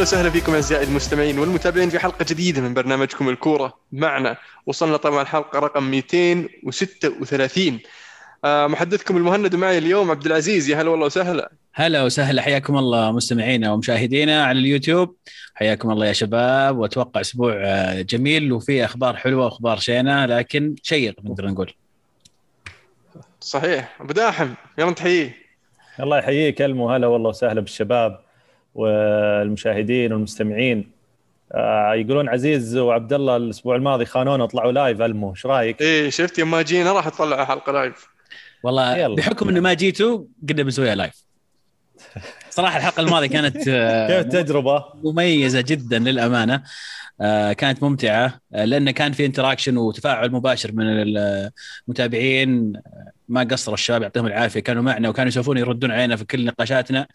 أهلا وسهلا فيكم أعزائي المستمعين والمتابعين في حلقة جديدة من برنامجكم الكورة معنا. وصلنا طبعا الحلقة رقم 236 آه، محدثكم المهند ومعي اليوم عبد العزيز. يا هلا والله وسهلا. هلا وسهلا. حياكم الله مستمعينا ومشاهدينا على اليوتيوب. حياكم الله يا شباب. وأتوقع أسبوع آه، جميل وفي أخبار حلوة وأخبار شينة لكن شيق نقدر نقول. صحيح. أبو داحم يلا تحييه الله يحييك ألمو. هلا والله وسهلا بالشباب. والمشاهدين والمستمعين آه يقولون عزيز وعبد الله الأسبوع الماضي خانونا طلعوا live ألمو إيش رأيك؟ إيه شفت يوم ما جينا راح تطلع حلقة live والله يلا. بحكم إنه ما جيتوا قلنا بنسويها live صراحة الحلقة الماضية كانت آه، كيف التجربه؟ مميزة جدا للأمانة آه، كانت ممتعة لأن كان في interaction وتفاعل مباشر من المتابعين ما قصروا الشباب يعطيهم العافية كانوا معنا وكانوا يسولفون يردون علينا في كل نقاشاتنا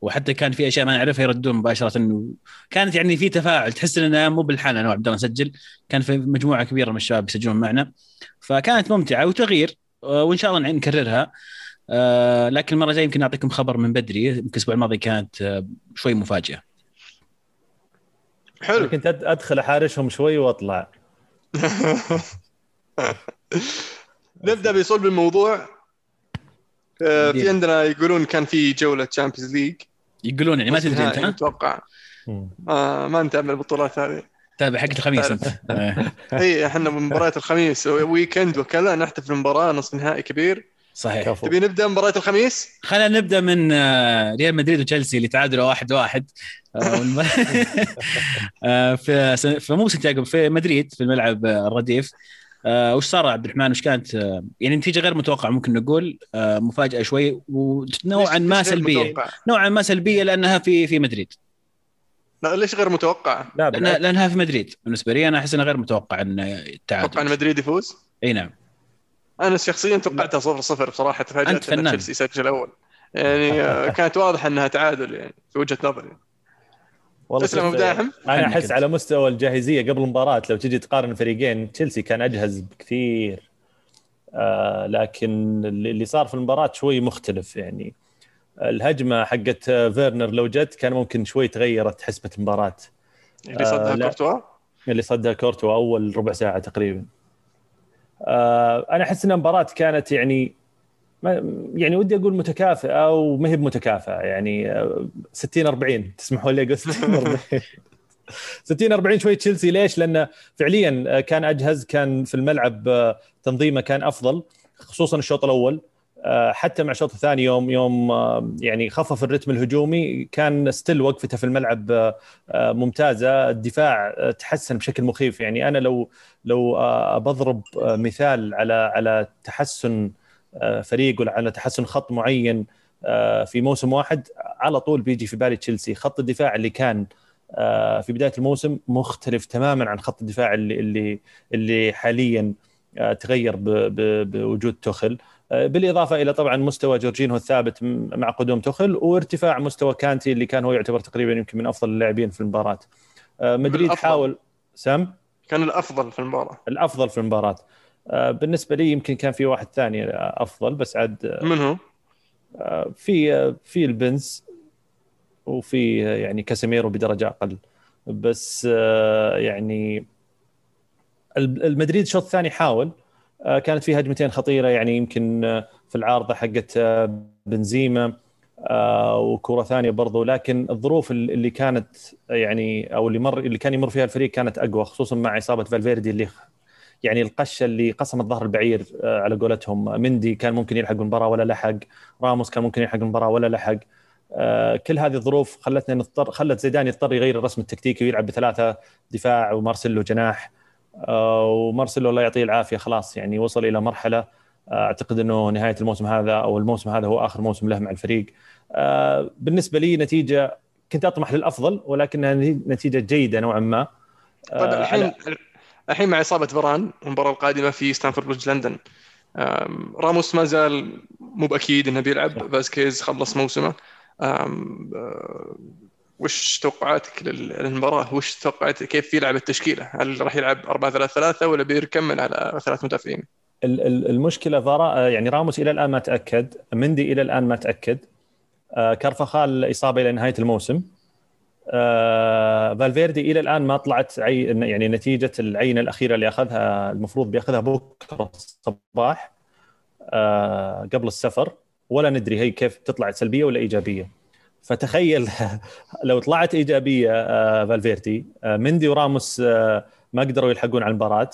وحتى كان في أشياء ما نعرفها يردون مباشرة. كانت يعني في تفاعل تحس اننا مو بالحال أنا وعبد الله نسجل كان في مجموعة كبيرة من الشباب يسجلون معنا. فكانت ممتعة وتغيير آه، وإن شاء الله نكررها. آه، لكن المرة الجاية يمكن نعطيكم خبر من بدري يمكن الأسبوع الماضي كانت آه، شوي مفاجاه حلو. كنت أدخل احارشهم شوي وأطلع. نبدأ بصلب الموضوع. آه، في. عندنا يقولون كان في جولة Champions League يقولون يعني ما تدري أنت؟ ها؟ أتوقع. آه ما نتابع البطولات هذه. تابع حق الخميس أنت. إي إحنا مباريات الخميس. weekend وكذا نحتفل بمباراة نصف نهائي كبير. صحيح. كفو. تبي نبدأ مباراة الخميس؟ خلينا نبدأ من آه، ريال مدريد وتشيلسي اللي تعادلوا واحد واحد. آه، في في مو سانتياغو في مدريد في الملعب الرديف. آه، وش صار عبد الرحمن وش كانت آه، يعني نتيجة غير متوقعة ممكن نقول آه، مفاجأة شوي ونوعا ما سلبية متوقع؟ نوعا ما سلبية لأنها في في مدريد لا ليش غير متوقع؟ لا لأن بالعكس. لأنها في مدريد بالنسبة لي أنا أحس إنها غير متوقع إن أتوقع إن التعادل مدريد يفوز؟ أي نعم أنا شخصيا توقعتها 0 0 بصراحه تفاجأت إن. تشيلسي يسجل الأول يعني آه، كانت واضحه إنها تعادل يعني في وجهة نظري والله تسلم أبو داحم. أنا أحس. على مستوى الجاهزية قبل المباراة لو تجي تقارن الفريقين تشيلسي كان أجهز بكثير. آه لكن اللي اللي صار في المباراة شوي مختلف يعني. الهجمة حقت فيرنر لو جت كان ممكن شوي تغيرت حسبة المباراة. اللي صدها آه،. كورتوا؟ اللي صدها كورتوا أول ربع ساعة تقريبا. آه أنا أحس إن المباراة كانت يعني يعني ودي أقول متكافئة وما هي بمتكافئة يعني آه، 60 40 تسمحوا لي أقول 60 40 60 40 شوي تشيلسي ليش؟ لأنه فعليا آه، كان أجهز كان في الملعب آه، تنظيمه كان أفضل خصوصا الشوط الأول آه، حتى مع الشوط الثاني يوم يوم يعني خفف الرتم الهجومي كان ستيل وقفته في الملعب ممتازة. الدفاع تحسن بشكل مخيف. يعني أنا لو لو بضرب مثال على على تحسن فريق ولا على تحسن خط معين آه، في موسم واحد على طول بيجي في بالي تشيلسي. خط الدفاع اللي كان آه، في بداية الموسم مختلف تماما عن خط الدفاع اللي اللي اللي حاليا آه، تغير بوجود توخل آه، بالإضافة إلى طبعا مستوى جورجينهو الثابت مع قدوم توخل وارتفاع مستوى كانتي اللي كان هو يعتبر تقريبا يمكن من أفضل اللاعبين في المباراة. آه، مدريد. حاول سام؟ كان الأفضل في المباراة. الأفضل في المباراة. آه، بالنسبة لي يمكن كان في واحد ثاني آه، أفضل بس عاد آه، من هو؟ في آه، في البنز وفي آه، يعني كاسيميرو بدرجة أقل بس آه، يعني المدريد الشوط الثاني حاول آه، كانت في هجمتين خطيرة يعني يمكن آه، في العارضة حقت آه، بنزيما آه، وكرة ثانية برضو لكن الظروف ال- اللي كانت يعني أو اللي مر اللي كان يمر فيها الفريق كانت أقوى خصوصا مع إصابة فالفيردي اللي يعني القشه اللي قسمت ظهر البعير آه، على قولتهم. مندي كان ممكن يلحق المباراة ولا لحق. راموس كان ممكن يلحق المباراة ولا لحق. آه، كل هذه الظروف خلتنا نضطر خلت زيدان يضطر يغير الرسم التكتيكي ويلعب بثلاثة دفاع ومارسيلو جناح. آه، ومارسيلو الله يعطيه العافية خلاص يعني وصل إلى مرحلة أعتقد إنه نهاية الموسم هذا أو الموسم هذا هو آخر موسم له مع الفريق. بالنسبة لي نتيجة كنت أطمح للأفضل ولكنها نتيجة جيدة نوعا ما. طيب الحين الحين مع إصابة فاران المباراة القادمة في ستانفورد بريدج لندن. راموس ما زال مو بأكيد إنه بيلعب. فاسكيز خلص موسمه. آه، وش توقعاتك لل- للمباراة؟ وش توقعت كيف يلعب التشكيلة؟ هل راح يلعب 4 3 3 ولا بيكمل على ثلاث مدافعين؟ ال- ال- المشكلة فاران يعني راموس إلى الآن ما تأكد مندي إلى الآن ما تأكد. آه، كارفخال إصابة إلى نهاية الموسم. آه فالفيردي إلى الآن ما طلعت عي... يعني نتيجة العينه الأخيرة اللي أخذها المفروض بيأخذها بكرة الصباح آه قبل السفر. ولا ندري هي كيف تطلع سلبية ولا إيجابية. فتخيل لو طلعت إيجابية آه فالفيردي مندي وراموس ما قدروا يلحقون على المباراة.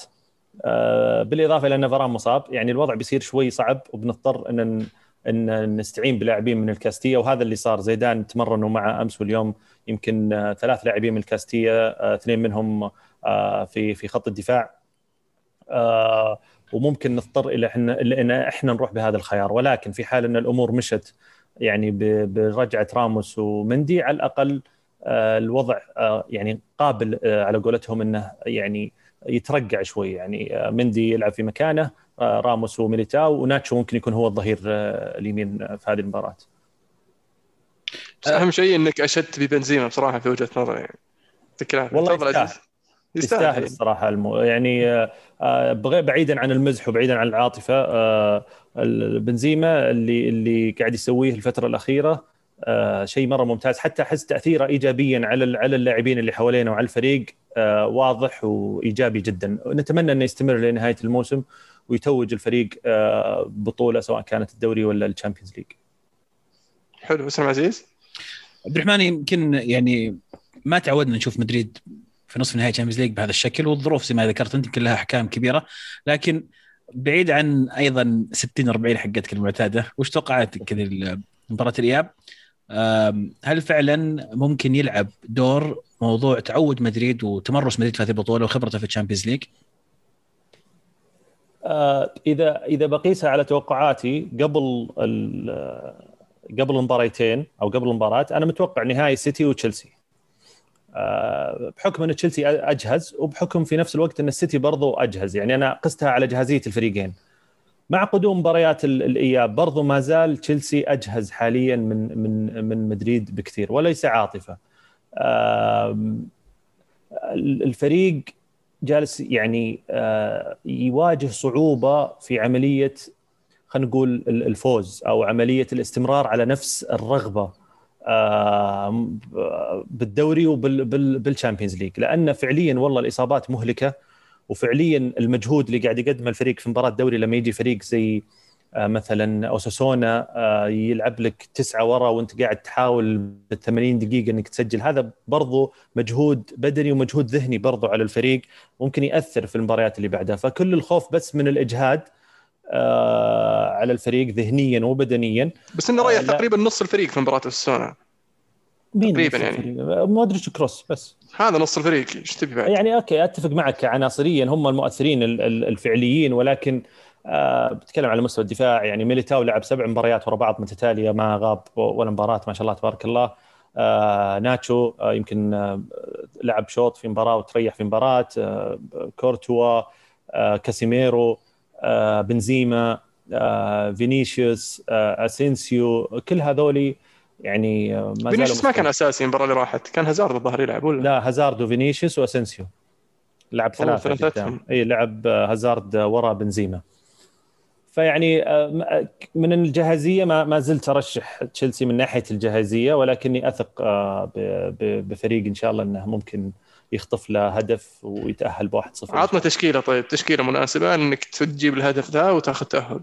بالإضافة إلى أن فران مصاب يعني الوضع بيصير شوي صعب وبنضطر إن إن نستعين بلاعبين من الكاستية. وهذا اللي صار. زيدان تمرنوا مع أمس واليوم يمكن آه، ثلاث لاعبين من الكاستية آه، اثنين منهم آه، في في خط الدفاع. وممكن نضطر إلى إحنا إن إحنا نروح بهذا الخيار. ولكن في حال إن الأمور مشت يعني برجعة راموس ومندي على الأقل الوضع يعني قابل على قولتهم إنه يعني يترقع شوي. يعني مندي يلعب في مكانه راموس وميليتاو وناتشو ممكن يكون هو الظهير اليمين في هذه المباراة. أهم شيء إنك اشدت ببنزيما بصراحة في وجهة نظري. يعني يعطيك العافيه والله يستاهل. يستاهل, يستاهل الصراحة المو... يعني آه بعيدا عن المزح وبعيدا عن العاطفة آه بنزيما اللي اللي قاعد يسويه الفترة الأخيرة آه شيء مرة ممتاز. حتى أحس تأثيره ايجابيا على على اللاعبين اللي حوالينه وعلى الفريق آه واضح وإيجابي جدا. نتمنى إنه يستمر لنهاية الموسم ويتوج الفريق آه بطولة سواء كانت الدوري ولا ال Champions League. حلو. اسلام عزيز. عبد الرحمن يمكن يعني ما تعودنا نشوف مدريد في نصف نهائي Champions League بهذا الشكل والظروف زي ما ذكرت أنت يمكن لها أحكام كبيرة لكن بعيد عن أيضا 60 40 حقتك المعتادة وش توقعاتك كذا مباراه الإياب؟ هل فعلا ممكن يلعب دور موضوع تعود مدريد وتمرس مدريد في هذه البطولة وخبرته في ال Champions League؟ آه، إذا إذا بقيسها على توقعاتي قبل قبل المباريتين أو قبل المباراة أنا متوقع نهائي سيتي وتشيلسي. آه، بحكم أن تشيلسي أجهز وبحكم في نفس الوقت أن السيتي برضو أجهز. يعني أنا قستها على جاهزيه الفريقين. مع قدوم مباريات الإياب برضو ما زال تشيلسي أجهز حاليا من من من مدريد بكثير وليس عاطفة. الفريق جالس يعني آه، يواجه صعوبة في عملية خلينا نقول الفوز أو عملية الاستمرار على نفس الرغبة بالدوري وبال Champions League لأن فعليا والله الإصابات مهلكة وفعليا المجهود اللي قاعد يقدمه الفريق في مباراة الدوري لما يجي فريق زي آه، مثلا أوساسونا آه، يلعب لك تسعة ورا وأنت قاعد تحاول بال 80 دقيقة إنك تسجل. هذا برضو مجهود بدني ومجهود ذهني برضو على الفريق ممكن يأثر في المباريات اللي بعدها. فكل الخوف بس من الإجهاد آه، على الفريق ذهنيا وبدنيا. بس إنه ريح تقريبا نص الفريق في مباراة السونا تقريبا يعني. ما أدري كروس بس. هذا نص الفريق. إيش تبي بعد؟ يعني أوكي أتفق معك. عناصريا هم المؤثرين الفعليين ولكن آه بتكلم على مستوى الدفاع. يعني ميليتاو لعب سبع مباريات ورا بعض متتالية ما غاب ولا مباراة ما شاء الله تبارك الله. آه ناتشو آه يمكن آه لعب شوط في مباراة وتريح في مباراة. آه كورتوا آه كاسيميرو آه بنزيما آه فينيسيوس آه أسينسيو كل هذولي يعني ما فينيسيوس ما كان أساسي المباراة اللي راحت كان هازارد الظاهر يلعب ولا؟ لا هازارد وفينيسيوس وأسينسيو. لعب ثلاثة إي لعب هازارد ورا بنزيما. فيعني آه، من الجاهزية ما ما زلت أرشح تشيلسي من ناحية الجاهزية ولكني أثق آه، بفريق إن شاء الله إنه ممكن يخطف له هدف ويتأهل ب 1-0 عطنا تشكيلة طيب تشكيلة مناسبة إنك تجيب الهدف ذا وتاخذ تأهل.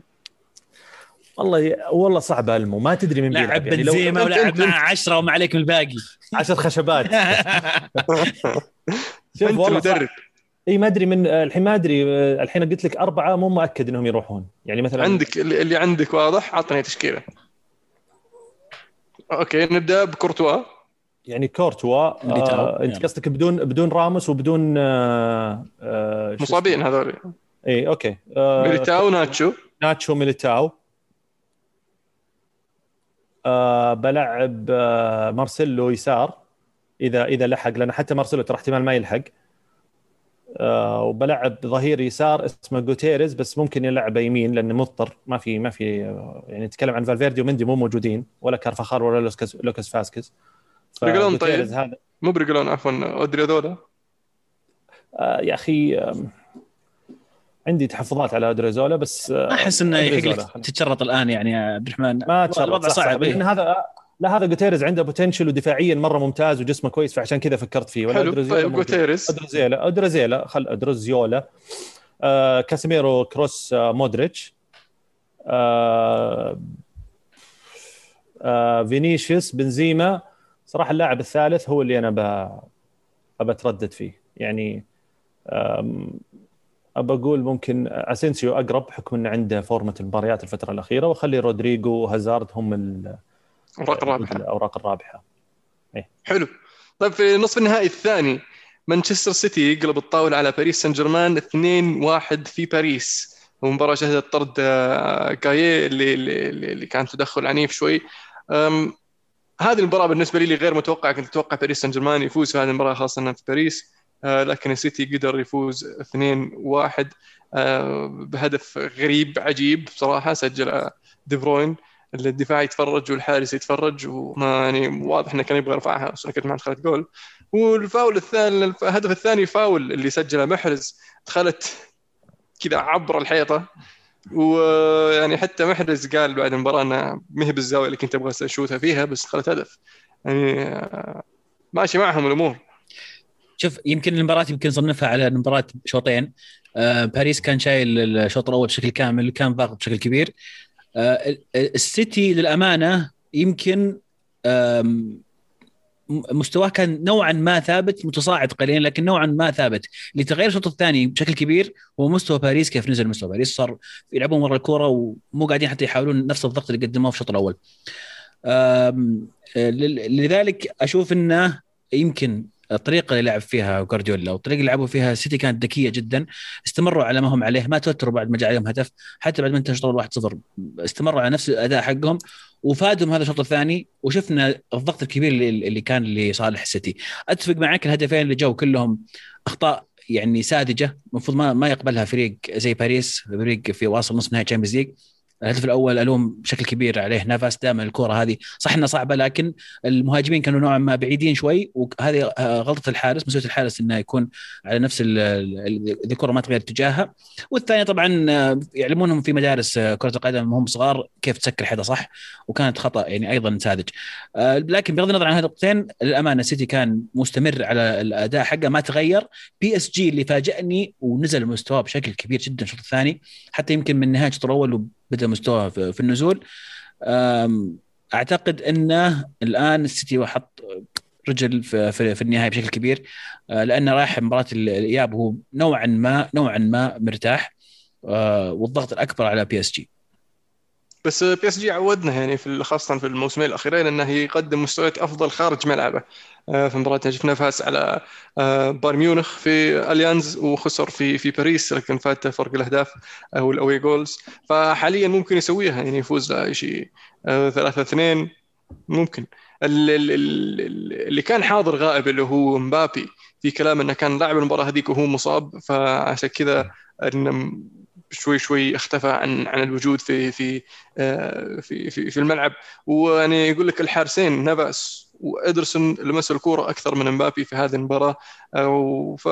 والله والله صعب المو ما تدري من بيلعب. يعني بنزيما ولعب مع 10 وما عليك من الباقي. 10 خشبات. شوف والله مدرب. إي ما أدري من الحين ما أدري الحين قلت لك أربعة مو مؤكد إنهم يروحون. يعني مثلا عندك اللي عندك واضح؟ عطني تشكيلة. أوكي نبدأ بكورتوا. يعني كورتوا آه انت قصدك بدون بدون راموس وبدون آه آه مصابين هذول. اي أوكي. آه ميليتاو ناتشو. ناتشو ميليتاو. آه بلعب آه مارسيلو يسار. إذا إذا لحق لأن حتى مارسيلو ترى احتمال ما يلحق. آه وبلعب ظهير يسار اسمه جوتيريز بس ممكن يلعب يمين لأنه مضطر. ما في ما في يعني نتكلم عن فالفيردي ومندي مو موجودين ولا كارفاخار ولا لوكاس لوكاس فاسكيز. بريجلون طيب؟ هذا مو بريجلون عفوا اودريوزولا آه يا أخي آه عندي تحفظات على ادريوزولا بس أحس إنه يحق لك تتشرط الآن يعني يا عبد الرحمن. ما تشرط الوضع صعب لأن هذا لا هذا جوتيرز عنده potential ودفاعيا مرة ممتاز وجسمه كويس فعشان كذا فكرت فيه. ولا حلو. طيب جوتيرز خل ادريوزولا آه كاسيميرو كروس آه مودريتش. آه آه فينيسيوس بنزيما. صراحة اللاعب الثالث هو اللي أنا ابى اتردد فيه. يعني أبى أقول ممكن أسينسيو أقرب بحكم إنه عنده فورمة المباريات الفترة الأخيرة واخلي رودريجو وهازارد هم الأوراق الرابحة. الأوراق الرابحة. إيه؟ حلو. طيب في نصف النهائي الثاني مانشستر سيتي يقلب الطاولة على باريس سان جيرمان 2-1 في باريس. ومباراه شهدت طرد قايي آه، اللي اللي, اللي كان تدخل عنيف شوي. هذه المباراة بالنسبة لي غير متوقعة. كنت أتوقع باريس سان جيرمان يفوز في هذه المباراة خاصة في باريس. آه، لكن السيتي قدر يفوز 2-1 آه، بهدف غريب عجيب بصراحة. سجل دي بروين. الدفاع يتفرج والحارس يتفرج وما يعني واضح إنه كان يبغى يرفعها بس ما دخلت جول. والفاول الثاني الهدف الثاني فاول اللي سجله محرز دخلت كذا عبر الحيطة. ويعني حتى محرز قال بعد المباراة انها ما هي بالزاوية اللي كنت أبغى أشوتها فيها بس دخلت هدف. يعني آه، ماشي معهم الأمور. شوف يمكن المباراة يمكن نصنفها على مباراة شوطين. آه باريس كان شايل الشوط الأول بشكل كامل كان ضاغط بشكل كبير. آه السيتي للأمانة يمكن مستواه كان نوعا ما ثابت متصاعد قليلا لكن نوعا ما ثابت. اللي تغير الشوط الثاني بشكل كبير هو مستوى باريس كيف نزل مستوى باريس صار يلعبون ورا الكورة ومو قاعدين حتى يحاولون نفس الضغط اللي قدموه في الشوط الأول. لذلك أشوف إنه يمكن الطريقة اللي لعب فيها جوارديولا والطريقة اللي لعبوا فيها السيتي كانت ذكية جدا. استمروا على ما هم عليه ما توتروا بعد ما جاء عليهم هدف. حتى بعد ما انتهى الشوط 1-0 استمروا على نفس الأداء حقهم. وفادهم هذا الشوط الثاني وشفنا الضغط الكبير اللي, كان لصالح السيتي. أتفق معك الهدفين اللي جو كلهم أخطاء يعني ساذجة المفروض ما ما يقبلها فريق زي باريس فريق في واصل نصف نهائي Champions League الهدف الأول ألوم بشكل كبير عليه. نافاس دائما الكره هذه. صح إنها صعبة لكن المهاجمين كانوا نوعا ما بعيدين شوي وهذه غلطة الحارس مسؤولية الحارس إنه يكون على نفس الكره ما تغير اتجاهها. والثانية طبعا يعلمونهم في مدارس كرة القدم وهم صغار كيف تسكر جدار صح؟ وكانت خطأ يعني أيضا ساذج لكن بغض النظر عن هذه النقطتين للأمانة سيتي كان مستمر على الأداء حقه ما تغير. بي إس جي اللي فاجئني ونزل مستواه بشكل كبير جدا الشوط الثاني حتى يمكن من نهاية الشوط الأول بدأ مستواه في النزول. أعتقد إنه الآن السيتي حط رجل في, في, النهاية بشكل كبير. آه، لأنه رايح مباراة الإياب هو نوعا ما نوعا ما مرتاح. آه، والضغط الأكبر على بي اس جي بس بي اس جي عودنا يعني في خاصة في الموسمين الأخيرين إنه يقدم مستويات أفضل خارج ملعبه. آه، في مباراة شفنا فاز على آه، بايرن ميونخ في أليانز وخسر في في باريس لكن فات فرق الأهداف أو الأوي جولز. فحاليا ممكن يسويها يعني يفوز شيء. 3 2 ممكن. اللي كان حاضر غائب اللي هو مبابي في كلام إنه كان لاعب المباراة هذيك وهو مصاب فعشان كذا شوي شوي اختفى عن عن الوجود في في آه، في في, في الملعب. ويعني يقول لك الحارسين نافاس وإدرسون لمس الكورة أكثر من مبابي في هذه المباراة. ف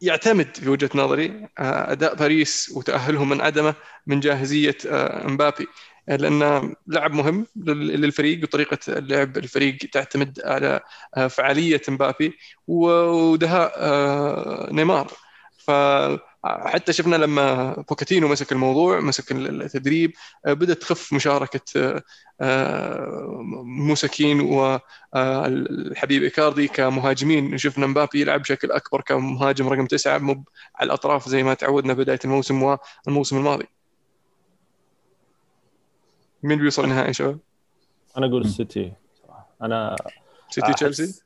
يعتمد في وجهة نظري آه، أداء باريس وتاهلهم من عدمه من جاهزية آه، مبابي. لأنه لاعب مهم للفريق وطريقة لعب الفريق تعتمد على فعالية مبابي ودهاء نيمار. ف حتى شفنا لما بوكتينو مسك الموضوع مسك التدريب آه، بدأت تخف مشاركة آه، آه، مويس كين والحبيب إيكاردي كمهاجمين شفنا مبابي يلعب بشكل أكبر كمهاجم رقم تسعة مو على الأطراف زي ما تعودنا بداية الموسم والموسم الماضي مين بيوصل النهائي شباب؟ أنا أقول السيتي أنا سيتي تشيلسي؟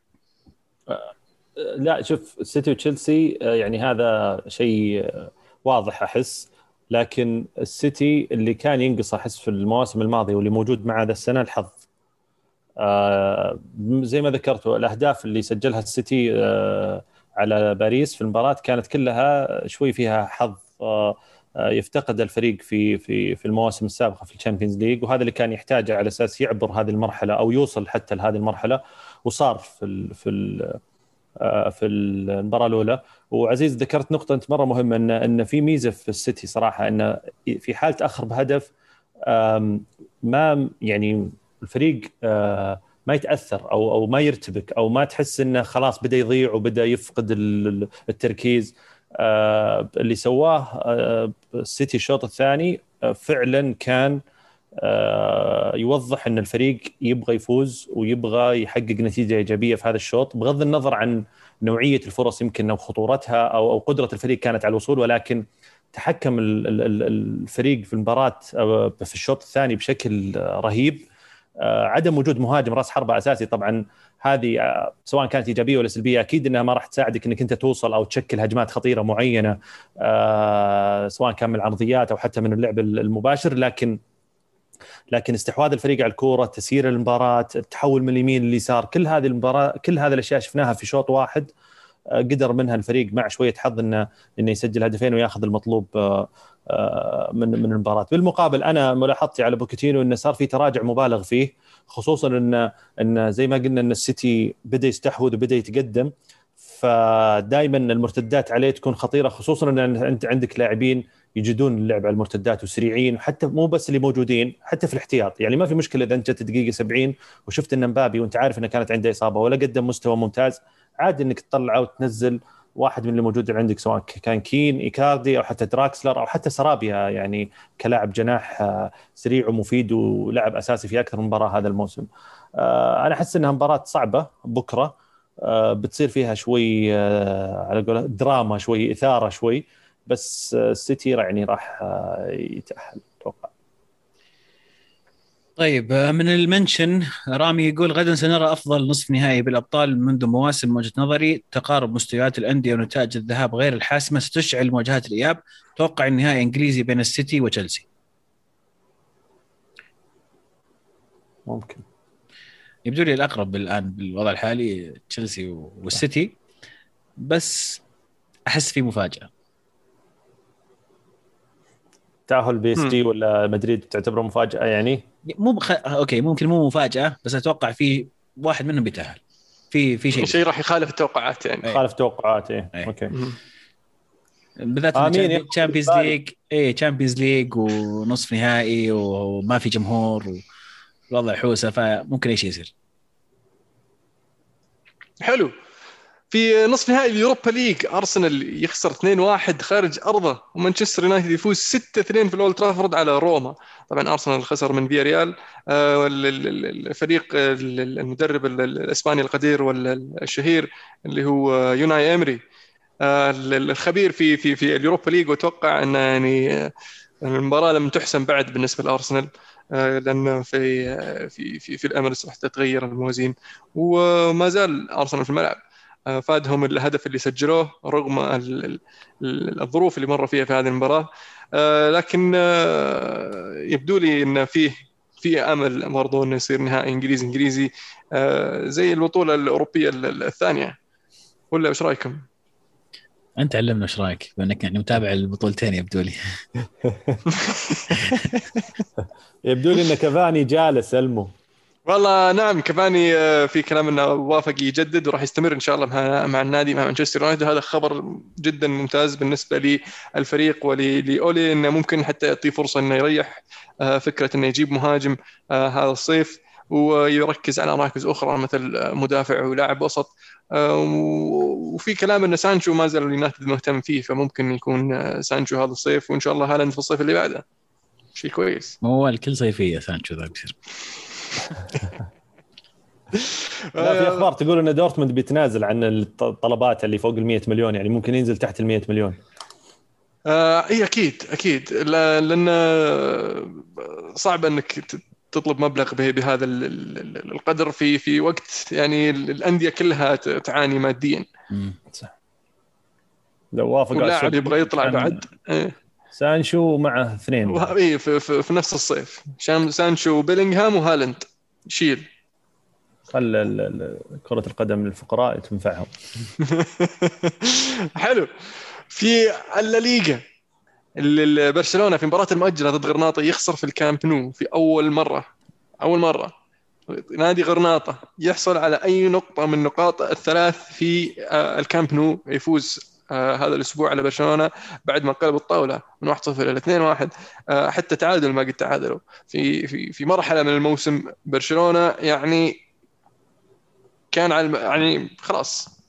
لا شوف السيتي وتشيلسي آه، يعني هذا شيء آه، واضح أحس. لكن السيتي اللي كان ينقص أحس في المواسم الماضية واللي موجود معه هذا السنة الحظ. آه زي ما ذكرتوا الأهداف اللي سجلها السيتي على باريس في المباراة كانت كلها شوي فيها حظ يفتقد الفريق في في في المواسم السابقة في ال Champions League. وهذا اللي كان يحتاجه على أساس يعبر هذه المرحلة أو يوصل حتى لهذه المرحلة. وصار في في ال في المباراة الأولى. وعزيز ذكرت نقطة أنت مرة مهمة ان إن في ميزة في السيتي صراحة انه في حال تاخر بهدف ما يعني الفريق آه، ما يتأثر أو أو ما يرتبك أو ما تحس إنه خلاص بدأ يضيع وبدأ يفقد التركيز. اللي سواه السيتي الشوط الثاني فعلا كان يوضح إن الفريق يبغى يفوز ويبغى يحقق نتيجة إيجابية في هذا الشوط. بغض النظر عن نوعية الفرص يمكن أو خطورتها أو أو قدرة الفريق كانت على الوصول ولكن تحكم الفريق في المباراة في الشوط الثاني بشكل رهيب. آه، عدم وجود مهاجم راس حربة أساسي طبعا هذه آه، سواء كانت إيجابية ولا سلبية أكيد إنها ما راح تساعدك إنك أنت توصل أو تشكل هجمات خطيرة معينة آه، سواء كان من العرضيات أو حتى من اللعب المباشر لكن لكن استحواذ الفريق على الكورة تسيير المباراة التحول من اليمين لليسار كل هذه المباراة كل هذه الأشياء شفناها في شوط واحد قدر منها الفريق مع شوية حظ انه إنه يسجل هدفين وياخذ المطلوب آه، آه، من من المباراة. بالمقابل أنا ملاحظتي على بوكيتينو إنه صار في تراجع مبالغ فيه خصوصا ان إن زي ما قلنا إن السيتي بدأ يستحوذ وبدأ يتقدم فدائما المرتدات عليه تكون خطيرة خصوصا إن أنت عندك لاعبين يجدون اللعب على المرتدات وسريعين حتى مو بس اللي موجودين حتى في الاحتياط يعني ما في مشكلة إذا أنت جت دقيقة 70 وشفت إن مبابي وأنت عارف انه كانت عنده إصابة ولا قدم مستوى ممتاز عادي إنك تطلعه وتنزل واحد من اللي موجود عندك سواء كان كين إيكاردي أو حتى دراكسلر أو حتى سرابيا يعني كلاعب جناح آه، سريع ومفيد ولعب أساسي في أكثر من مباراة هذا الموسم. آه، أنا أحس إنها مباراة صعبة بكرة آه، بتصير فيها شوي على قول دراما شوي إثارة شوي بس السيتي يعني راح يتأهل أتوقع. طيب آه، من ال mention رامي يقول غدا سنرى أفضل نصف نهائي بالأبطال منذ مواسم من وجهة نظري. تقارب مستويات الأندية ونتائج الذهاب غير الحاسمة ستشعل مواجهات الإياب. توقع النهائي إنجليزي بين السيتي وتشيلسي. ممكن. يبدو لي الأقرب الآن بالوضع الحالي تشيلسي والسيتي بس أحس في مفاجأة. تأهل بي إس جي ولا مدريد تعتبره مفاجأة يعني؟ مو بخ... أوكي ممكن مو مفاجأة بس أتوقع في واحد منهم بيتأهل. في في شيء. شيء راح يخالف التوقعات يعني. يخالف التوقعات إيه. أوكي. بالذات Champions League اي Champions League ونصف نهائي وما في جمهور والوضع حوسه فممكن أي شيء يصير. حلو. في نصف نهائي ال Europa League. أرسنال يخسر 2-1 خارج أرضه ومانشستر يونايتد يفوز 6-2 في الأولد ترافورد على روما. طبعا أرسنال خسر من فيا ريال آه، الفريق المدرب الإسباني القدير والشهير اللي هو يوناي امري آه، الخبير في في في ال Europa League واتوقع انه يعني آه، المباراة لم تحسم بعد بالنسبة لأرسنال لأن في في في في الايميريتس راح تتغير الموازين. وما زال أرسنال في الملعب. آه، فادهم الهدف اللي سجلوه رغم الظروف اللي مروا فيها في هذه المباراة. آه، لكن آه، يبدو لي إن فيه في أمل برضو إنه يصير نهائي إنجليزي إنجليزي زي البطولة الأوروبية الثانية. ولا إيش رأيكم؟ أنت علمنا إيش رأيك بانك يعني متابع البطولتين يبدو لي. يبدو لي إن كافاني جالس المو والله نعم كفاني آه، في كلام إنه وافق يجدد وراح يستمر إن شاء الله مع النادي مع مانشستر يونايتد. هذا خبر جدا ممتاز بالنسبة للفريق ولأولي إنه ممكن حتى يعطيه فرصة إنه يريح آه، فكرة إنه يجيب مهاجم آه، هذا الصيف ويركز على مراكز أخرى مثل مدافع ولاعب وسط. وفي كلام ان سانشو ما زال اليونايتد مهتم فيه فممكن يكون سانشو هذا الصيف وإن شاء الله هالاند في الصيف اللي بعده. شيء كويس. هو الكل صيفية سانشو ذا بيصير لا في أخبار تقول إن دورتموند بيتنازل عن الطلبات اللي فوق ال 100 مليون يعني ممكن ينزل تحت ال 100 مليون. آه إي أكيد أكيد. لأن صعب إنك تطلب مبلغ بهذا القدر في في وقت. يعني الأندية كلها تعاني ماديا. صح. لو وافق اللاعب يبغى يطلع بعد. إيه. سانشو مع اثنين. اي في, في, في نفس الصيف. سانشو وبيلينغهام وهالاند شيل. خل كرة القدم للفقراء تنفعهم. حلو. في الليغا برشلونة في مباراة المؤجلة ضد غرناطة يخسر في الكامب نو في أول مرة. أول مرة. نادي غرناطة يحصل على أي نقطة من نقاط الثلاث في آه، الكامب نو. يفوز آه هذا الأسبوع على برشلونة بعد ما قلب الطاولة من 1-0 إلى 2-1 آه حتى تعادل ما قد تعادلوا. في في في مرحلة من الموسم برشلونة يعني كان على يعني خلاص.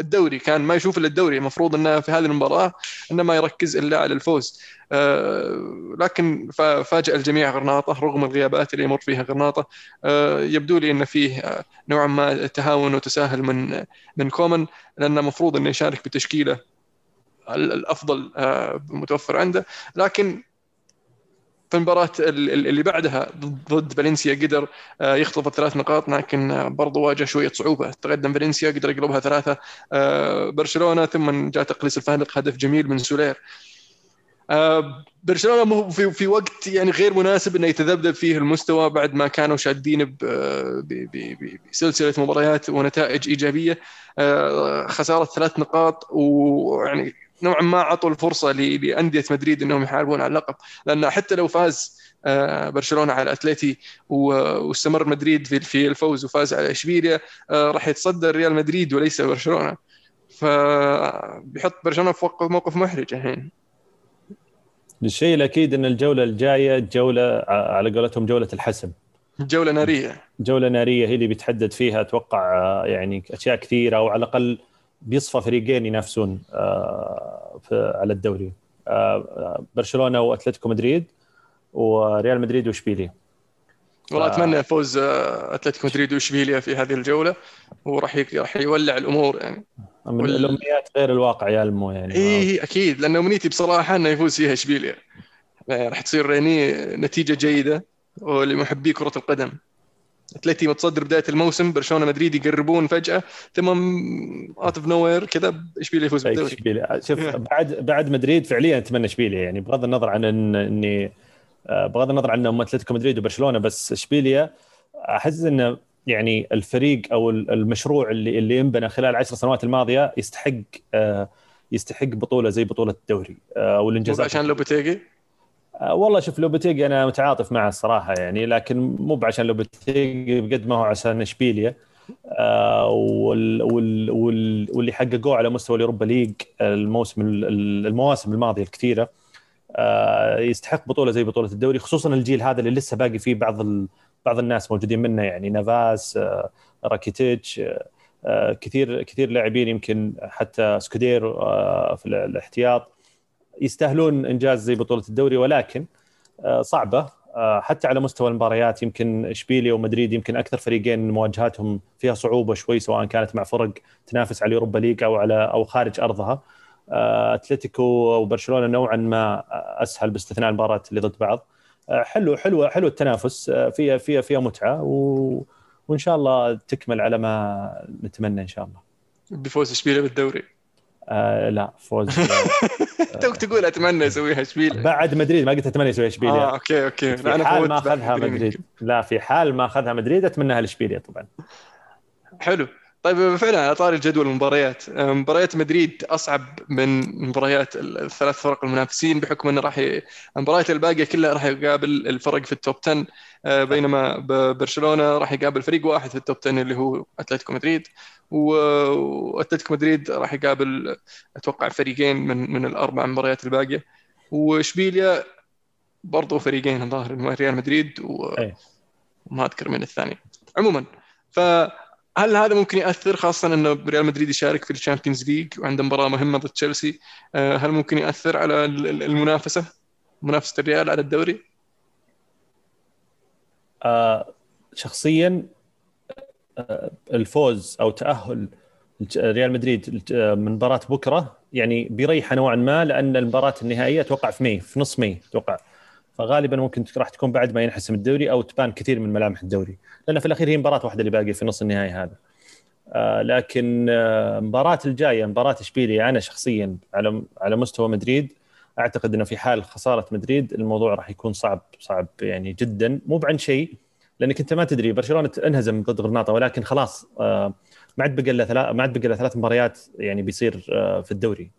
الدوري كان ما يشوف إلا الدوري المفروض إنه في هذه المباراة إنه ما يركز إلا على الفوز. آه، لكن فاجأ الجميع غرناطة رغم الغيابات اللي يمر فيها غرناطة. آه، يبدو لي إن فيه آه، نوعا ما تهاون وتساهل من من كومان لأنه المفروض إنه يشارك بتشكيلة الأفضل متوفر عنده. لكن في المباراة اللي بعدها ضد فالنسيا قدر آه، يخطف الثلاث نقاط لكن آه، برضه واجه شوية صعوبة. تقدم فالنسيا قدر يقلبها ثلاثة آه، برشلونة ثم جاء تقليص الفارق هدف جميل من سولير. برشلونة في في وقت يعني غير مناسب إنه يتذبذب فيه المستوى بعد ما كانوا شادين بسلسلة مباريات ونتائج إيجابية. خسارة ثلاث نقاط ويعني نوعا ما عطوا الفرصة لأندية مدريد إنهم يحاربون على اللقب. لأن حتى لو فاز آه، برشلونة على أتلتي واستمر مدريد في الفوز وفاز على إشبيليا آه، راح يتصدر ريال مدريد وليس برشلونة. فبيحط برشلونة في موقف محرج الحين. الشيء الأكيد إن الجولة الجاية جولة على قولتهم جولة الحسم. جولة نارية. جولة نارية هي اللي بيتحدد فيها أتوقع آه، يعني أشياء كثيرة أو على الأقل بيصفى فريقين ينافسون آه، على الدوري. آه، برشلونة وأتلتيكو مدريد وريال مدريد واشبيليا والله. أتمنى فوز آه، أتلتيكو مدريد واشبيليا في هذه الجولة. وراح راح يولع الأمور يعني. من وال... الأمنيات غير الواقع يا المو يعني. اي أكيد. لأن أمنيتي بصراحة إنه يفوز فيها اشبيليا يعني راح تصير يعني نتيجة جيدة ولمحبي كرة القدم. أتلتي متصدر بداية الموسم برشلونة مدريد يقربون فجأة ثم out of nowhere كذا اشبيليا يفوز بالدوري. شوف بعد بعد مدريد فعليا أتمنى اشبيليا يعني بغض النظر عن ان إني آه، بغض النظر عن إنهم أتلتيكو مدريد وبرشلونة بس اشبيليا أحس إنه يعني الفريق أو المشروع اللي اللي انبنى خلال العشر سنوات الماضية يستحق آه، يستحق بطولة زي بطولة الدوري آه، والانجازات عشان لوبيتيجي آه، والله شوف لوبتيجي أنا متعاطف معه الصراحة يعني لكن مو عشان لوبتيجي بقد ما هو عشان إشبيليا آه وال وال وال واللي حققوه على مستوى اليوروبا ليج الموسم المواسم الماضية الكثيرة آه يستحق بطولة زي بطولة الدوري خصوصا الجيل هذا اللي لسه باقي فيه بعض. بعض الناس موجودين منه يعني نافاس آه راكيتيتش آه كثير كثير لاعبين يمكن حتى سكودير آه في الاحتياط يستاهلون إنجاز زي بطولة الدوري ولكن آه، صعبة. آه، حتى على مستوى المباريات يمكن إشبيليا ومدريد يمكن أكثر فريقين مواجهاتهم فيها صعوبة شوي سواء كانت مع فرق تنافس على ال Europa League أو على أو خارج أرضها. آه، أتلتيكو وبرشلونة نوعا ما أسهل باستثناء المباراة اللي ضد بعض. حلو حلو حلو التنافس. فيها فيها فيها متعة و... وإن شاء الله تكمل على ما نتمنى إن شاء الله. بفوز إشبيليا بالدوري. آه لا فوز. توك تقول أتمنى أسويها اشبيليا بعد مدريد ما قلت أتمنى اسويها اشبيليا آه أوكي أوكي. في أنا حال ما أخذها مدريد. لا في حال ما أخذها مدريد اتمناها لاشبيليا طبعا. حلو. طيب فعلا على طاري جدول المباريات. مباريات مدريد أصعب من مباريات الثلاث فرق المنافسين بحكم انه راح ي... المباريات الباقية كلها راح يقابل الفرق في ال top 10 آه، بينما برشلونة راح يقابل فريق واحد في ال top 10 اللي هو أتلتيكو مدريد. وأتلتيكو مدريد راح يقابل أتوقع فريقين من من الأربع مباريات الباقية. وإشبيليا برضو فريقين الظاهر ريال مدريد وما أذكر من الثاني. عموما فهل هذا ممكن يأثر خاصة انه ريال مدريد يشارك في ال Champions League وعنده مباراة مهمة ضد تشيلسي؟ آه، هل ممكن يأثر على المنافسة؟ منافسة الريال على الدوري؟ آه شخصيا آه الفوز أو تأهل ريال مدريد من مباراة بكرة يعني بيريحه نوعا ما لأن المباراة النهائية أتوقع في ماي في نص ماي أتوقع فغالبا ممكن راح تكون بعد ما ينحسم الدوري أو تبان كثير من ملامح الدوري. لأن في الأخير هي مباراة واحدة اللي باقي في نص النهائي هذا. آه لكن آه مباراة الجاية مباراة اشبيليا أنا شخصيا على على مستوى مدريد أعتقد إنه في حال خسارة مدريد الموضوع راح يكون صعب صعب يعني جدا. مو بعن شيء لأنك أنت ما تدري برشلونة انهزم ضد غرناطه ولكن خلاص آه ما عاد بقى إلا ثلاث ما عاد بقى إلا ثلاث مباريات يعني بيصير آه في الدوري.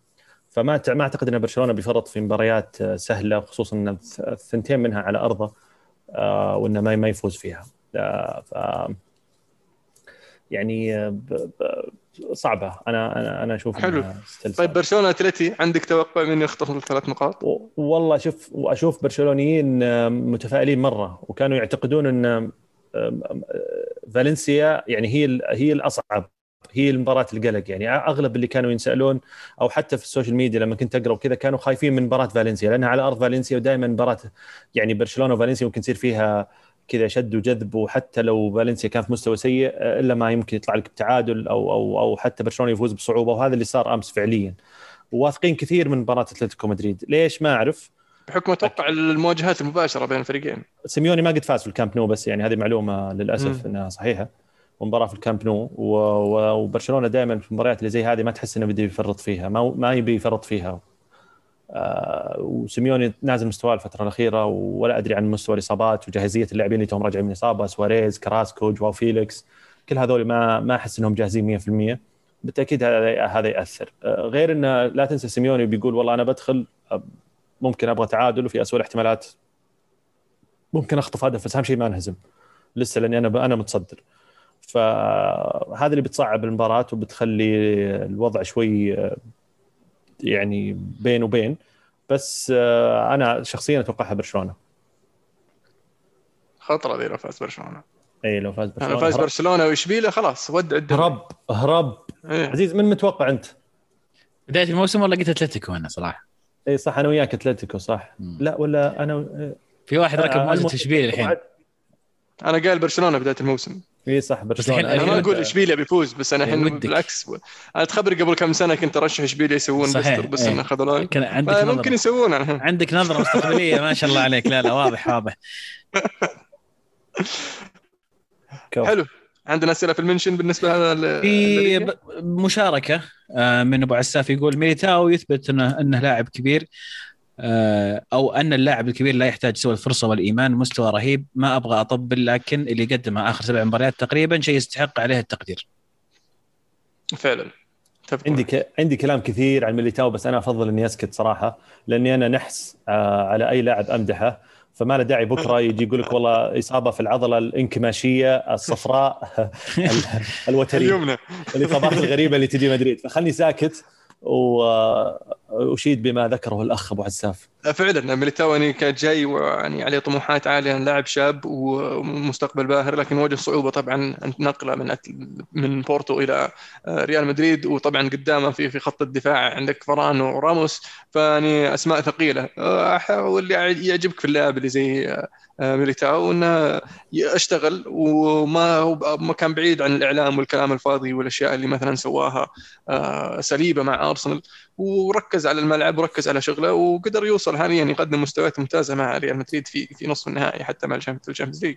فما ما أعتقد إن برشلونة بيفرط في مباريات آه سهلة خصوصا إن الثنتين منها على أرضه آه وإنه ما يفوز فيها آه ف يعني صعبة أنا أنا أنا أشوف حلو. طيب. برشلونة أتلتي عندك توقع من يخطف الثلاث نقاط؟ والله شوف وأشوف برشلونيين متفائلين مرة وكانوا يعتقدون إن فالنسيا يعني هي هي الأصعب هي المباراة القلق. يعني أغلب اللي كانوا ينسألون أو حتى في السوشيال ميديا لما كنت أقرأ وكذا كانوا خايفين من مباراة فالنسيا لأنها على أرض فالنسيا ودائما مباراة يعني برشلونة وفالنسيا ممكن يصير فيها كذا شد وجذب وحتى لو فالنسيا كان في مستوى سيء إلا ما يمكن يطلع لك بتعادل أو أو أو حتى برشلونة يفوز بصعوبة وهذا اللي صار أمس فعليا. واثقين كثير من مباراة أتلتيكو مدريد. ليش؟ ما أعرف. بحكم أتوقع المواجهات المباشرة بين الفريقين. سيميوني ما قد فاز في الكامب نو بس يعني هذه معلومة للأسف مم. إنها صحيحة. ومباراة في الكامب نو وبرشلونة دائما في المباريات اللي زي هذه ما تحس إنه بده يفرط فيها ما ما يبي يفرط فيها. آه وسيميوني نازل مستواه الفترة الأخيرة ولا أدري عن مستوى الإصابات وجاهزية اللاعبين اللي توهم راجعين من إصابة سواريز كراسكو جواو فيليكس كل هذول ما ما أحس إنهم جاهزين 100% بالتأكيد هذا هذا يأثر. آه غير إنه لا تنسى سيميوني بيقول والله أنا بدخل آه، ممكن أبغى تعادل وفي اسوء الاحتمالات. ممكن أخطف هدف بس أهم شيء ما أنهزم. لسه لأني أنا أنا متصدر. فهذا اللي بتصعب المباراة وبتخلي الوضع شوي يعني بين وبين. بس آه، أنا شخصيا أتوقعها برشلونة. خطرة ذي لو فاز برشلونة. إي لو فاز برشلونة. فاز هرب برشلونه واشبيليا خلاص ودع الدوري هرب هرب. إيه. عزيز من متوقع أنت؟ بداية الموسم والله قلت أتلتيكو أنا صراحة؟ إي صح أنا وياك أتلتيكو صح. مم. لا ولا أنا في واحد ركب موزه المهم- اشبيليا الحين. أنا قايل برشلونة بداية الموسم. اي صح برشلونة. الحين- أنا ما الحين- أقول إشبيليا بيفوز بس أنا الحين ودك. بالعكس. أنا تخبري قبل كم سنة كنت أرشح إشبيليا يسوون صحيح. ليستر بس إيه. إنه خذلوني كان عندك ممكن نظرة. يسوون الحين. عندك نظرة مستقبلية ما شاء الله عليك. لا لا واضح واضح. حلو. عندنا أسئلة في ال mention بالنسبة لل في مشاركة آه، من أبو عساف يقول ميليتاو يثبت انه إنه لاعب كبير. أو أن اللاعب الكبير لا يحتاج سوى الفرصة والإيمان مستوى رهيب. ما أبغى أطبل لكن اللي قدمه آخر سبع مباريات تقريبا شيء يستحق عليه التقدير. فعلا. عندي. ك... عندي كلام كثير عن ميليتاو بس أنا أفضل إني أسكت صراحة لأني أنا نحس آه على أي لاعب أمدحه. فما له داعي بكرة يجي يقول لك والله إصابة في العضلة الانكماشية الصفراء ال- الوتريه اليمنى. الإصابات الغريبة اللي تجي مدريد. فخلني ساكت واشيد بما ذكره الأخ أبو عساف فعلا ميليتاو يعني كان جاي ويعني عليه طموحات عالية لاعب شاب ومستقبل باهر لكن واجه صعوبة طبعا نقله من من بورتو إلى آه، ريال مدريد وطبعا قدامه في في خط الدفاع عندك فران وراموس فيعني أسماء ثقيلة. آه، واللي يعجبك في اللاعب اللي زي آه، ميليتاو أنه اشتغل وما ما كان بعيد عن الإعلام والكلام الفاضي والأشياء اللي مثلا سواها سليبة مع أرسنال. وركز على الملعب وركز على شغله وقدر يوصل. حاليا يقدم مستويات ممتازة مع ريال مدريد في في نصف النهائي حتى مع ال Champions League.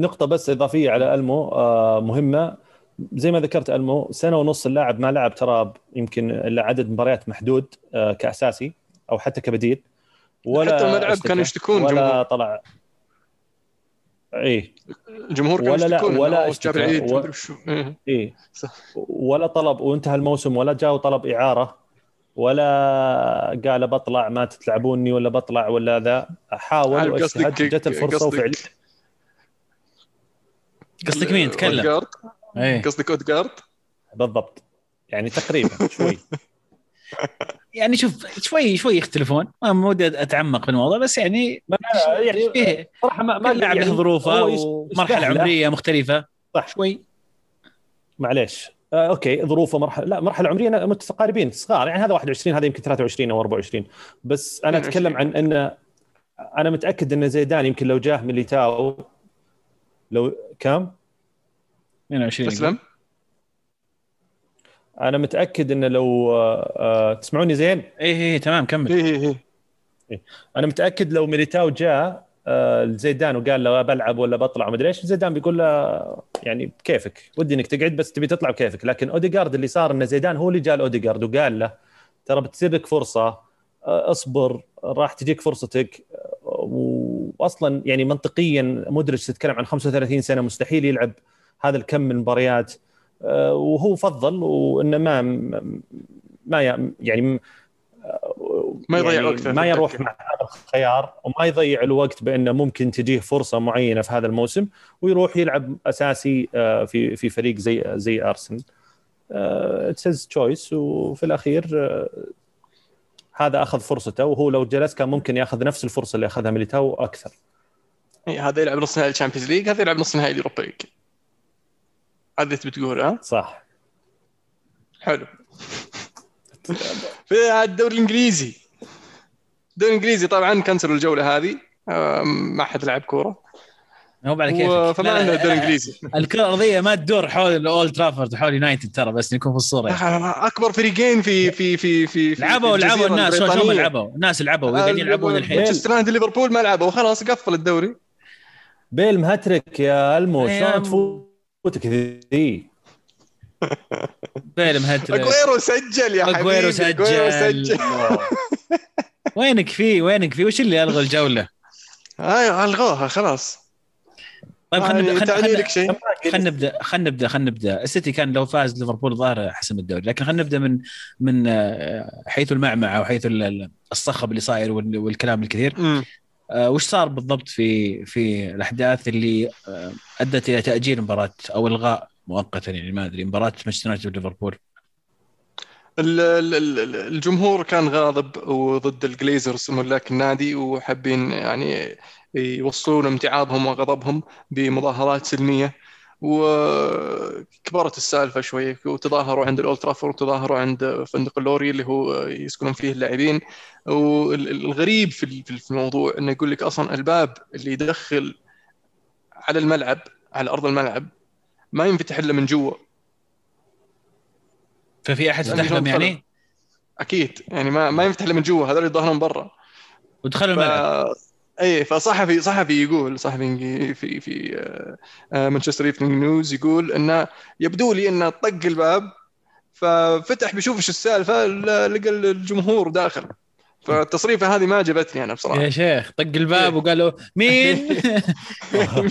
نقطة بس إضافية على ألمو آه، مهمة. زي ما ذكرت ألمو سنة ونص اللاعب ما لعب ترى يمكن إلا عدد مباريات محدود آه، كأساسي أو حتى كبديل. ولا حتى الملعب كانوا يشتكون ولا جمهور. طلع إيه الجمهور كانوا ولا لا- ولا اشتكى. جاب العيد و-. إيه. إيه صح. ولا طلب وانتهى الموسم ولا جاء وطلب إعارة ولا قال بطلع ما تتلعبوني ولا بطلع ولا ذا حاول واجتهد جت الفرصة قصدك وفعلا قصدك مين تكلم؟ إيه قصدك اودجارد بالضبط يعني تقريبا شوي يعني شوف شوي شوي يختلفون ما ودي أتعمق في الموضوع بس يعني ما يعني فيه. صراحة ما ما لاعب يعني له ظروفه هو يش- ومرحلة. عمرية مختلفة. صح. شوي. معليش. آه أوكي. ظروفه مرحلة لا مرحلة عمرية متقاربين صغار. يعني هذا 21 هذا يمكن 23 أو 24 بس أنا 22. أتكلم عن إن أنا متأكد إن زيدان يمكن لو جاه ميليتاو لو كم؟ 22 تسلم؟ أنا متأكد إن لو آه آه تسمعوني زين؟ إيه إيه تمام كمل. إيه إيه إيه. أنا متأكد لو ميليتاو جاء آه، لزيدان وقال له بلعب ولا بطلع ومدري إيش زيدان بيقول له يعني بكيفك ودي إنك تقعد بس تبي تطلع بكيفك. لكن اوديجارد اللي صار إن زيدان هو اللي جاء لاوديجارد وقال له ترى بتصير لك فرصه اصبر راح تجيك فرصتك. واصلا يعني منطقيا مدرج تتكلم عن 35 سنة مستحيل يلعب هذا الكم من المباريات آه، وهو فضل وانه ما ما يعني ما يضيع يعني وقته ما يروح. مع خيار وما يضيع الوقت بأنه ممكن تجيه فرصة معينة في هذا الموسم ويروح يلعب أساسي آه، في في فريق زي زي أرسنال. it's choice وفي الأخير آه، هذا أخذ فرصته وهو لو جلس كان ممكن يأخذ نفس الفرصة اللي أخذها ميليتاو أكثر. إيه، هذا يلعب نص نهائي ال Champions League هذا يلعب نص نهائي ال Europa League. هذا تبي تقول ها؟ صح. حلو. في الدوري الإنجليزي. الدوري الإنجليزي طبعا كنسلوا الجولة هذه ما حد لعب كورة. هو بعد كيفك. فما عندنا الدوري الإنجليزي. الكرة الأرضية ما تدور حول اولد ترافورد حول يونايتد ترى بس نكون في الصورة. يعني. أكبر فريقين في في في في في لعبوا لعبوا الناس البريطانية. لعبوا؟ الناس لعبوا قاعدين يلعبون الحين. مانشستر يونايتد ليفربول ما لعبوا خلاص قفل الدوري. بيل مهترك يا ألمو شلون أم. تفوتك ذي. بيل مهترك اجويرو سجل يا حبيبي اجويرو أجويرو سجل. وينك فيه وينك فيه وش اللي ألغى الجولة؟ أيوه ألغوها خلاص. طيب خلينا نبدأ خلينا نبدأ خلينا نبدأ خلينا نبدأ. السيتي كان لو فاز ليفربول ظاهر حسم الدوري لكن خلينا نبدأ من من آه، حيث المعمعة وحيث ال- ال- الصخب اللي صاير وال- والكلام الكثير. آه، وش صار بالضبط في في الأحداث اللي آه، أدت إلى تأجيل مباراة أو إلغاء مؤقتا؟ يعني ما أدري مباراة مانشستر يونايتد وليفربول ال- ال- ال- الجمهور كان غاضب وضد الجليزرز ملاك النادي وحابين يعني يوصلون امتعاضهم وغضبهم بمظاهرات سلمية. وكبرت السالفة شوي وتظاهروا عند الأولد ترافورد وتظاهروا عند فندق اللوري اللي هو يسكنون فيه اللاعبين. والغريب في ال- في الموضوع إنه يقول لك أصلا الباب اللي يدخل على الملعب على أرض الملعب ما ينفتح إلا من جوا. ففي أحد يعني فتح لهم يعني؟ أكيد يعني ما ما ينفتح إلا من جوا هذول يظهرون برا. ودخلوا. الملعب. اي فصحفي صحفي يقول صحفي في في Manchester Evening News يقول إنه يبدو لي إنه طق الباب ففتح بيشوف إيش السالفة لقى الجمهور داخل. فالتصريفة هذه ما عجبتني أنا بصراحة. يا شيخ طق الباب وقالوا مين؟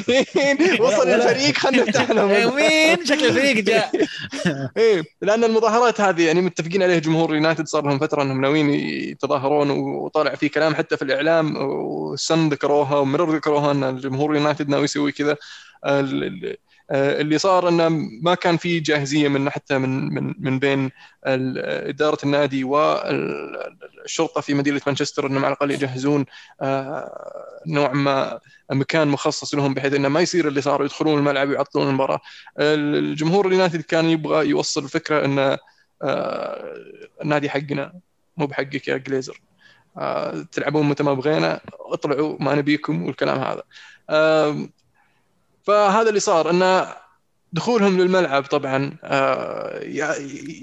مين؟ وصل الفريق خلينا نفتح لهم. مين؟ شكل الفريق جاء. إيه لأن المظاهرات هذه يعني متفقين عليها جمهور يونايتد صار لهم فترة إنهم ناويين يتظاهرون وطالع في كلام حتى في الإعلام وال Sun ذكروها و Mirror ذكروها إن الجمهور يونايتد ناوي يسوي كذا. اللي صار إنه ما كان في جاهزية من حتى من من من بين إدارة النادي والشرطة في مدينة مانشستر إنهم على الأقل يجهزون آه، نوع ما مكان مخصص لهم بحيث إنه ما يصير اللي صار يدخلون الملعب ويعطلون المباراة. الجمهور اليونايتد كان يبغى يوصل الفكرة ان آه، النادي حقنا مو بحقك يا جليزر آه، تلعبون متى ما بغينا اطلعوا ما نبيكم والكلام هذا فهذا اللي صار أن دخولهم للملعب طبعا آه،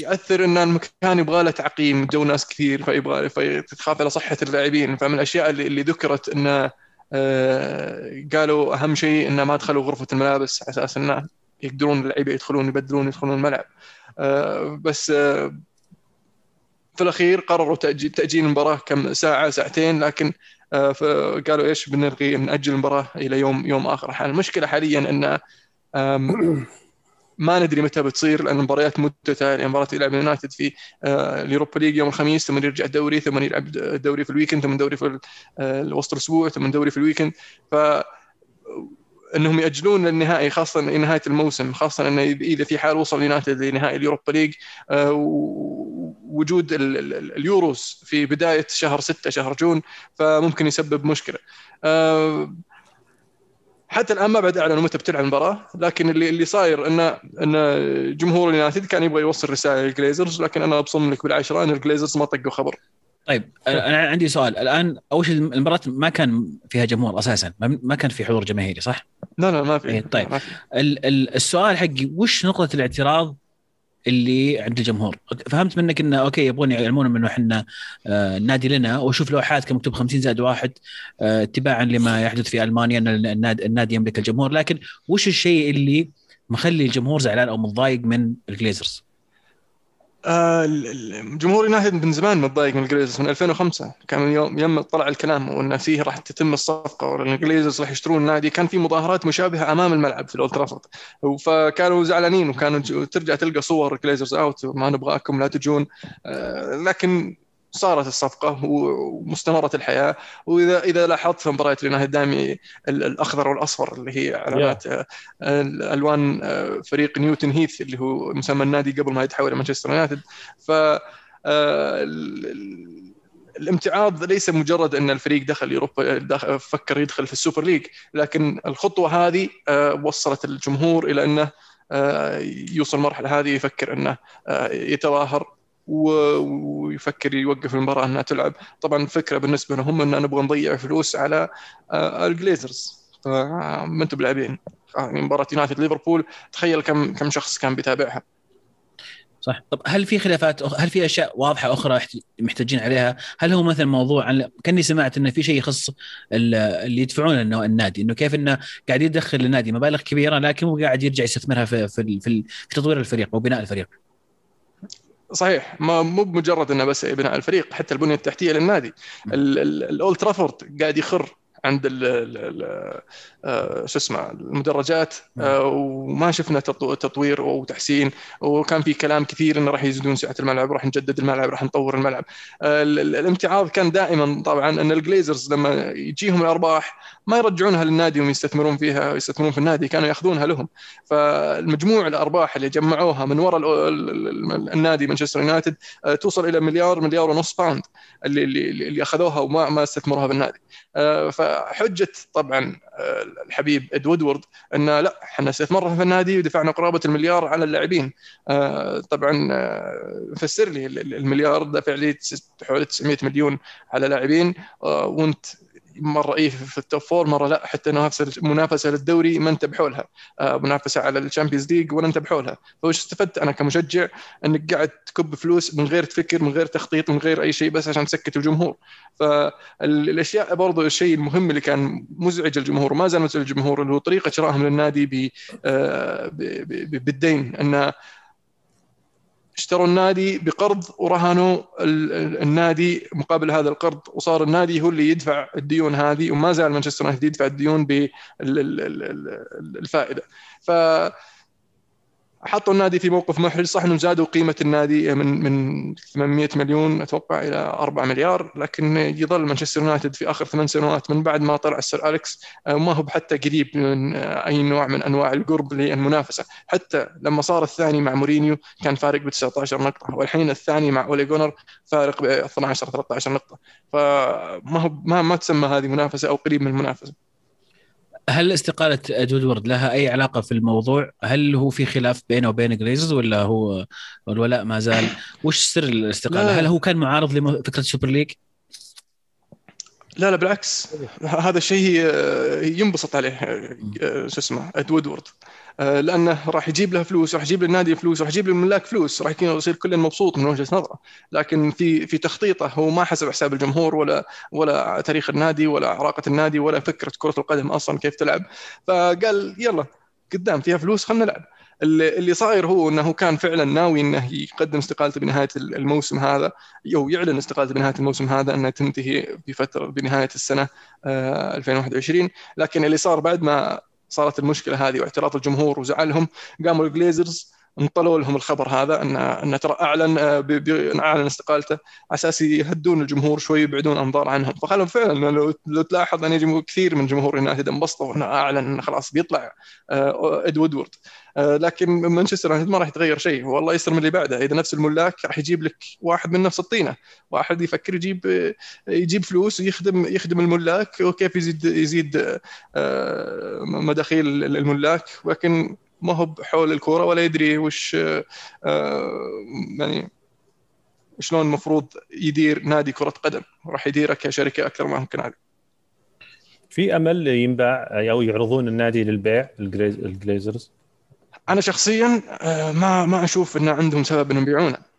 يأثر أن المكان يبغى له تعقيم جو ناس كثير فيبغى فتخاف على صحة اللاعبين. فمن الأشياء اللي, ذكرت انه آه، قالوا أهم شيء انه ما دخلوا غرفة الملابس على أساس انه يقدرون اللعيبة يدخلون يبدلون يدخلون الملعب. آه، بس في الأخير قرروا تأجيل المباراة كم ساعة ساعتين لكن فقالوا إيش بنلغي نأجل المباراة إلى يوم يوم آخر. المشكلة حاليا إن ما ندري متى بتصير لأن المباريات مدتها يعني مباراة يلعب يونايتد في آه، ال Europa League يوم الخميس ثم يرجع الدوري ثم يلعب الدوري في ال weekend ثم دوري في آه، وسط الأسبوع ثم دوري في ال weekend. ف إنهم يأجلون للنهائي خاصه نهاية الموسم خاصه إنه إذا في حال وصل يونايتد لنهائي ال Europa League آه، ووجود ال- ال- ال- اليوروز في بداية شهر 6 شهر June فممكن يسبب مشكلة آه، حتى الآن ما بعد أعلنوا متى بتلعب المباراة لكن اللي اللي صاير ان إن جمهور اليونايتد كان يبغى يوصل رسالة للجليزرز لكن أنا أبصم لك بالعشرة إن الجليزرز ما طقوا خبر طيب أنا عندي سؤال الآن أول شيء المباراة ما كان فيها جمهور أساسا ما كان في حضور جماهيري صح؟ لا لا ما في إيه، طيب. ما في. ال- ال- السؤال حقي وش نقطة الاعتراض اللي عند الجمهور. فهمت منك انه أوكي يبغون يعلمون انه إحنا آه النادي لنا. وأشوف لوحات كان مكتوب 50 زائد واحد آه اتباعا لما يحدث في ألمانيا إن النادي يملك الجمهور. لكن وش الشيء اللي مخلي الجمهور زعلان أو متضايق من الجليزرز؟ آه، جمهور يونايتد من زمان متضايق من الجليزرز من 2005 كان من يوم يوم طلع الكلام وإن فيه راح تتم الصفقة وإن الجليزرز راح يشترون النادي كان في مظاهرات مشابهة أمام الملعب في الأولد فكانوا زعلانين وكانوا ترجع تلقى صور الجليزرز out ما نبغاكم لا تجون. آه، لكن صارت الصفقة واستمرت الحياة واذا إذا لاحظت في مباريات اليونايتد دائما الأخضر والأصفر اللي هي علامات yeah. ألوان فريق نيوتن هيث اللي هو مسمى النادي قبل ما يتحول إلى مانشستر يونايتد ف الامتعاض ليس مجرد أن الفريق دخل اوروبا دخل فكر يدخل في ال Super League لكن الخطوة هذه وصلت الجمهور إلى أنه يوصل المرحله هذه يفكر أنه يتظاهر ويفكر يوقف المباراة إنها تلعب. طبعا الفكرة بالنسبة لهم إن نبغى نضيع فلوس على الجليزرز. فما أنتم بلاعبين. يعني مباراة يونايتد ليفربول تخيل كم كم شخص كان بيتابعها. صح. طب هل في خلافات هل في أشياء واضحة أخرى محتاجين عليها؟ هل هو مثلا موضوع عن كأني سمعت انه في شيء يخص اللي يدفعون إنه النادي إنه كيف إنه قاعد يدخل النادي مبالغ كبيرة لكن هو قاعد يرجع يستثمرها في في, في, في تطوير الفريق وبناء الفريق. صحيح ما مو بمجرد إنه بس بناء الفريق حتى البنية التحتية للنادي. الأولد ترافورد قاعد يخر عند ال ال آه، شو اسمه المدرجات. آه، وما شفنا تطوير وتحسين وكان في كلام كثير إنه راح يزيدون سعة الملعب راح نجدد الملعب راح نطور الملعب. آه، الامتعاض كان دائما طبعا إن الجليزرز لما يجيهم الأرباح ما يرجعونها للنادي ويستثمرون فيها ويستثمرون في النادي كانوا يأخذونها لهم. فالمجموع الأرباح اللي جمعوها من وراء النادي مانشستر يونايتد توصل إلى مليار مليار ونص باوند اللي اللي, اللي أخذوها وما ما استثمروها بالنادي فحجة طبعا الحبيب إد انه لا إحنا استثمرنا في النادي ودفعنا قرابة المليار على اللاعبين. طبعا فسر لي المليار دفع لي حوالي 900 مليون على لاعبين. وأنت مرة إيه في ال top four مرة لا حتى منافسه منافسة للدوري ما انتبهوا لها. آه منافسة على ال Champions League ولا انتبهوا لها. فوش استفدت؟ أنا كمشجع إنك قاعد تكب فلوس من غير تفكر من غير تخطيط من غير أي شيء بس عشان تسكت الجمهور. فالأشياء برضو الشيء المهم اللي كان مزعج الجمهور وما زال مزعج الجمهور اللي هو طريقة شرائهم للنادي آه بالدين. انه اشتروا النادي بقرض ورهنوا النادي مقابل هذا القرض. وصار النادي هو اللي يدفع الديون هذه وما زال مانشستر يونايتد يدفع الديون بالفائده ف حطوا النادي في موقف محرج. صح إنهم زادوا قيمة النادي من من 800 مليون أتوقع إلى 4 مليار لكن يظل مانشستر يونايتد في آخر ثمان سنوات من بعد ما طلع السر أليكس آه، ما هو حتى قريب من آه، أي نوع من أنواع القرب للمنافسة. حتى لما صار الثاني مع مورينيو كان فارق ب 19 نقطة والحين الثاني مع أولي جونر فارق ب 12 13 نقطة. فما هو ما, ما تسمى هذه منافسة أو قريب من المنافسة. هل استقالة وودورد لها أي علاقة في الموضوع؟ هل هو في خلاف بينه وبين جليزرز ولا هو الولاء ما زال؟ وش سر الاستقالة؟ هل هو كان معارض لفكرة ال Super League؟ لا لا بالعكس. هذا الشيء ينبسط عليه شو اسمه اد وودورد آه، لأنه راح يجيب له فلوس راح يجيب للنادي فلوس راح يجيب للملاك فلوس راح يصير كل مبسوط من وجهة نظره. لكن في في تخطيطه هو ما حسب حساب الجمهور ولا ولا تاريخ النادي ولا عراقة النادي ولا فكرة كرة القدم أصلا كيف تلعب. فقال يلا قدام فيها فلوس خلينا نلعب. اللي صاير هو إنه كان فعلا ناوي إنه يقدم استقالته بنهاية الموسم هذا أو يعلن استقالته بنهاية الموسم هذا انها تنتهي بفترة بنهاية السنة 2021 آه، لكن اللي صار بعد ما صارت المشكلة هذه واعتراض الجمهور وزعلهم قاموا الجليزرز انطلوا لهم الخبر هذا ان أن ترى أعلن آه، أعلن استقالته على أساس يهدون الجمهور شوي يبعدون أنظار عنهم. فخلهم فعلا لو, لو تلاحظ أن جمهور كثير من جمهور يونايتد انبسطوا انه أعلن انه خلاص بيطلع آه، إد وودورد. آه، لكن مانشستر يونايتد ما راح يتغير شيء والله يستر من اللي بعده. إذا نفس الملاك راح يجيب لك واحد من نفس الطينة. واحد يفكر يجيب يجيب فلوس ويخدم يخدم الملاك وكيف يزيد يزيد مداخيل الملاك. ولكن ما هو حول الكورة ولا يدري وش آه، يعني شلون المفروض يدير نادي كرة قدم. راح يديره كشركة أكثر ما ممكن هذه في أمل ينباع أو يعرضون النادي للبيع الجليزرز أنا شخصيا آه، ما ما أشوف ان عندهم سبب إنهم يبيعونه.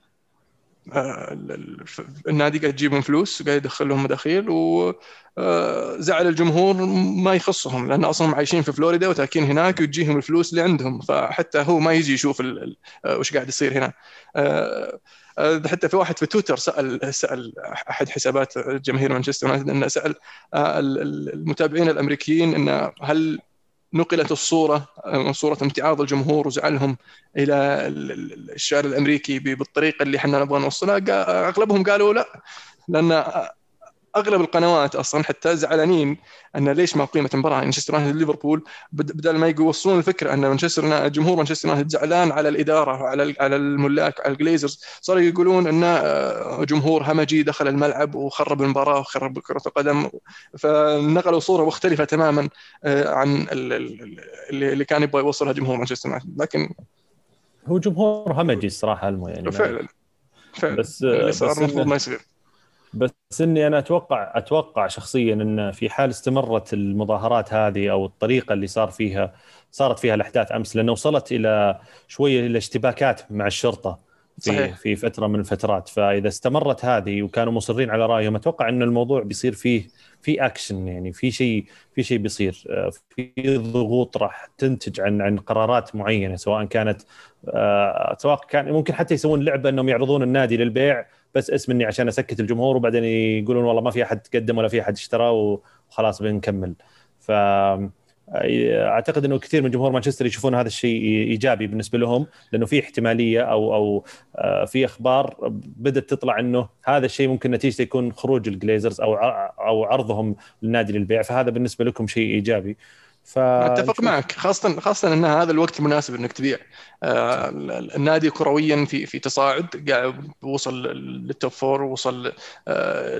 النادي قاعد يجيبهم فلوس وقاعد يدخل لهم مداخيل وزعل الجمهور ما يخصهم لأن أصلا عايشين في فلوريدا وتاكين هناك وتجيهم الفلوس اللي عندهم فحتى هو ما يجي يشوف آه، وش قاعد يصير هنا. آه، حتى في واحد في تويتر سأل سأل أحد حسابات جماهير مانشستر يونايتد إنه سأل المتابعين الأمريكيين إنه هل نقلت الصورة صورة امتعاض الجمهور وزعلهم إلى الشارع الأمريكي بالطريقة اللي إحنا نبغى نوصلها. أغلبهم قالوا لا لأن أغلب القنوات أصلا حتى زعلانين أن ليش ما قيمة المباراه مانشستر يونايتد ليفربول؟ بدل ما يوصلون الفكرة أن مانشستر جمهور مانشستر يونايتد زعلان على الإدارة وعلى على الملاك على الجليزرز صاروا يقولون أن آه، جمهور همجي دخل الملعب وخرب المباراة وخرب كرة القدم. فنقلوا صورة مختلفة تماما آه، عن اللي كان يبغى يوصلها جمهور مانشستر يونايتد. لكن هو جمهور همجي الصراحة المو يعني فعلا. فعلا. بس اللي صار المفروض ما يصير. بس إني أنا أتوقع أتوقع شخصيا إن في حال استمرت المظاهرات هذه أو الطريقة اللي صار فيها صارت فيها الأحداث أمس لأنه وصلت إلى شوية إلى اشتباكات مع الشرطة. في صحيح. في فترة من الفترات. فإذا استمرت هذه وكانوا مصرين على رأيهم أتوقع إن الموضوع بيصير فيه في اكشن يعني في شيء في شيء بيصير. في ضغوط راح تنتج عن عن قرارات معينة سواء كانت آه، سواء كان ممكن حتى يسوون لعبة إنهم يعرضون النادي للبيع بس اسم إني عشان أسكت الجمهور وبعدين يقولون والله ما في أحد تقدم ولا في أحد اشترى وخلاص بنكمل. ف أعتقد إنه كثير من جمهور مانشستر يشوفون هذا الشيء إيجابي بالنسبة لهم لأنه في احتمالية أو أو آه، في أخبار بدأت تطلع إنه هذا الشيء ممكن نتيجته يكون خروج الجليزرز أو أو عرضهم للنادي للبيع فهذا بالنسبة لكم شيء إيجابي. ف... أتفق معك. خاصه خاصة إن هذا الوقت المناسب إنك تبيع. آه النادي كرويا في في تصاعد قاعد وصل لل top four وصل آه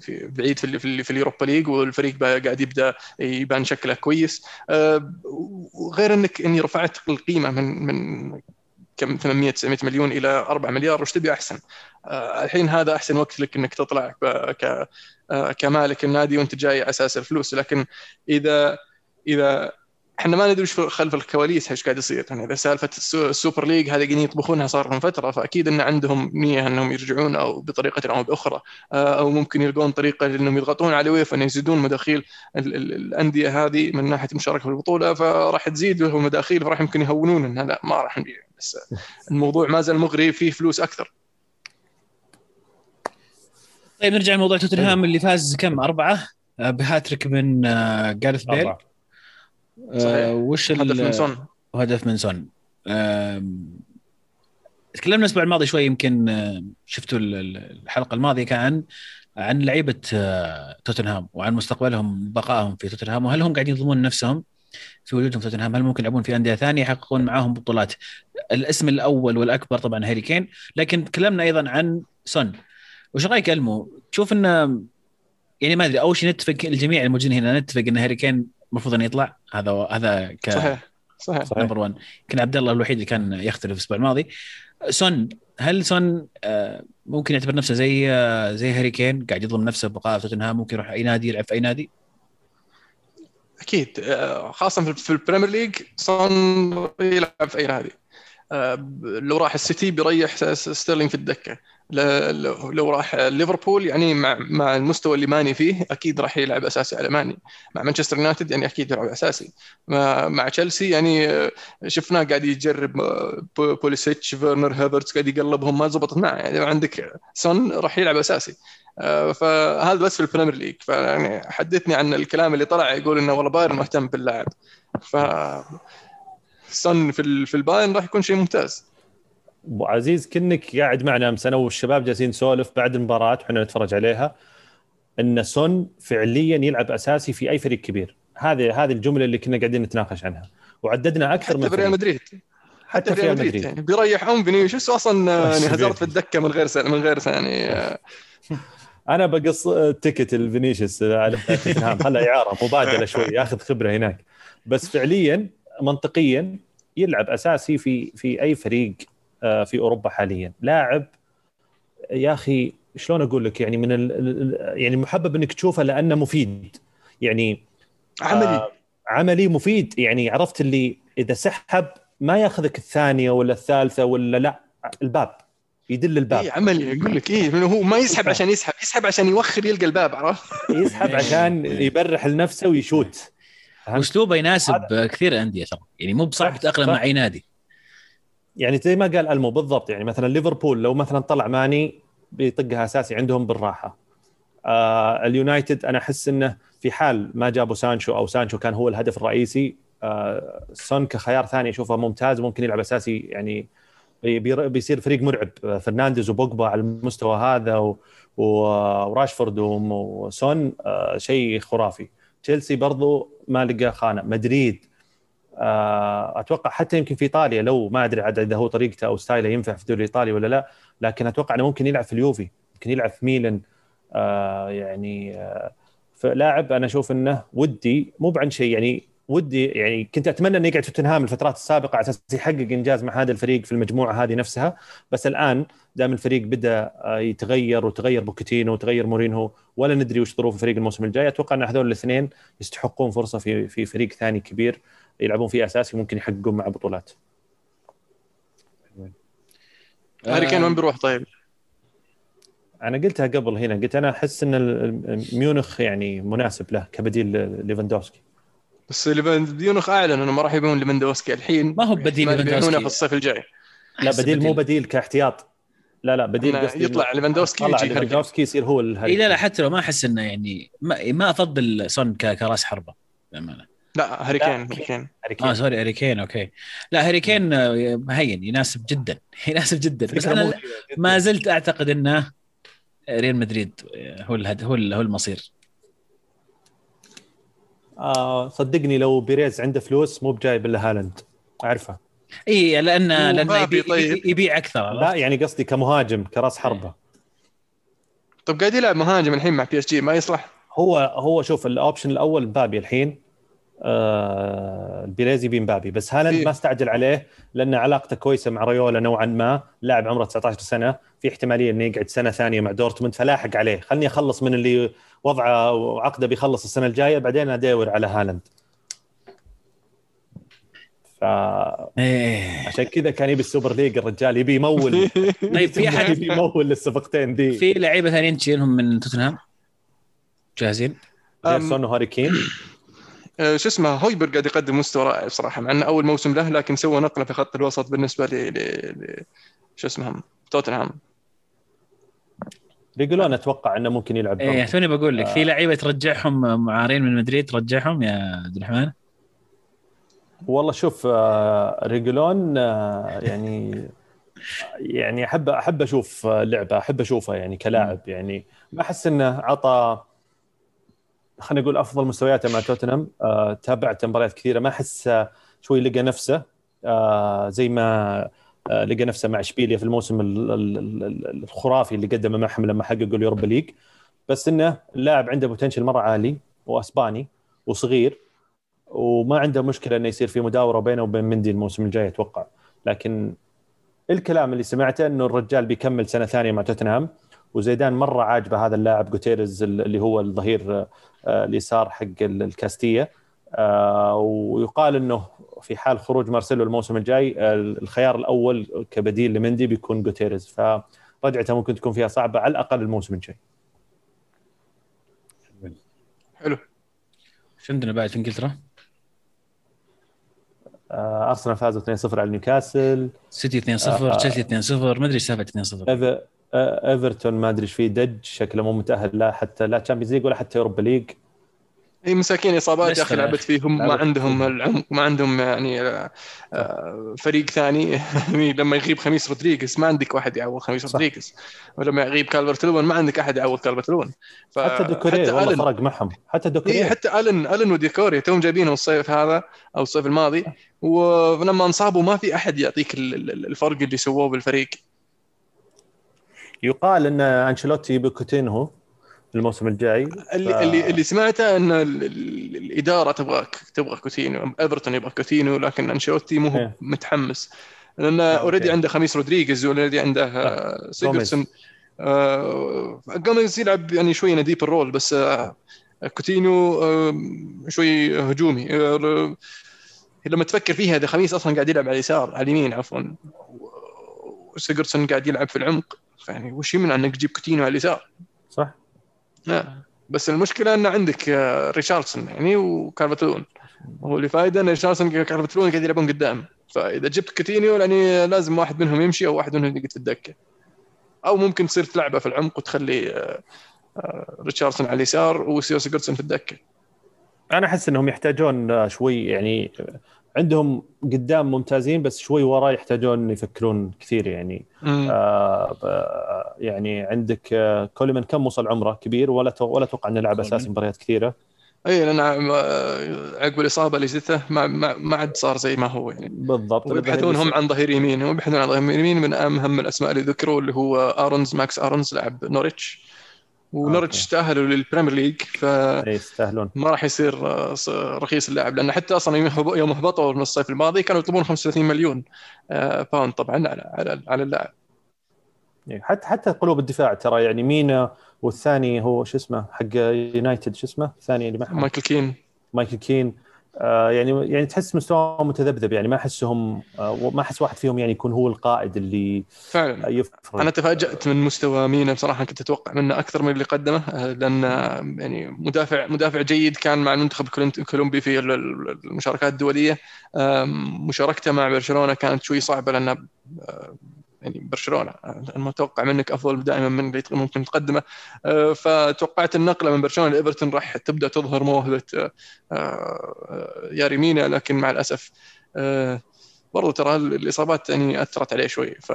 في بعيد في في, في ال Europa League والفريق قاعد يبدأ يبان شكله كويس. آه وغير انك إني رفعت القيمة من من كم؟ 800 900 مليون إلى 4 مليار وش تبي أحسن؟ الحين هذا أحسن وقت لك إنك تطلع ك كمالك النادي وأنت جاي أساس الفلوس. لكن إذا إذا إحنا ما ندري وش خلف الكواليس إيش قاعد يصير. يعني إذا سالفة ال Super League هذه قاعدين يطبخونها صار لهم فترة فأكيد إن عندهم نيه إنهم يرجعون أو بطريقة أو بأخرى. آه، أو ممكن يلقون طريقة إنهم يضغطون على يويفا إن يزيدون مداخيل الأندية هذه من ناحية المشاركه في البطولة فراح تزيد لهم مداخيل فراح يمكن يهونون ان لا ما راح نبيع. بس الموضوع ما زال مغري فيه فلوس أكثر. طيب نرجع لموضوع توتنهام اللي فاز كم؟ أربعة؟ آه، بهاتريك من آه، جارث بيل آه وش هدف من سون. هدف من سون. تكلمنا الأسبوع الماضي شوي يمكن آه، شفتوا الحلقة الماضية كان عن لعيبة آه، توتنهام وعن مستقبلهم بقائهم في توتنهام وهل هم قاعدين يضمون نفسهم في وجودهم في توتنهام؟ هل ممكن يلعبون في أندية ثانية يحققون معاهم بطولات؟ الاسم الأول والأكبر طبعا هاري كين لكن تكلمنا أيضا عن سون. وش رأيك ألمو؟ تشوف إنه يعني ما أدري أول شيء نتفق الجميع الموجودين هنا نتفق إن هاري كين المفروض إنه يطلع. هذا هذا ك صحيح صحيح. number 1 يمكن عبد الله الوحيد اللي كان يختلف الأسبوع الماضي. سون هل سون آه، ممكن يعتبر نفسه زي آه، زي هاري كين قاعد يظلم نفسه بقاء في توتنهام ممكن يروح أي نادي يلعب في أي نادي؟ أكيد آه، خاصة في ال Premier League سون يلعب في أي نادي. لو راح السيتي بيريح ستيرلينج في الدكة. لو راح ليفربول يعني مع مع المستوى اللي ماني فيه أكيد راح يلعب أساسي على ماني. مع مانشستر يونايتد يعني أكيد يلعب أساسي. مع تشيلسي يعني شفناه قاعد يجرب بوليسيتش فيرنر هيفرتس قاعد يقلبهم ما زبطت معه. يعني عندك سون راح يلعب أساسي. فهذا بس في ال Premier League. فيعني حدثني عن الكلام اللي طلع يقول إنه والله بايرن مهتم باللاعب. ف سون في في البايرن راح يكون شيء ممتاز. أبو عزيز كنك قاعد معنا أمس. أنا والشباب جالسين نسولف بعد المباراة وحنا نتفرج عليها إن سون فعليا يلعب أساسي في أي فريق كبير. هذه هذه الجملة اللي كنا قاعدين نتناقش عنها. وعددنا أكثر من ريال مدريد. حتى في ريال مدريد. يعني بيريحون فينيسيوس أصلا يعني هزارت في الدكة من غير من غير يعني. أنا بقص ticket لفينيسيوس على توتنهام خله إعارة مبادلة شوي ياخذ خبرة هناك. بس فعليا منطقيا يلعب أساسي في في أي فريق في أوروبا حاليا. لاعب يا أخي شلون أقول لك؟ يعني من ال يعني محبب إنك تشوفه لأنه مفيد. يعني عملي. آه عملي مفيد. يعني عرفت اللي إذا سحب ما يأخذك الثانية ولا الثالثة ولا لا الباب. يدل الباب. اي عملي أقول لك اي هو ما يسحب عشان يسحب يسحب عشان يوخر يلقى الباب عرفت؟ يسحب عشان يبرح لنفسه ويشوت. أسلوبه يناسب هذا. كثير انديه ترى. يعني مو بصعب تتأقلم مع أي نادي. يعني زي ما قال ألمو بالضبط يعني مثلا ليفربول لو مثلا طلع ماني بيطقها أساسي عندهم بالراحة. آه اليونايتد أنا أحس إنه في حال ما جابوا سانشو أو سانشو كان هو الهدف الرئيسي آه، سون كخيار ثاني أشوفه ممتاز وممكن يلعب أساسي يعني بيصير فريق مرعب. آه، فرنانديز وبوجبا على المستوى هذا و- وراشفورد وسون آه، شيء خرافي. تشيلسي برضو ما لقى خانة. مدريد أتوقع حتى يمكن في إيطاليا لو ما أدري عاد إذا هو طريقته أو ستايله ينفع في الدوري الإيطالي ولا لا لكن أتوقع إنه ممكن يلعب في اليوفي ممكن يلعب في ميلان. آه، يعني آه، فلاعب أنا أشوف إنه ودي مو بعن شيء يعني ودي يعني كنت أتمنى إنه يقعد في توتنهام الفترات السابقة على أساس يحقق إنجاز مع هذا الفريق في المجموعة هذه نفسها. بس الآن دام الفريق بدأ آه، يتغير وتغير بوكيتينو وتغير مورينهو ولا ندري وش ظروف الفريق الموسم الجاي. أتوقع إن هذول الاثنين يستحقون فرصة في في فريق ثاني كبير. يلعبون فيه اساسي ممكن يحققون مع بطولات. هاري كين وين بيروح طيب؟ أنا قلتها قبل هنا قلت أنا أحس إن ال- ميونخ يعني مناسب له كبديل ليفاندوفسكي. بس ليفاندوفسكي أعلن إنه ما راح يبيعون ليفاندوفسكي الحين. ما هو بديل يبيعونه ليفاندوفسكي. في الصيف الجاي. لا أحس بديل مو بديل. كاحتياط. لا لا بديل قصدي يطلع ليفاندوفسكي يجي. ليفاندوفسكي يصير هو الهاري اي لا لا حتى لو ما أحس إنه يعني ما, ما أفضل سون ك- كراس حربة بأمانة. لا هاري. كين هاري كين. آه sorry هاري كين okay. لا هاري كين آه، كين يناسب جدا. يناسب جدا. بس أنا. ما زلت أعتقد انه ريال مدريد هو الهد هو ال- هو المصير. آه صدقني لو بيريز عنده فلوس مو بجايب الا هالاند. أعرفه. إي لأن لأن مبابي يبيع, طيب. يبيع أكثر لا يعني قصدي كمهاجم كراس حربة. طب قاعد يلعب مهاجم الحين مع PSG ما يصلح. هو هو شوف ال option الأول مبابي الحين. آه البيريز يبي مبابي بس هالاند إيه. ما استعجل عليه لأن علاقته كويسة مع ريولا نوعا ما. لاعب عمره 19 سنة. في احتمالية إنه يقعد سنة ثانية مع دورتموند. فلاحق عليه. خلني أخلص من اللي وضعه وعقده بيخلص السنة الجاية. بعدين أدور على هالاند. فعشان إيه. كذا كان يبي السوبر ليج الرجال. يبي يمول. طيب في احد يبي يمول للصفقتين دي. في لعيبة ثانيين تشيلهم من توتنهام؟ جاهزين؟ غير سون وهاري كين. شو اسمه هويبرج قاعد يقدم مستوى رائع بصراحة مع إنه أول موسم له لكن سوى نقلة في خط الوسط بالنسبة ل شو اسمهم توتنهام ريجولون أتوقع إنه ممكن يلعب إيه. توني بقول لك في آه. لعيبة ترجعهم معارين من مدريد ترجعهم يا عبد الرحمن والله شوف آه، ريجولون آه، يعني يعني أحب أحب أشوف آه، لعبة أحب اشوفه يعني كلاعب يعني ما أحس إنه عطى خلينا نقول أفضل مستوياته مع توتنهام. آه، تابعت مباريات كثيرة ما أحس شوي لقى نفسه. آه، زي ما آه، لقى نفسه مع إشبيليا في الموسم ال- ال- ال- الخرافي اللي قدمه معهم لما حققوا اليوروبا ليج. بس إنه اللاعب عنده potential مرة عالي وأسباني وصغير وما عنده مشكلة إنه يصير في مداورة بينه وبين مندي الموسم الجاي أتوقع. لكن الكلام اللي سمعته إنه الرجال بيكمل سنة ثانية مع توتنهام وزيدان مرة عاجبه هذا اللاعب جوتيرز اللي هو الظهير اليسار حق ال- الكاستيا. آه، ويقال إنه في حال خروج مارسيلو الموسم الجاي الخيار الأول كبديل لمندي بيكون جوتيرز فرجعته ممكن تكون فيها صعبة على الأقل الموسم الجاي. حلو. شو عندنا بعد في إنجلترا؟ آه، أرسنال فازوا 2-0 على نيوكاسل. سيتي 2-0 آه. تشيلسي 2-0 ما أدري إيش سالفة 2-0 إيفر- آه، إيفرتون ما أدري إيش فيه دج شكله مو متأهل لا حتى لا تشامبيونز ليج ولا حتى اوروبا ليج اي مساكين إصابات يا أخي. لعبت فيهم ما عندهم. العمق ما عندهم يعني آه، آه، فريق ثاني. يعني لما يغيب خميس رودريغيز ما عندك واحد يعوض خميس. رودريغيز ولما يغيب كالفرت لوين ما عندك أحد يعوض كالفرت لوين ف- حتى دوكوري والله ألن. فرق معهم. حتى دوكوري حتى آلن آلن ودوكوري توم جايبينهم الصيف هذا أو الصيف الماضي. ولما انصابوا ما في أحد يعطيك ال- ال- الفرق اللي سووه بالفريق. يقال إن أنشيلوتي بكوتينهو الموسم الجاي. اللي ف- اللي اللي سمعته إن ال- ال- الإدارة تبغاك تبغى كوتينيو إيفرتون يبغى كوتينيو لكن أنشيلوتي مو إيه. متحمس. لأن آه، already. عنده خميس رودريغيز و already عنده آه، سيجوردسون آه، جوميز يلعب يعني شوي in deeper role بس آه، كوتينيو آه، شوي هجومي. لما تفكر فيها هذا خميس أصلا قاعد يلعب على اليسار على اليمين عفوا وسيجوردسون قاعد يلعب في العمق. يعني وش يمنع انك تجيب كوتينيو على اليسار صح. نعم بس المشكلة إن عندك آه، ريشاردسون يعني وكالفرت لوين هو اللي فايدة إن ريشاردسون وكالفرت لوين قاعد يلعبون قدام. فإذا جبت كوتينيو يعني لازم واحد منهم يمشي أو واحد منهم يقعد في الدكة. أو ممكن تصير تلعبه في العمق وتخلي آه، آه، ريتشاردسون على اليسار وسيو سيجوردسون في الدكة. أنا أحس إنهم يحتاجون شوي يعني عندهم قدام ممتازين بس شوي ورا يحتاجون يفكرون كثير يعني. آه ب- يعني عندك آه كولمان كم وصل عمره؟ كبير ولا تو- ولا أتوقع إنه لعب اساسي مباريات كثيرة. اي لأن آه، عقب الإصابة اللي ما ما ما عاد صار زي ما هو يعني. بالضبط. ويبحثون هم عن ظهير يمين هم يبحثون عن ظهير يمين من أهم الأسماء اللي ذكروا اللي هو آرونز ماكس آرونز لاعب نوريتش. ونوريتش تاهلوا للبريمير ليج فما اي يستاهلون. راح يصير آه، رخيص اللاعب لأن حتى أصلا يوم هب- يوم هبطوا من الصيف الماضي كانوا يطلبون 35 مليون آه، pound طبعا على على على اللاعب. يعني حتى حتى قلوب الدفاع ترى يعني مينا والثاني هو شو اسمه حق يونايتد شو اسمه الثاني اللي معهم. مايكل كين. مايكل كين. آه يعني يعني تحس مستواهم متذبذب يعني ما أحسهم آه ما أحس واحد فيهم يعني يكون هو القائد اللي فعلا. يفرق. أنا تفاجأت من مستوى مينا بصراحة كنت أتوقع منه أكثر من اللي قدمه آه، لأن آه، يعني مدافع مدافع جيد كان مع المنتخب الكولوم- الكولومبي في ال- ال- المشاركات الدولية. مشاركته مع برشلونة كانت شوي صعبة لأن آه، يعني برشلونة. المتوقع منك أفضل دائما من اللي ممكن تقدمه. آه، فتوقعت النقلة من برشلونة لإيفرتون راح تبدأ تظهر موهبة آه، آه، ياري مينا لكن مع الأسف برضو ترى الإصابات يعني أثرت عليه شوي. ف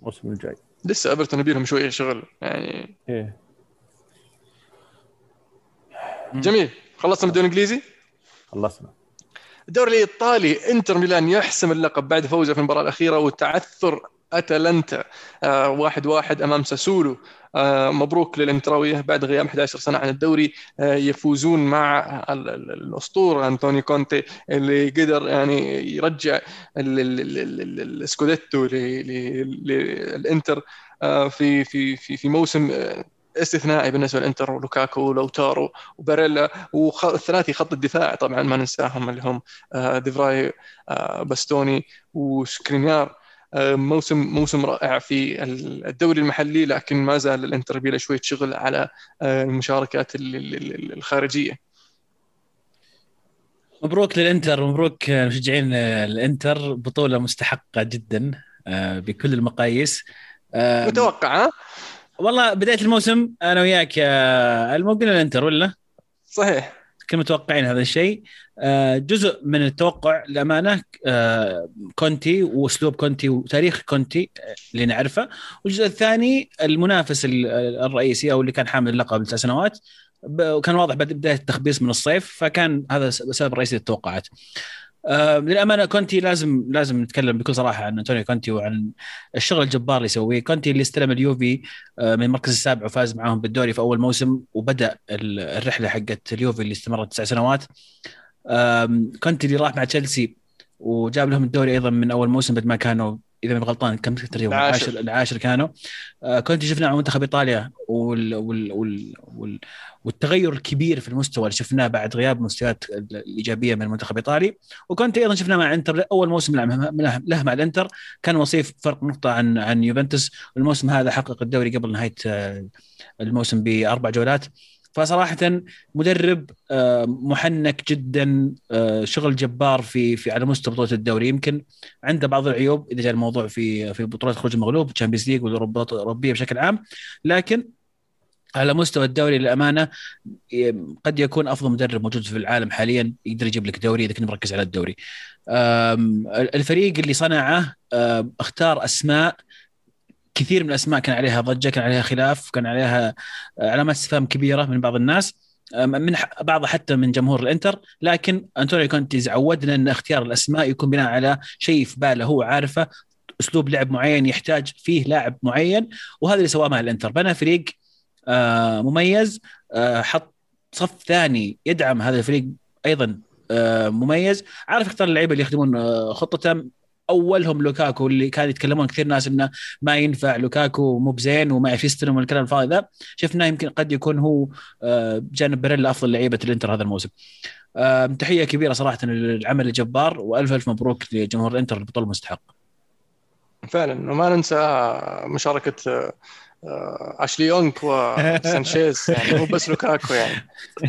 الموسم الجاي. لسه إيفرتون يبي لهم شوية شغل يعني. إيه. جميل. خلصنا الدوري الإنجليزي؟ خلصنا. الدوري الإيطالي إنتر ميلان يحسم اللقب بعد فوزه في المباراة الأخيرة وتعثر أتلانتا آه واحد واحد أمام ساسولو. آه مبروك للانتراويه بعد غياب 11 سنة عن الدوري. آه يفوزون مع ال- ال- الأسطورة أنطونيو كونتي اللي قدر يعني يرجع ال- ال- ال- ال- ال- السكوديتو للإنتر في في في في موسم آه، استثنائي بالنسبة للانتر ولوكاكو ولوتارو وباريلا والثلاثي خط الدفاع طبعا ما ننساهم اللي هم آه، ديفراي آه، باستوني وسكرينيار. آه، موسم موسم رائع في الدوري المحلي لكن ما زال الإنتر يبيله شوية شغل على المشاركات ال- ال- ال- الخارجية. مبروك للإنتر مبروك مشجعين الإنتر. بطولة مستحقة جدا بكل المقاييس. متوقع ها؟ والله بداية الموسم أنا وياك يا ألمو قلنا الإنتر ولا؟ صحيح. كنا متوقعين هذا الشيء. آه، جزء من التوقع للأمانة آه، كونتي وأسلوب كونتي وتاريخ كونتي آه، اللي نعرفه. والجزء الثاني المنافس ال- الرئيسي أو اللي كان حامل اللقب تسع سنوات وكان واضح بعد بداية التخبيص من الصيف فكان هذا السبب الرئيسي للتوقعات. آه، للأمانة كونتي لازم لازم نتكلم بكل صراحة عن أنطونيو كونتي وعن الشغل الجبار اللي يسويه. كونتي اللي استلم اليوفي آه، من المركز السابع وفاز معاهم بالدوري في أول موسم وبدأ ال- الرحلة حقت اليوفي اللي استمرت تسع سنوات. كونتي اللي راح مع تشيلسي وجاب لهم الدوري أيضا من أول موسم بعد ما كانوا إذا ماني غلطان كم تقريبا؟ العاشر. العاشر كانوا. آه، كونتي شفناه مع منتخب إيطاليا وال وال وال وال والتغير الكبير في المستوى اللي شفناه بعد غياب المستويات الإيجابية من المنتخب الإيطالي. وكونتي أيضا شفناه مع إنتر أول موسم له مع الإنتر. كان وصيف فرق نقطة عن عن يوفنتوس. والموسم هذا حقق الدوري قبل نهاية آه، الموسم بأربع جولات. فصراحة مدرب آه، محنك جدا آه، شغل جبار في في على مستوى بطولة الدوري يمكن عنده بعض العيوب إذا جاء الموضوع في في بطولات خروج المغلوب Champions League والبطولات الأوروبية بشكل عام لكن على مستوى الدوري للأمانة قد يكون أفضل مدرب موجود في العالم حاليا يقدر يجيب لك دوري إذا كنت مركز على الدوري. الفريق اللي صنعه أختار أسماء كثير من الأسماء كان عليها ضجة، كان عليها خلاف، كان عليها علامات استفهام كبيرة من بعض الناس أم، من بعضها حتى من جمهور الإنتر، لكن أنطونيو كونتي عودنا أن اختيار الأسماء يكون بناء على شيء في باله هو عارفة أسلوب لعب معين يحتاج فيه لاعب معين وهذا اللي سواه مع الإنتر، بنى فريق آه، مميز آه، حط صف ثاني يدعم هذا الفريق أيضا آه، مميز. عارف يختار اللعيبة اللي يخدمون آه، خطته أولهم لوكاكو اللي كان يتكلمون كثير ناس إنه ما ينفع لوكاكو مو بزين وما يعرف يستلم والكلام الفاضي ذا. شفناه يمكن قد يكون هو آه، بجانب باريلا أفضل لعيبة الإنتر هذا الموسم. آه، تحية كبيرة صراحة للعمل الجبار وألف ألف مبروك لجمهور الإنتر البطولة المستحق. فعلا وما ننسى مشاركة آه، أشلي يونغ وسانشيز يعني مو بس لوكاكو يعني.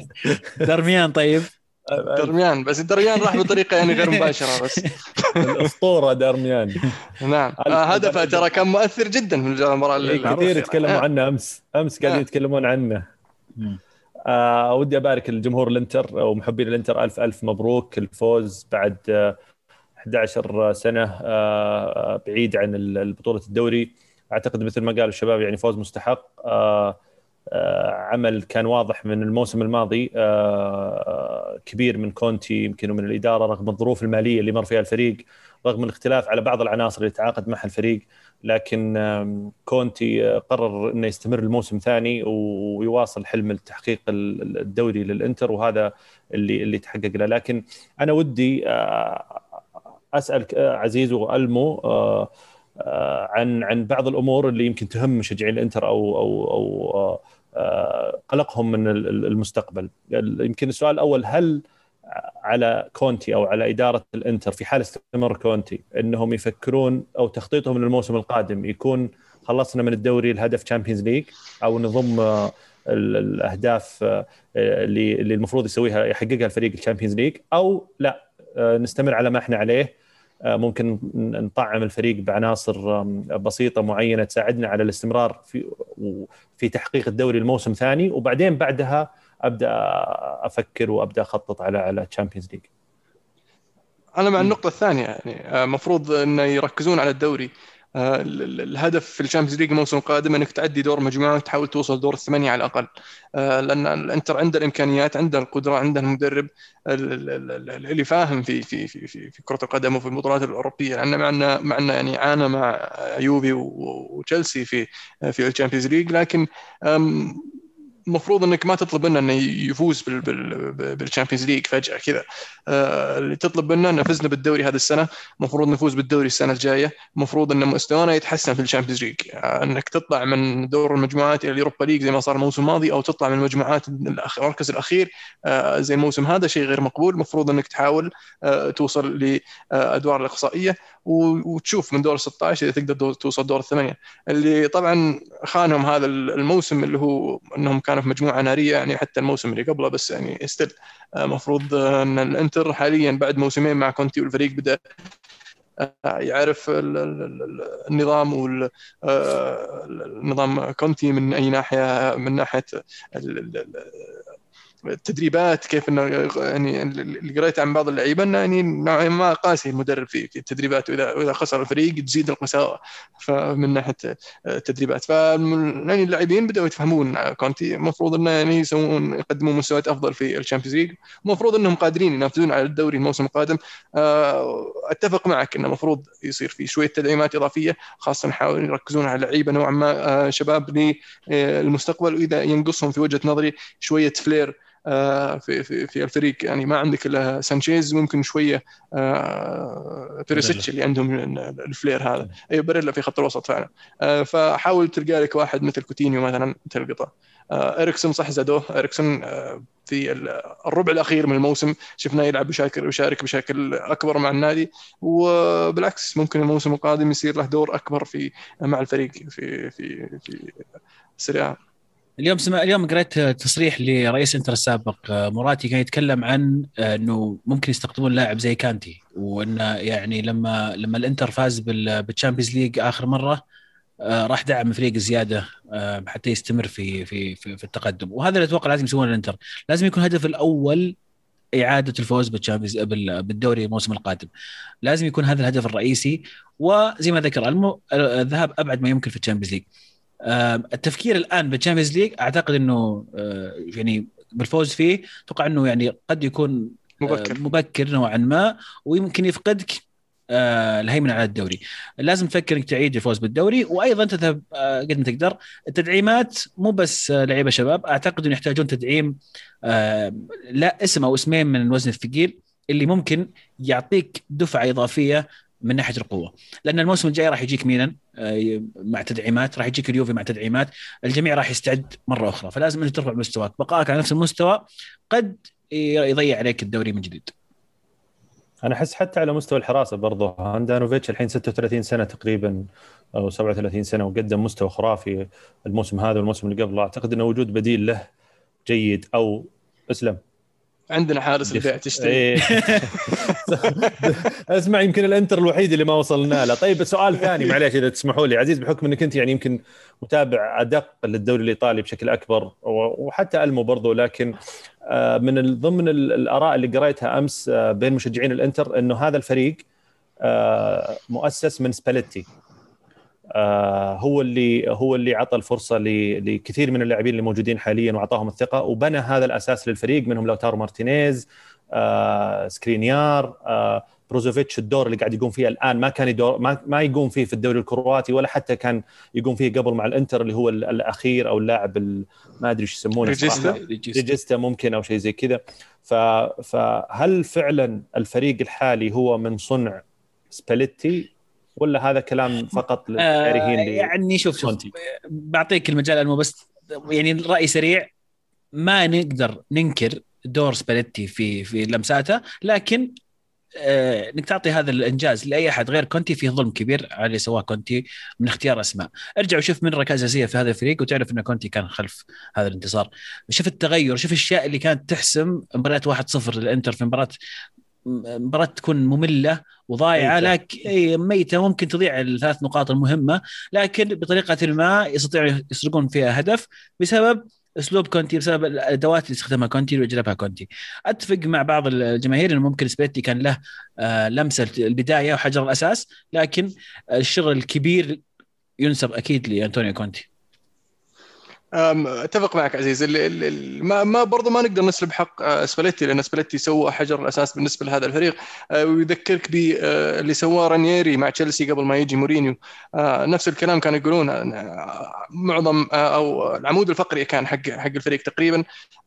درميان طيب. درميان بس الدرميان راح بطريقة يعني غير مباشرة بس. الأسطورة دارميان. نعم. آه، هدفه ترى كان مؤثر جدا في المباراة إيه، الأخيرة. كثير يتكلموا آه. عنه أمس. أمس قاعدين آه. يتكلمون عنه. آه ودي أبارك الجمهور الإنتر ومحبين الإنتر ألف ألف مبروك. الفوز بعد آه 11 سنة آه بعيد عن بطوله الدوري. أعتقد مثل ما قال الشباب يعني فوز مستحق. آه آه عمل كان واضح من الموسم الماضي آه كبير من كونتي يمكن ومن الإدارة رغم الظروف المالية اللي مر فيها الفريق رغم الاختلاف على بعض العناصر اللي تعاقد معها الفريق. لكن كونتي قرر إنه يستمر الموسم ثاني ويواصل حلم التحقيق الدوري للإنتر وهذا اللي اللي تحقق له. لكن أنا ودي اسال عزيز وألمو عن عن بعض الأمور اللي يمكن تهم مشجعين الإنتر أو أو أو قلقهم من المستقبل. يمكن السؤال الأول هل على كونتي أو على إدارة الإنتر في حال استمر كونتي إنهم يفكرون أو تخطيطهم للموسم القادم يكون خلصنا من الدوري الهدف Champions League أو نضم الأهداف اللي المفروض يسويها يحققها الفريق ال Champions League أو لا نستمر على ما إحنا عليه ممكن نطعم الفريق بعناصر بسيطة معينة تساعدنا على الاستمرار في في تحقيق الدوري الموسم ثاني. وبعدين بعدها أبدأ أفكر وأبدأ أخطط على على Champions League أنا مع النقطة الثانية يعني المفروض انه يركزون على الدوري. الهدف في ال Champions League الموسم القادم إنك تعدي دور مجموعة وتحاول توصل دور الثمانية على الأقل. لأن الإنتر عنده الإمكانيات عنده القدرة عنده المدرب اللي فاهم في في في في, في كرة القدم وفي البطولات الأوروبية. لأن معنا معنا يعني عانى مع يوفي وتشيلسي في في ال Champions League لكن المفروض إنك ما تطلب منه إنه يفوز بال Champions League فجأة كذا. آه، اللي تطلب منه إنه فزنا بالدوري هذه السنة المفروض نفوز بالدوري السنة الجاية. المفروض إن مستوانا يتحسن في ال Champions League آه، إنك تطلع من دور المجموعات إلى ال Europa League زي ما صار الموسم الماضي أو تطلع من المجموعات المركز الأخير آه، زي الموسم هذا شيء غير مقبول. المفروض إنك تحاول توصل لأدوار الإقصائية. وتشوف من دور 16 إذا تقدر توصل دور الثمانية. اللي طبعا خانهم هذا الموسم اللي هو إنهم كانوا في مجموعة نارية يعني حتى الموسم اللي قبله بس يعني still المفروض إن الإنتر حاليا بعد موسمين مع كونتي والفريق بدأ يعرف النظام والنظام كونتي من أي ناحية من ناحية التدريبات كيف إنه يعني اللي قريت عن بعض اللعيبة إنه يعني نوعا ما قاسي المدرب في التدريبات واذا وإذا خسر الفريق تزيد القساوه فمن ناحية التدريبات. ف يعني اللاعبين بدأوا يتفهمون كونتي. المفروض إنه يعني يسوون يقدمون مستويات أفضل في ال Champions League. المفروض إنهم قادرين ينافسون على الدوري الموسم القادم. آه، أتفق معك إنه المفروض يصير في شوية تدعيمات إضافية خاصة نحاول يركزون على لعيبة نوعا ما آه، شباب للمستقبل. وإذا ينقصهم في وجهة نظري شوية flair في في في الفريق. يعني ما عندك إلا سانشيز ممكن شوية آه، بيريسيتش اللي عندهم ال flair هذا. اي باريلا في خط الوسط فعلا. آه، فحاول تلقى لك واحد مثل كوتينيو مثلا تلقطه. إريكسون صح زادوه. إريكسون في الربع الأخير من الموسم شفناه يلعب بشكل يشارك بشكل أكبر مع النادي. وبالعكس ممكن الموسم القادم يصير له دور أكبر في مع الفريق في في في السريع اليوم سمع اليوم قريت تصريح لرئيس انتر السابق آه، موراتي كان يتكلم عن آه، إنه ممكن يستقطبون لاعب زي كانتي وإنه يعني لما لما الإنتر فاز بال Champions League آخر مرة آه، راح دعم فريق زيادة حتى يستمر في في في, في التقدم. وهذا اللي أتوقع لازم يسوونه الإنتر. لازم يكون الهدف الأول إعادة الفوز بال Champions بالدوري الموسم القادم. لازم يكون هذا الهدف الرئيسي وزي ما ذكر الذهاب أبعد ما يمكن في ال Champions League التفكير الآن بال Champions League أعتقد إنه آه، يعني بالفوز فيه أتوقع إنه يعني قد يكون آه، مبكر. مبكر نوعا ما ويمكن يفقدك آه، الهيمنة على الدوري. لازم تفكر إنك تعيد الفوز بالدوري وأيضا تذهب قد ما تقدر. التدعيمات مو بس لعيبة شباب أعتقد إنه يحتاجون تدعيم لا اسم أو اسمين من الوزن الثقيل اللي ممكن يعطيك دفعة إضافية من ناحية القوة. لأن الموسم الجاي راح يجيك ميلان آه، مع تدعيمات راح يجيك اليوفي مع تدعيمات. الجميع راح يستعد مرة أخرى فلازم أنت ترفع مستواك. بقائك على نفس المستوى قد يضيع عليك الدوري من جديد. أنا أحس حتى على مستوى الحراسة برضه هاندانوفيتش الحين 36 سنة تقريبا أو 37 سنة وقدم مستوى خرافي الموسم هذا والموسم اللي قبله. أعتقد إنه وجود بديل له جيد أو أسلم. عندنا حارس البيع تشتري. إيه. اسمع يمكن الانتر الوحيد اللي ما وصلنا له. طيب سؤال ثاني معليش إذا تسمحوا لي. عزيز بحكم إنك أنت يعني يمكن متابع أدق للدوري الإيطالي بشكل أكبر وحتى ألمو برضو لكن آه، من ضمن ال- الآراء اللي قريتها أمس آه، بين مشجعين الإنتر إنه هذا الفريق آه، مؤسس من سباليتي. هو اللي هو اللي عطى الفرصة ل- لكثير من اللاعبين اللي موجودين حاليا واعطاهم الثقة وبنى هذا الأساس للفريق منهم لوتارو مارتينيز آه، سكرينيار آه، بروزوفيتش الدور اللي قاعد يقوم فيه الآن ما كان يدور ما, ما يقوم فيه في المنتخب الكرواتي ولا حتى كان يقوم فيه قبل مع الإنتر اللي هو ال- الأخير أو اللاعب ال- ما أدري إيش يسمونه regista؟ regista ممكن أو شيء زي كذا. فهل فعلا الفريق الحالي هو من صنع سباليتي ولا هذا كلام فقط آه للكارهين ل- يعني شوف شوف. بعطيك المجال المو بس يعني رأي سريع. ما نقدر ننكر دور سباليتي في في لمساته لكن آه، إنك تعطي هذا الإنجاز لأي أحد غير كونتي فيه ظلم كبير على اللي سواه كونتي من اختيار أسماء، ارجع وشوف من ركائز أساسية في هذا الفريق وتعرف إن كونتي كان خلف هذا الانتصار، شوف التغير، شوف الأشياء اللي كانت تحسم مباريات 1-0 للإنتر في مباراة مباراة تكون مملة وضايعة. لكن ميتة ممكن تضيع الثلاث نقاط المهمة لكن بطريقة ما يستطيعوا يسرقون فيها هدف بسبب أسلوب كونتي بسبب الأدوات اللي استخدمها كونتي واللي جلبها كونتي أتفق مع بعض الجماهير إنه ممكن سباليتي كان له آه، لمسة البداية وحجر الأساس لكن الشغل الكبير ينسب أكيد لأنطونيو كونتي أتفق معك عزيز. ال- ال- ال- ما ما برضه ما نقدر نسلب حق آه، سباليتي لأن سباليتي سوى حجر الأساس بالنسبة لهذا الفريق. آه، ويذكرك باللي سواه رانييري مع تشيلسي قبل ما يجي مورينيو. آه، نفس الكلام كانوا يقولون آه، معظم آه، أو العمود الفقري كان حق حق الفريق تقريبا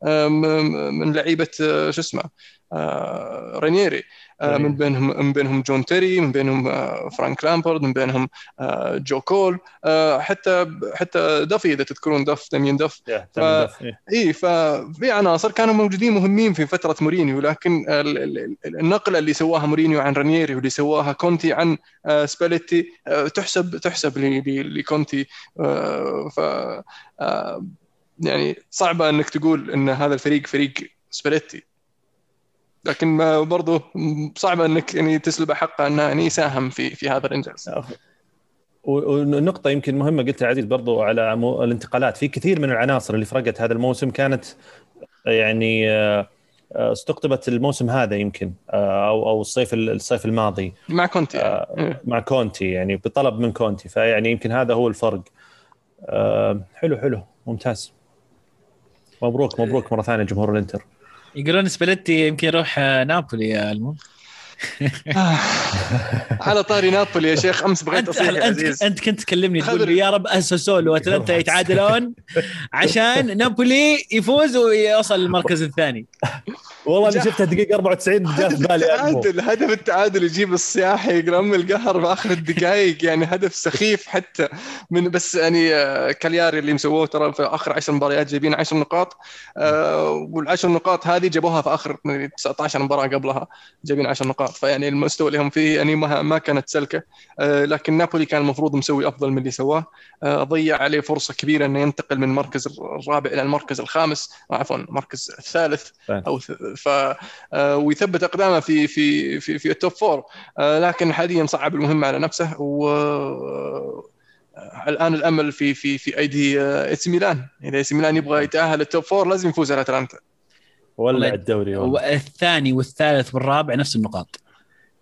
آه، من لعيبة آه، شو اسمه آه، رانييري. آه، من بينهم من بينهم جون تيري من بينهم آه، فرانك لامبارد من بينهم آه، جو كول آه، حتى حتى داف إذا تذكرون داف داميان ف- داف. إي ففي عناصر كانوا موجودين مهمين في فترة مورينيو لكن ال- ال- ال- النقلة اللي سواها مورينيو عن رانييري واللي سواها كونتي عن آه، سباليتي آه، تحسب تحسب لكونتي آه، ف آه، يعني صعبة إنك تقول إن هذا الفريق فريق سباليتي. لكن ما برضو صعبه انك يعني تسلب حقه انه يعني يساهم في في هذا الإنجاز. ونقطة يمكن مهمة قلتها عزيز برضو على الانتقالات. في كثير من العناصر اللي فرقت هذا الموسم كانت يعني آه، استقطبت الموسم هذا يمكن آه، أو أو الصيف الصيف الماضي. مع كونتي. يعني. آه، مع كونتي يعني بطلب من كونتي. فيعني يمكن هذا هو الفرق. حلو حلو. ممتاز. مبروك مبروك مرة ثانية جمهور الإنتر. يقولون سباليتي يمكن يروح آه، نابولي يا المو على طاري نابولي يا شيخ أمس بغيت أنت أصيح يا أنت, عزيز أنت كنت تكلمني تقول. لي يا رب اساسولو وأتلانتا يتعادلون عشان نابولي يفوز ويوصل للمركز الثاني والله اللي شفتها دقيقة 94 جاء في بالي. التعادل هدف التعادل يجيب الصياحي يقرم القهر في آخر الدقائق يعني هدف سخيف حتى من بس يعني آه، كالياري اللي مسووه ترى في آخر 10 مباريات جايبين 10 نقاط آه، والعشر نقاط هذه جابوها في آخر 19 مباراة قبلها جايبين 10 نقاط فيعني المستوى اللي هم فيه يعني ما كانت سلكة. آه، لكن نابولي كان المفروض مسوي أفضل من اللي سواه. آه، ضيع عليه فرصة كبيرة إنه ينتقل من المركز الرابع إلى المركز الخامس عفوا المركز الثالث أو ث- ف آه، ويثبت أقدامه في في في في ال top four آه، لكن حاليا صعب المهمة على نفسه. و آه، الآن الأمل في في في أيدي آه، إيه سي ميلان. إذا إيه سي ميلان يبغى يتأهل ال top four لازم يفوز على أتلانتا. ولع الدوري والله. الثاني والثالث والرابع نفس النقاط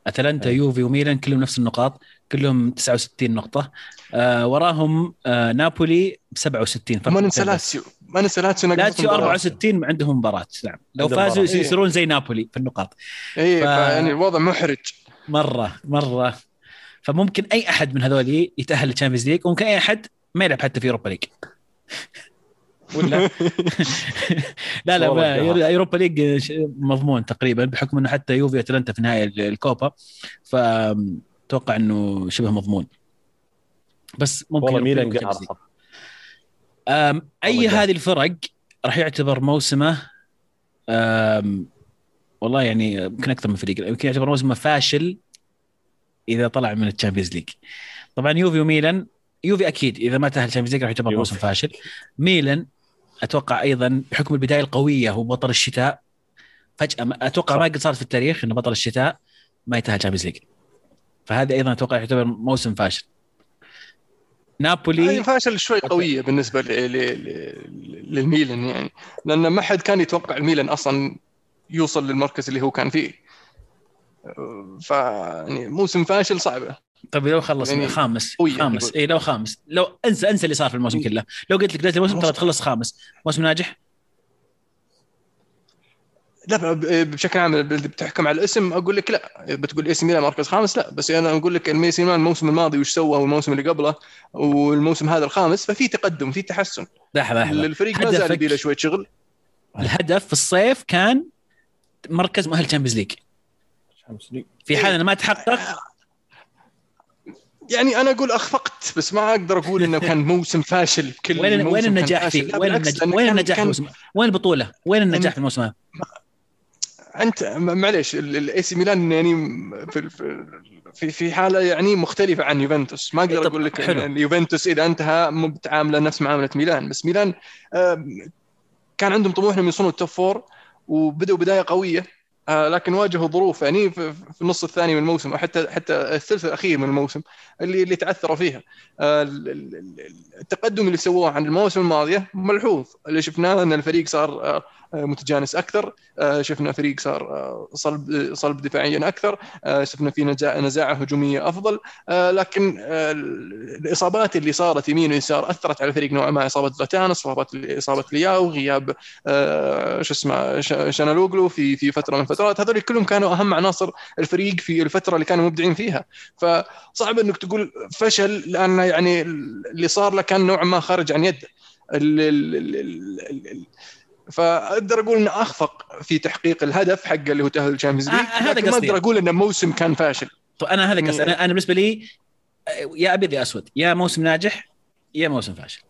أتلانتا أي. يوفي وميلان كلهم نفس النقاط كلهم 69 نقطة آه وراهم آه نابولي ب 67 فرق ما ننسى. لاتسيو ما ننسى لاتسيو لاتسيو مباراة. 64 عندهم مباراة نعم لو فازوا مباراة. يصيرون زي نابولي في النقاط اي ف- يعني الوضع محرج مرة مرة فممكن أي أحد من هذول يتأهل لل Champions League وممكن أي أحد ما يلعب حتى في Europa League ولا؟ لا لا ما-. Europa League مضمون تقريبا بحكم إنه حتى يوفي اتلانتا في ال- الكوبا. فاتوقع إنه شبه مضمون. بس ممكن والله ميلان أي. هذه الفرق راح يعتبر موسمه والله يعني يمكن أكثر من فريق يمكن يعتبر موسمه فاشل إذا طلع من ال Champions League. طبعا يوفي وميلان يوفي أكيد إذا ما تأهل ال Champions League راح يعتبر. موسم فاشل. ميلان أتوقع أيضا بحكم البداية القوية هو بطل الشتاء. فجأة أتوقع ما قد صارت في التاريخ ان بطل الشتاء ما يتاهل Champions League فهذا أيضا أتوقع يعتبر موسم فاشل. نابولي فاشل شوي قوية بالنسبة. للميلان يعني. لأن ما حد كان يتوقع الميلان أصلا يوصل للمركز اللي هو كان فيه. ف يعني موسم فاشل صعبة. طيب لو خلص يعني خامس خامس. اي لو خامس. لو انسى انسى اللي صار في الموسم كله. لو قلت لك بدايه الموسم ترى تخلص خامس. موسم ناجح؟ لا ب- بشكل عام بتحكم على الاسم أقول لك لا. بتقول إيه سي ميلان مركز خامس؟ لا. بس أنا أقول لك الإيه سي ميلان الموسم الماضي وش سوى والموسم اللي قبله والموسم هذا الخامس ففي تقدم في تحسن. لحظة لحظة. الفريق ما زال يبي له شوية شغل. الهدف في الصيف كان مركز مؤهل Champions League. في حال إنه ما تحقق يعني أنا أقول أخفقت بس ما أقدر أقول إنه كان موسم فاشل بكل وين وين النجاح. فيه؟ وين النجاح وين النجاح كان الموسم؟ وين البطولة؟ وين النجاح في الموسم هذا؟ أنت معليش ال AC ميلان يعني في في- في حالة يعني مختلفة عن يوفنتوس ما أقدر أقول لك حلو. إن اليوفنتوس إذا انتهى متعامله نفس معاملة ميلان بس ميلان كان عندهم طموح انهم يوصلون ال top four وبدأوا بداية قوية لكن واجهوا ظروف يعني في النص الثاني من الموسم أو حتى حتى الثلث الأخير من الموسم اللي اللي تعثروا فيها. آه، ال- ال- ال- التقدم اللي سووه عن المواسم الماضيه ملحوظ. اللي شفناه إن الفريق صار آه، آه، متجانس أكثر. آه، شفنا فريق صار آه، صلب صلب دفاعيا أكثر. آه، شفنا في نزاعة هجومية أفضل. آه، لكن آه، الإصابات اللي صارت يمين ويسار أثرت على الفريق نوعا ما إصابة زلاتان إصابة إصابة لياو غياب آه، شو اسمه شانالوغلو في في فترة من الفترات. هذول كلهم كانوا أهم عناصر الفريق في الفترة اللي كانوا مبدعين فيها. فصعب إنك تقول فشل لأن يعني اللي صار له كان نوعا ما خارج عن يده. فأقدر أقول إنه أخفق في تحقيق الهدف حقه اللي هو تأهل ال Champions آه، League. هذا لكن ما. أقدر أقول إنه موسم كان فاشل. طيب أنا هذا قصدي. أنا بالنسبة لي آه، يا أبيض يا أسود يا موسم ناجح يا موسم فاشل.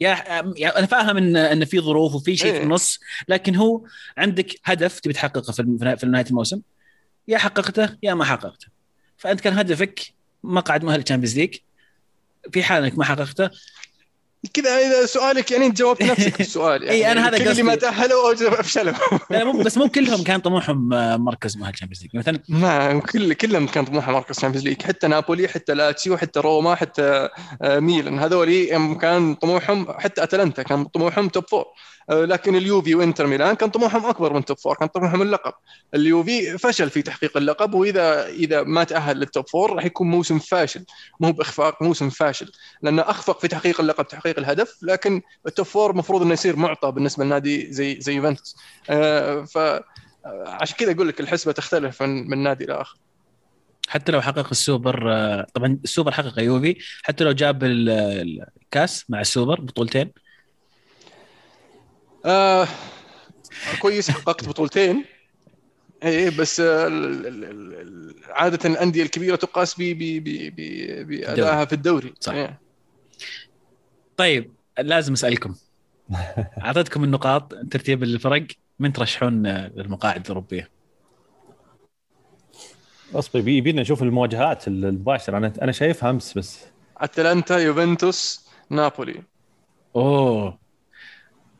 يا أنا فاهم ان إن في ظروف وفي شيء في إيه. النص لكن هو عندك هدف تبي تحققه في في نهاية الموسم. يا حققته يا ما حققته. فأنت كان هدفك مقعد مؤهل Champions League. في حال إنك ما حققته كذا إذا سؤالك يعني أنت جاوبت نفسك السؤال. يعني إيه، أنا هذا كل اللي ما قصدي. تأهلوا أو فشلوا لا مو بس مو كلهم كان طموحهم آه، مركز مؤهل Champions League. مثلا ما كل كلهم كان طموحهم مركز Champions League. حتى نابولي حتى لاتسيو حتى روما حتى آه، ميلان. هذول كان طموحهم حتى أتلانتا كان طموحهم top four لكن اليوفي وإنتر ميلان كان طموحهم أكبر من top four كان طموحهم اللقب. اليوفي فشل في تحقيق اللقب وإذا إذا ما تأهل لل top four راح يكون موسم فاشل. مو بإخفاق موسم فاشل. لأنه أخفق في تحقيق اللقب تحقيق الهدف لكن ال top four المفروض إنه يصير معطى بالنسبة لنادي زي زي يوفنتوس. آه، ف آه، عشان كذا أقول لك الحسبة تختلف من من نادي لاخر حتى لو حقق السوبر آه، طبعا السوبر حقق يوفي حتى لو جاب ال- الكاس مع السوبر بطولتين آه كويس حققت بطولتين. إيه بس آه، ال- ال- ال- ال- عادة الأندية الكبيرة تقاس ب- ب- ب- ب- بادائها في الدوري. صح. إيه. طيب لازم أسألكم. أعطيتكم النقاط ترتيب الفرق. من ترشحون للمقاعد الأوروبية؟ أصبر يبي- يبينا نشوف المواجهات المباشرة. أنا أنا شايفها أمس بس. أتلانتا يوفنتوس نابولي. أوه.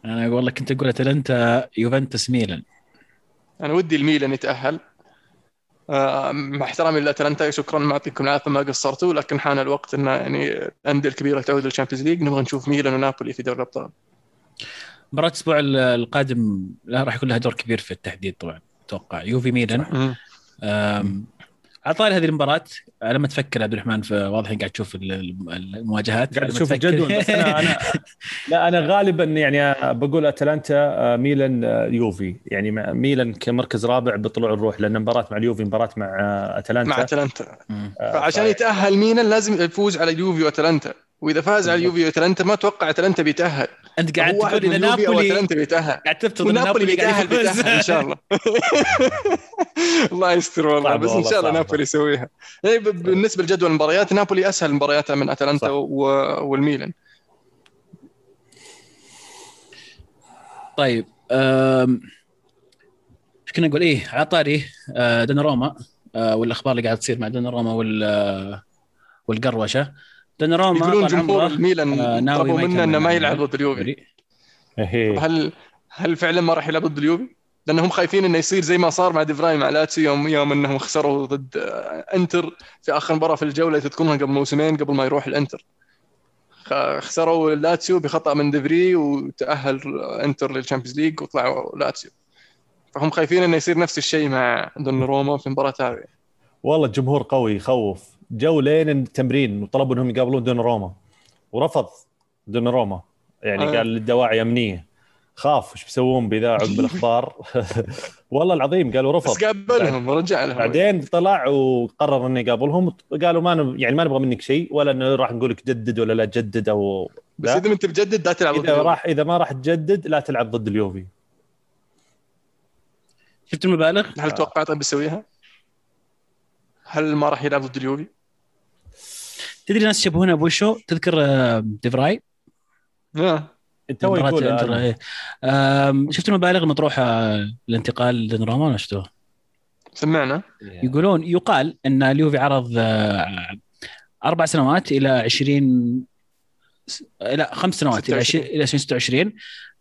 أنا والله كنت أقول اتلانتا يوفنتوس ميلان. أنا ودي الميلان يتأهل. آه، مع احترامي لأتلانتا شكرا ما يعطيكم العافية ما قصرتوا لكن حان الوقت إن يعني الأندية الكبيرة تعود لل Champions League نبغى نشوف ميلان ونابولي في دوري الأبطال. مباراة الأسبوع ال- القادم لا راح يكون لها دور كبير في التحديد طبعا أتوقع. يوفي ميلان. على طاري هذه المباراة لما تفكر عبد الرحمن في واضح إنك قاعد تشوف ال- ال- المواجهات. قاعد أشوف الجدول بس أنا أنا لا أنا غالبا يعني بقول أتلانتا آه، ميلان آه، يوفي. يعني ميلان كمركز رابع بطلوع الروح لأن مباراة مع اليوفي مباراة مع آه، أتلانتا. مع أتلانتا. ف- يتأهل ميلان لازم يفوز على اليوفي وأتلانتا. وإذا فاز على اليوفي واتلانتا ما أتوقع اتلانتا بيتأهل. أنت قاعد تقول اذا أو نابولي اتلانتا بيتأهل. قاعد تفترض إن نابولي بيتأهل بيتأهل إن شاء الله. الله يستر والله بس إن شاء الله. نابولي يسويها. يعني ب- بالنسبة لجدول المباريات نابولي أسهل مبارياتها من اتلانتا. و- والميلان. طيب إيش كنا نقول؟ إيه على طاري آه، دوناروما آه، والأخبار اللي قاعد تصير مع دوناروما وال آه، والقروشه دوناروما يقولون جمهور الميلان آه، ناوي طلبوا منه إنه ما مع يلعب. ضد اليوفي إيه. هل هل فعلا ما راح يلعب ضد اليوفي؟ لأنهم خايفين إنه يصير زي ما صار مع دي فراي مع لاتسيو يوم يوم إنهم خسروا ضد آه، إنتر في آخر مباراة في الجولة تذكرونها قبل موسمين قبل ما يروح الإنتر خ- خسروا لاتسيو بخطأ من دي فراي وتأهل إنتر لل Champions League وطلعوا لاتسيو فهم خايفين إنه يصير نفس الشيء مع دوناروما في المباراه هذه والله الجمهور قوي يخوف جو لين التمرين وطلبوا إنهم يقابلون دون روما ورفض دون روما يعني آه. قال للدواعي أمنية خاف إيش بيسوون بذا عقب الاخبار والله العظيم قالوا رفض بس قابلهم ورجع لهم بعدين طلع وقرر إنه يقابلهم قالوا ما نب... يعني ما نبغى منك شيء ولا إنه راح نقول لك جدد ولا لا تجدد أو بس. إذا ما أنت بجدد لا تلعب ضد اذا اليوفي. راح إذا ما راح تجدد لا تلعب ضد اليوفي شفت المبالغ؟ هل توقعت بيسويها؟ هل ما راح يلعب ضد اليوفي؟ تدري ناس يشبهونها بوشو تذكر آه، ديفراي؟ آه. تو يقول إيه. شفت المبالغ المطروحة للانتقال لدوناروما ولا شفتوها؟ سمعنا. يقولون يقال أن اليوفي عرض آه، أربع سنوات إلى 20 س- لا خمس سنوات إلى 20 إلى 2026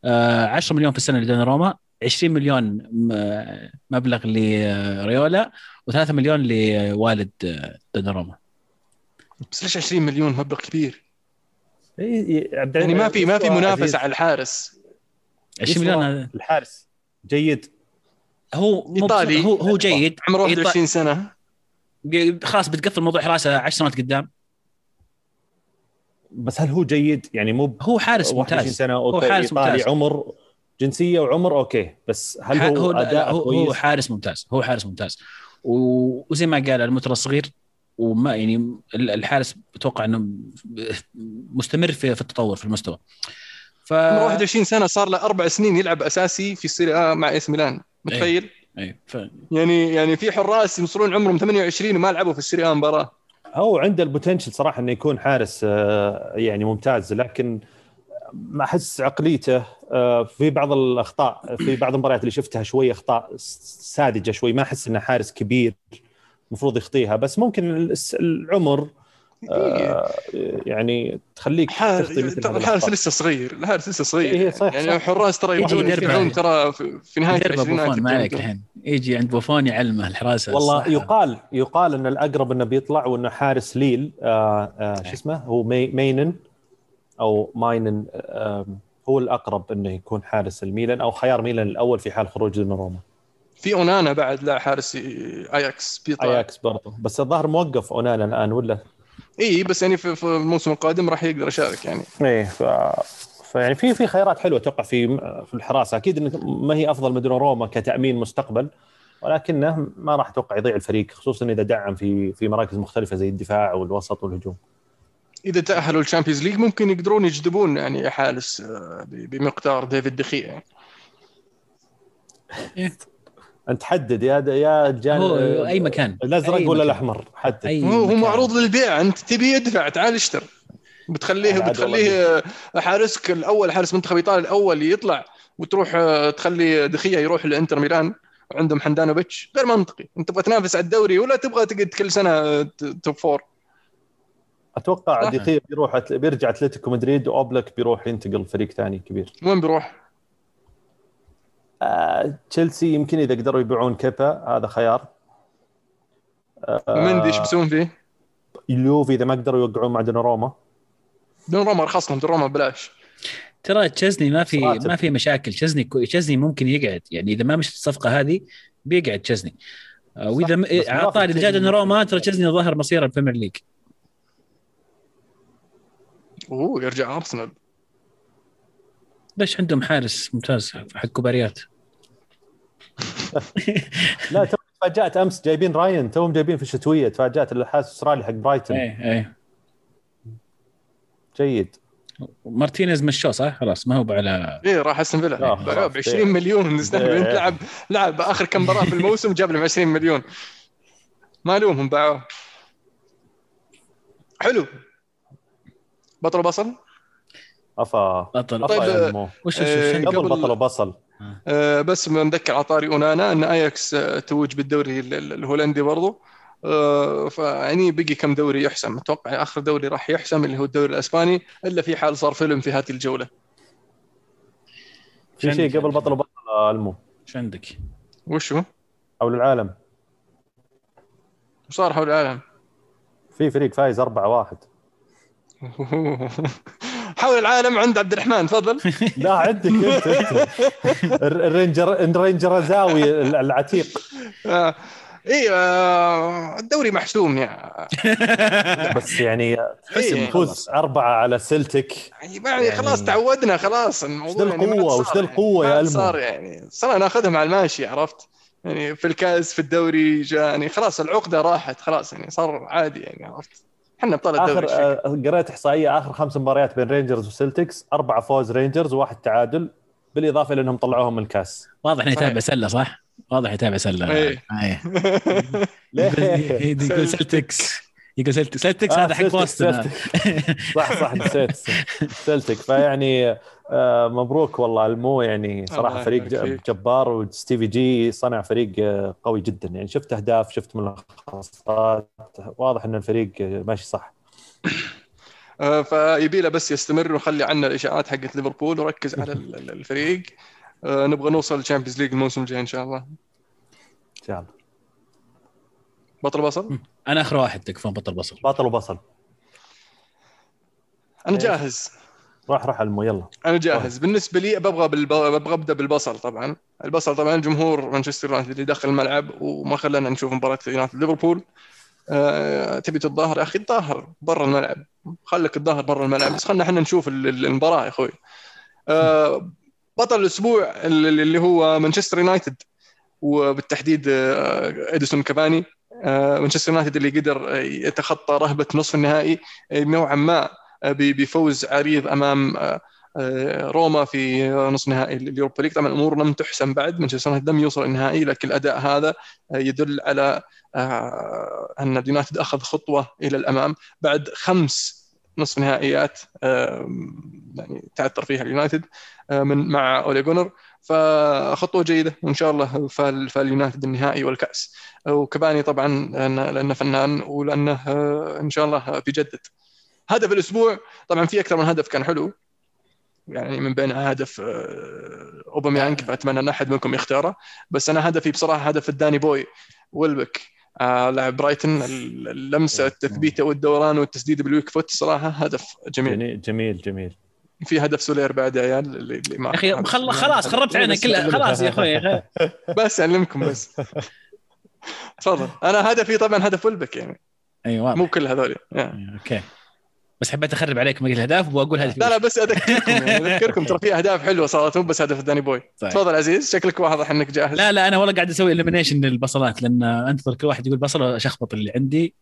آه، 10 مليون في السنة لدوناروما 20 مليون م- مبلغ لريولا و3 مليون لوالد آه، دوناروما بس ليش 20 مليون؟ مبلغ كبير؟ إي- إي، عبد يعني ما في ما في يسوى عزيز. منافسه على الحارس. 20 مليون الحارس. جيد. هو مو إيطالي. هو هو جيد. عمره إيطا- 21 سنة. خلاص بتقفل موضوع حراسة 10 سنوات قدام. بس هل هو جيد؟ يعني مو هو حارس 21 ممتاز. سنة هو أوكي حارس إيطالي ممتاز. عمر جنسية وعمر أوكي. بس هل هو, هو أداء هو, هو حارس ممتاز. هو حارس ممتاز. وزي ما قال المتر الصغير وما يعني ال- الحارس بتوقع إنه مستمر في في التطور في المستوى ف عمره 21 سنة صار له أربع سنين يلعب أساسي في السيري آ مع AC ميلان متخيل؟ أي. ف... يعني يعني في حراس يوصلون عمرهم 28 وما لعبوا في السيري آ مباراة هو عنده البوتنشل صراحة إنه يكون حارس آه، يعني ممتاز لكن ما أحس عقليته آه، في بعض الأخطاء في بعض المباريات اللي شفتها شوي أخطاء ساذجة شوي ما أحس إنه حارس كبير المفروض يخطيها بس ممكن العمر آه، يعني تخليك تخطي مثل الحارس. لسه صغير الحارس لسه صغير إيه، صح، يعني صح. الحراس ترى يدربه. يدفعون ترى في نهاية العشرينات بوفون ما عليك الحين يجي عند بوفون يعلمه الحراسه والله الصح. يقال يقال إن الأقرب إنه بيطلع وإنه حارس ليل آه آه شو اسمه هو مي مينيان أو ماينان آه هو الأقرب إنه يكون حارس الميلان أو خيار ميلان الأول في حال خروج دوناروما في اونانا بعد لا حارس اياكس بيطلع. اياكس برضه بس الظاهر موقف اونانا الآن ولا؟ إي بس يعني في في الموسم القادم راح يقدر يشارك يعني. إيه ف... فيعني في في خيارات حلوة أتوقع في في الحراسة. أكيد انه ما هي أفضل من دوناروما كتأمين مستقبل ولكنه ما راح أتوقع يضيع الفريق خصوصا إذا دعم في في مراكز مختلفة زي الدفاع والوسط والهجوم. إذا تأهلوا ال Champions League ممكن يقدرون يجذبون يعني حارس آه، ب- بمقدار ديفيد دي خيا يعني. انت حدد يا يا جان هو أي مكان. الأزرق أي ولا. الأحمر؟ حدد. أي هو هو مكان. معروض للبيع. أنت تبي يدفع تعال اشتر. بتخليه بتخليه حارسك الأول حارس منتخب إيطاليا الأول يطلع وتروح آه، تخلي دخيا يروح لإنتر ميلان. وعندهم حندانوفيتش. غير منطقي. أنت تبغى تنافس على الدوري ولا تبغى تقعد كل سنة آه، توب فور؟ أتوقع. دقيقه بيروح بيرجع أتلتيكو مدريد وأوبلك بيروح ينتقل فريق ثاني كبير. وين بيروح؟ آه، تشيلسي يمكن إذا قدروا يبيعون كيبا هذا خيار. آه، ومندي إيش بيسوون فيه؟ اليوفي إذا ما قدروا يوقعون مع دوناروما دون روما ارخص لهم دون روما ببلاش. ترى تشيزني ما في راتب. ما في مشاكل. تشيزني كو- تشيزني ممكن يقعد. يعني إذا ما مشت الصفقة هذه بيقعد تشيزني. آه، وإذا طاري إذا جاء تشيزني- روما ترى تشيزني ظهر مصير البريمير ليج. أوه يرجع أرسنال. ليش عندهم حارس ممتاز حق كوباريات؟ لا تو تفاجأت أمس جايبين راين. توهم جايبين في الشتوية. تفاجأت الحارس الأسترالي حق برايتون. إيه إيه. جيد. مارتينيز مشوه صح؟ خلاص ما هو على إيه راح أستون لا، فيلا خلاص. ب 20 مليون نستهبل انت إيه. لعب لعب آخر كم مباراة في الموسم جاب لهم 20 مليون. ما الومهم باعوه حلو. بطل بصل افا بطل. أفا طيب،. وش آه، قبل بطل وبصل. آه، بس نذكر على طاري أونانا أن أياكس آه، توج بالدوري ال- ال- الهولندي برضو. آه، فيعني بقي كم دوري يحسم. أتوقع آخر دوري راح يحسم اللي هو الدوري الأسباني إلا في حال صار فيلم في هذه الجولة. في شيء قبل بطل وبصل آه، ألمو؟ إيش عندك؟ وش هو؟ حول العالم. وش صار حول العالم؟ في فريق فايز 4-1 حول العالم عند عبد الرحمن تفضل. لا عندك أنت أنت. الر- الرينجر الرينجر الزاوي العتيق. آه. اي آه، الدوري محسوم يا. بس يعني حسم إيه. فوز أربعة على سلتك. يعني يعني- خلاص تعودنا خلاص. الموضوع وش ذا يعني وش ذا يعني. القوة يا ما ألمو؟ صار يعني. صرنا ناخذها مع الماشي عرفت؟ يعني في الكاس في الدوري يعني خلاص العقدة راحت خلاص يعني صار عادي يعني عرفت؟ إحنا ابطال الدوري آخر آه، قريت إحصائية آخر خمس مباريات بين رينجرز وسلتكس أربعة فوز رينجرز وواحد تعادل بالإضافة إلى إنهم طلعوهم من الكاس واضح انه. يتابع سلة صح؟ واضح يتابع سلة إيه. إيه. ليه؟ يقول يقول سلتكس يقول سلتكس سلتكس آه، هذا حق بوسطن سلتكس. صح صح نسيت سلتك فيعني آه، مبروك والله. المو يعني صراحة فريق. جبار وستيفي جي صنع فريق آه، قوي جدا. يعني شفت أهداف شفت ملخصات. واضح إن الفريق ماشي صح. فيبي له بس يستمر ويخلي عنا الإشاعات حقت ليفربول وركز على ال- ال- الفريق. نبغى نوصل لل Champions League الموسم الجاي إن شاء الله. إن شاء الله. بطل بصل أنا آخر واحد تكفون بطل بصل. بطل وبصل. أنا إيه. جاهز. روح روح المو يلا. أنا جاهز. بالنسبة لي ببغى بالب... ببغى أبدأ بالبصل طبعا. البصل طبعا جمهور مانشستر يونايتد اللي دخل الملعب وما خلانا نشوف مباراة يونايتد ليفربول. أه... تبي تتظاهر يا أخي؟ تظاهر برا الملعب. خليك تظاهر برا الملعب بس خلينا إحنا نشوف ال- ال- المباراة يا أخوي. أه... بطل الأسبوع اللي اللي هو مانشستر يونايتد وبالتحديد آه، إديسون كافاني. آه، مانشستر يونايتد اللي قدر يتخطى رهبة نصف النهائي آه، نوعا ما آه، بفوز عريض أمام آه، آه، روما في نصف نهائي ال Europa League. طبعا الأمور لم تحسم بعد. مانشستر يونايتد لم يوصل النهائي لكن الأداء هذا آه، يدل على آه، أن اليونايتد أخذ خطوة إلى الأمام بعد خمس نصف نهائيات آه، يعني تعثر فيها اليونايتد آه، من مع أولي جونر. فخطوة جيدة وان شاء الله فال فاليونايتد النهائي والكأس. وكافاني طبعا لأنه فنان ولأنه آه، إن شاء الله بيجدد. هدف الأسبوع طبعا في أكثر من هدف كان حلو. يعني من بين هدف آه، أوباميانج فأتمنى إن أحد منكم يختاره. بس أنا هدفي بصراحة هدف الداني بوي ويلبك. آه لاعب برايتون اللمسة التثبيته والدوران والتسديد بال weak foot صراحة هدف جميل جميل جميل. في هدف سولير بعد يا عيال اللي, اللي ما يا أخي خل- خلاص خربت بس كلها؟ خلاص يا أخوي. بس أعلمكم بس. تفضل. أنا هدفي طبعا هدف ويلبك يعني. أي واضح. مو كل هذول يعني. أوكي. بس حبيت أخرب عليك باقي الأهداف وأقول هدفي. لا لا بس أذكركم يعني. أذكركم ترى في أهداف حلوة صارت مو بس هدف داني بوي. صحيح. تفضل عزيز شكلك واضح إنك جاهز. لا لا أنا والله قاعد أسوي elimination للبصلات لأن أنتظر كل واحد يقول بصل وأشخبط اللي عندي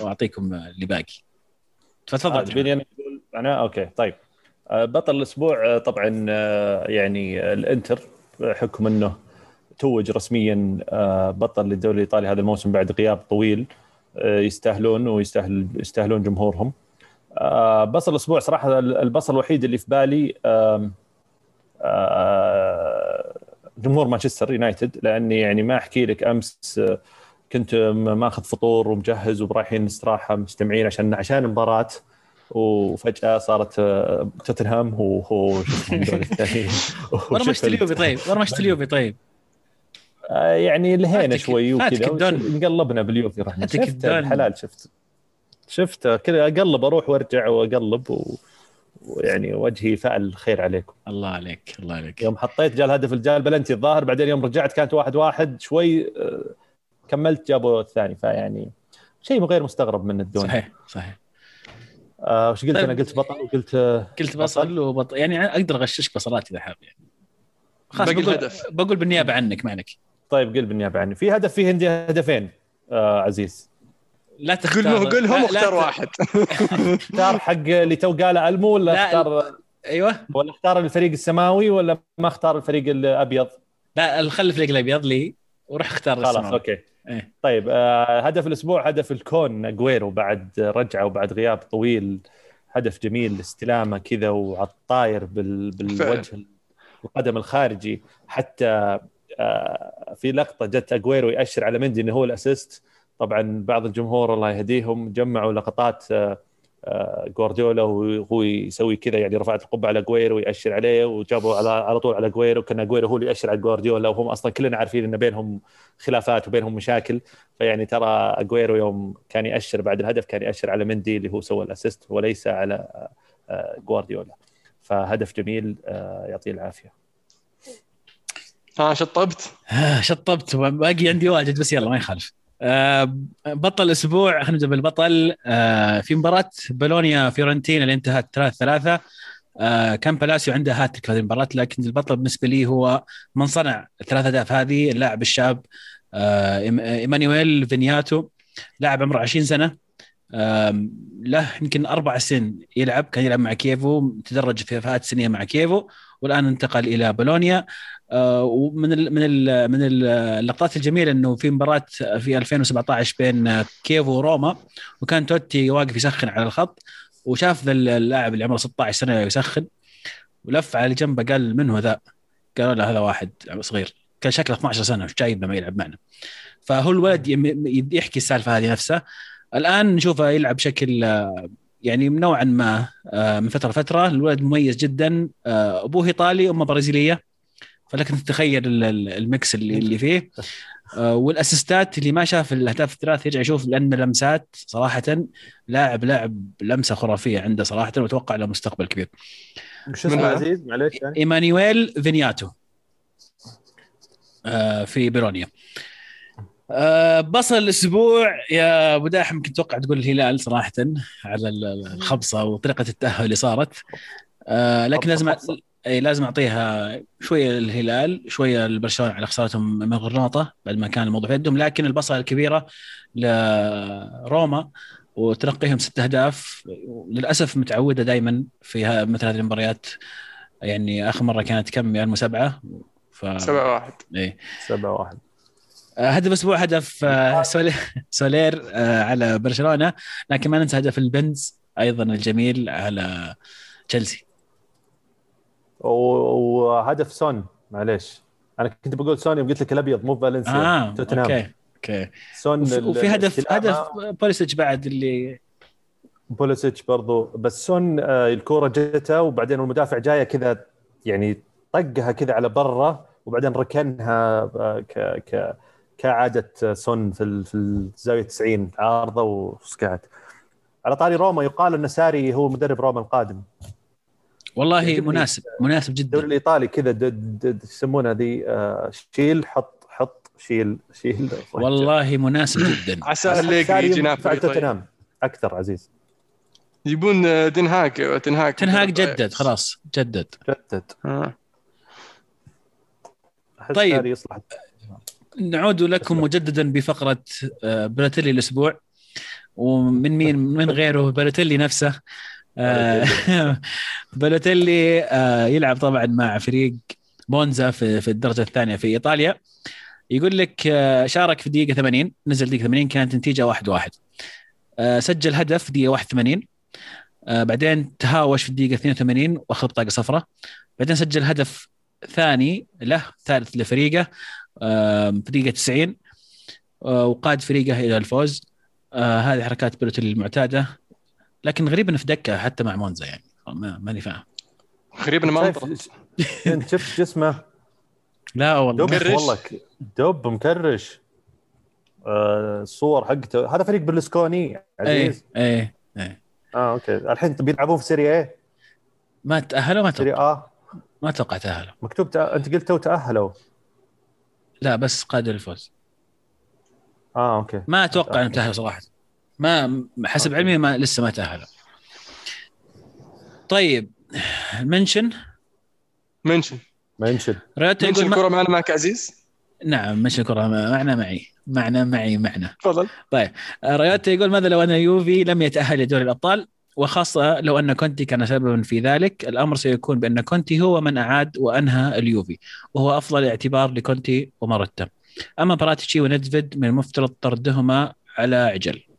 وأعطيكم اللي باقي. آه، فتفضل تبيني أنا أقول أنا أوكي طيب. آه، بطل الأسبوع آه، طبعا آه، يعني آه، الإنتر بحكم إنه توج رسميا آه، بطل للدوري الإيطالي هذا الموسم بعد غياب طويل آه، يستاهلون ويستاهل يستاهلون جمهورهم. آه، بصل الأسبوع صراحة البصل الوحيد اللي في بالي آه، جمهور مانشستر يونايتد لأني يعني ما أحكي لك أمس آه، كنت ماخذ فطور ومجهز ورايحين استراحة مجتمعين عشان عشان المباراة. وفجأة صارت آه، توتنهام هو هو شو الثانيين. ورا مشت اليوفي طيب ورا مشت اليوفي طيب آه، يعني لهينا شوي وكذا. انقلبنا باليوفي رحنا. شفت. الحلال شفت شفت كذا أقلب أروح وأرجع وأقلب و... ويعني وجهي فعل خير عليكم. الله عليك الله عليك. يوم حطيت جاء الهدف الجال البلنتي الظاهر بعدين يوم رجعت كانت واحد واحد شوي آه، كملت جابوا الثاني. فيعني شيء غير مستغرب من الدون. صحيح صحيح. آه وش قلت؟ طيب. أنا قلت بطل وقلت آه، قلت بصل وبط... يعني أقدر اغششك بصلات إذا حاب يعني. خلاص بقول الهدف. بقول بالنيابة عنك ما عليك. طيب قل بالنيابة عني. في هدف فيه عندي هدفين آه عزيز. لا تختار. قل قلهم لا واختار واحد. اختار حق اللي تو قاله ألمو ولا لا، اختار؟ أيوه. ولا اختار الفريق السماوي ولا ما اختار الفريق الأبيض؟ لا خلي الفريق الأبيض لي وروح اختار خلاص السماوي. أوكي. إيه. طيب آه هدف الأسبوع هدف الكون اجويرو بعد رجعة وبعد غياب طويل. هدف جميل استلامه كذا وعلى الطاير بال... بالوجه القدم الخارجي. حتى آه في لقطة جت أجويرو يأشر على مندي إنه هو ال assist. طبعا بعض الجمهور الله يهديهم جمعوا لقطات آه، جوارديولا وهو يسوي كذا يعني رفعت القبعة على جويرو ويأشر عليه وجابوا على على طول على جويرو كان جويرو هو اللي يأشر على جوارديولا وهم أصلا كلنا عارفين إن بينهم خلافات وبينهم مشاكل فيعني ترى جويرو يوم كان يأشر بعد الهدف كان يأشر على مندي اللي هو سوى ال assist وليس على آه، جوارديولا. فهدف جميل آه، يعطيه العافية. ها شطبت. آه، شطبت. باقي عندي واجد بس يلا ما يخالف. آه، بطل الأسبوع خلينا نبدأ بالبطل. آه، في مباراة بولونيا فيورنتينا اللي انتهت 3 3 كان بلاسيو عنده هاتريك في هذه المباراة لكن البطل بالنسبة لي هو من صنع الثلاث أهداف هذه اللاعب الشاب إيمانويل فينياتو. لاعب عمره 20 سنة. له يمكن أربع سنين يلعب كان يلعب مع كييفو تدرج في فئات سنيه مع كييفو والآن انتقل إلى بولونيا. آه، ومن ال من ال من اللقطات الجميلة إنه في مباراة في 2017 بين كييفو وروما وكان توتي واقف يسخن على الخط وشاف ذا اللاعب اللي عمره 16 سنة يسخن ولف على جنبه قال من هو ذا؟ قالوا له هذا واحد صغير كان شكله 12 سنة مش جايب ما يلعب معنا. فهو الولد يحكي السالفة هذه نفسها الآن نشوفه يلعب بشكل يعني نوعا ما آه، من فترة لفترة. الولد مميز جدا آه، أبوه إيطالي أمه برازيلية. فلكن تتخيل ال mix اللي اللي فيه. آه، والأسيستات اللي ما شاف الأهداف الثلاث يرجع يشوف لأن لمسات صراحة لاعب لاعب لمسة خرافية عنده صراحة وأتوقع له مستقبل كبير. شو اسمه عزيز؟ معليش يعني إيمانويل فينياتو في بيرونيا. أه بصل الأسبوع يا أبو داحم يمكن تتوقع تقول الهلال صراحة على الخبصة وطريقة التأهل اللي صارت. أه لكن لازم أي لازم أعطيها شوية للهلال شوية لبرشلونه على خسارتهم من غرناطة بعد ما كان الموضوع في يدهم لكن البصلة الكبيرة لروما وتلقيهم ست أهداف للأسف متعودة دائما في مثل هذه المباريات يعني آخر مرة كانت كم؟ يعني سبعه ف... سبعة واحد. اي سبعة واحد. آه، هدف أسبوع هدف آه، سولير آه، على برشلونة لكن ما ننسى هدف البنز أيضا الجميل على تشيلسي. وهدف سون معليش. أنا كنت بقول سون قلت لك الأبيض مو فالنسيا آه توتنهام. okay okay. سون وفي هدف هدف بوليسيتش بعد اللي بوليسيتش برضو. بس سون الكورة جته وبعدين المدافع جاية كذا يعني طقها كذا على برا وبعدين ركنها ك ك كعادة سون في في الزاوية 90 عارضة وسكعت على طاري روما يقال إن ساري هو مدرب روما القادم. والله مناسب مناسب جدا. الدوري الإيطالي كذا يسمونها ذي آه، شيل حط حط شيل شيل والله مناسب جدا. عسى اليجري يجي نابولي توتنهام. أكثر عزيز. يبون دنهاك تنهاك تنهاك. جدد خلاص جدد. جدد. آه. طيب. يصلح. نعود لكم مجددا بفقرة آه، بالوتيلي الأسبوع. ومن مين من غيره بالوتيلي نفسه. آه، بالوتيلي آه، يلعب طبعا مع فريق مونزا في الدرجة الثانية في إيطاليا. يقول لك شارك في الدقيقه 80 نزل دقيقة 80 كانت النتيجه 1 1 سجل هدف في دقيقة 81 بعدين تهاوش في الدقيقه 82 وأخذ بطاقه صفراء بعدين سجل هدف ثاني له ثالث لفريقه في دقيقة 90 آه، وقاد فريقه إلى الفوز. آه، هذه حركات بلوتيلي المعتادة. لكن غريب انه في دكة حتى مع مونزا يعني. ماني فاهم. غريب انه ما انت شفت جسمه لا والله. مكرش. والله دب مكرش. آه، الصور حقته. هذا فريق برلسكوني عزيز. إيه إيه إيه. آه okay. الحين بيلعبون في Serie A؟ ما تاهلوا ما سيريا آه. ما أتوقع تأهلوا. مكتوب تأ... أنت قلت تو تأهلوا. لا بس قادر الفوز. آه okay. ما أتوقع إنهم تأهلوا صراحة. ما حسب علمي ما لسه ما تاهلوا طيب منشن؟ منشن. منشن. منشن الكرة معنا معك عزيز؟ نعم mention الكرة معنا معي. معنا معي معنا. تفضل. طيب ريوتا يقول ماذا لو أن يوفي لم يتأهل لدوري الأبطال؟ وخاصة لو أن كونتي كان سببا في ذلك الأمر سيكون بأن كونتي هو من أعاد وأنهى اليوفي وهو أفضل اعتبار لكونتي وماروتا أما براتيتشي وندفيد من المفترض طردهما على عجل.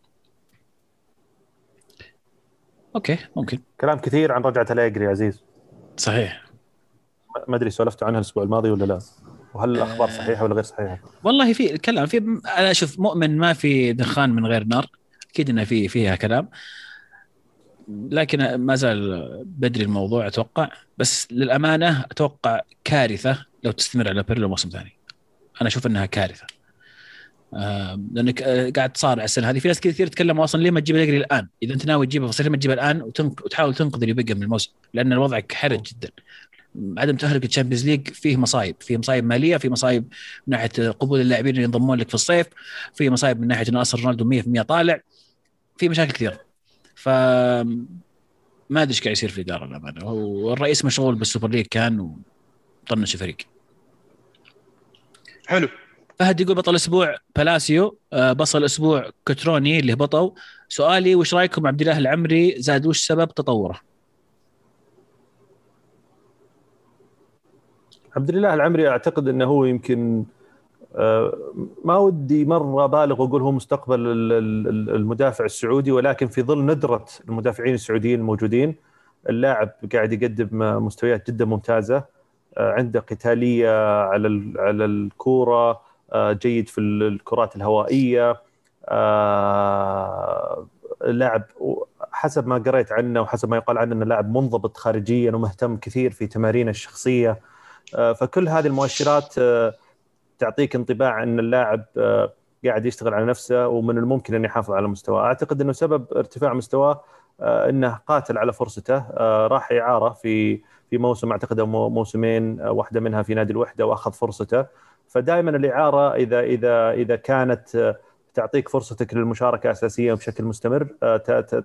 okay ممكن. كلام كثير عن رجعة اليجري عزيز. صحيح. ما أدري سولفتوا عنها الأسبوع الماضي ولا لا. وهل الأخبار آه. صحيحة ولا غير صحيحة؟ والله في كلام في أنا أشوف مؤمن ما في دخان من غير نار. أكيد إنه في فيها كلام. لكن ما زال بدري الموضوع أتوقع. بس للأمانة أتوقع كارثة لو تستمر على بيرلو موسم ثاني. أنا أشوف إنها كارثة. لأنك آه، قاعد تصارع السنة هذه في ناس كثير تكلموا أصلا ليه ما تجيب اليجري الآن؟ إذا أنت ناوي تجيبه فصير ما تجيبه الآن. وتحاول تنقذ اللي بقى من الموسم لأن الوضع حرج جدا. عدم تأهلك ال Champions League فيه مصايب، فيه مصايب مالية، في مصايب من ناحية قبول اللاعبين اللي ينضمون لك في الصيف، في مصايب من ناحية انه أصلا رونالدو 100% طالع، في مشاكل كثيرة. ف ما أدري إيش قاعد يصير في الاداره للامانه، والرئيس مشغول بال Super League كان وطنش الفريق. حلو فهد يقول بطل الأسبوع بلاسيو آه، بصل الأسبوع كتروني اللي هبطوا سؤالي وش رأيكم عبد الله العمري؟ زاد وش سبب تطوره؟ عبد الله العمري أعتقد إنه هو يمكن آه، ما ودي مره بالغ وأقول هو مستقبل المدافع السعودي ولكن في ظل ندرة المدافعين السعوديين الموجودين اللاعب قاعد يقدم مستويات جدا ممتازة آه، عنده قتالية على على الكورة جيد في الكرات الهوائية. آه، لاعب حسب ما قريت عنه وحسب ما يقال عنه إنه لاعب منضبط خارجيا ومهتم كثير في تمارينه الشخصية. آه، فكل هذه المؤشرات تعطيك انطباع إن اللاعب قاعد يشتغل على نفسه ومن الممكن أن يحافظ على مستواه، أعتقد إنه سبب ارتفاع مستواه إنه قاتل على فرصته راح اعاره في في موسم أعتقد موسمين واحدة منها في نادي الوحدة وأخذ فرصته. فدائما الإعارة إذا إذا إذا كانت آه، تعطيك فرصتك للمشاركة أساسية بشكل مستمر آه،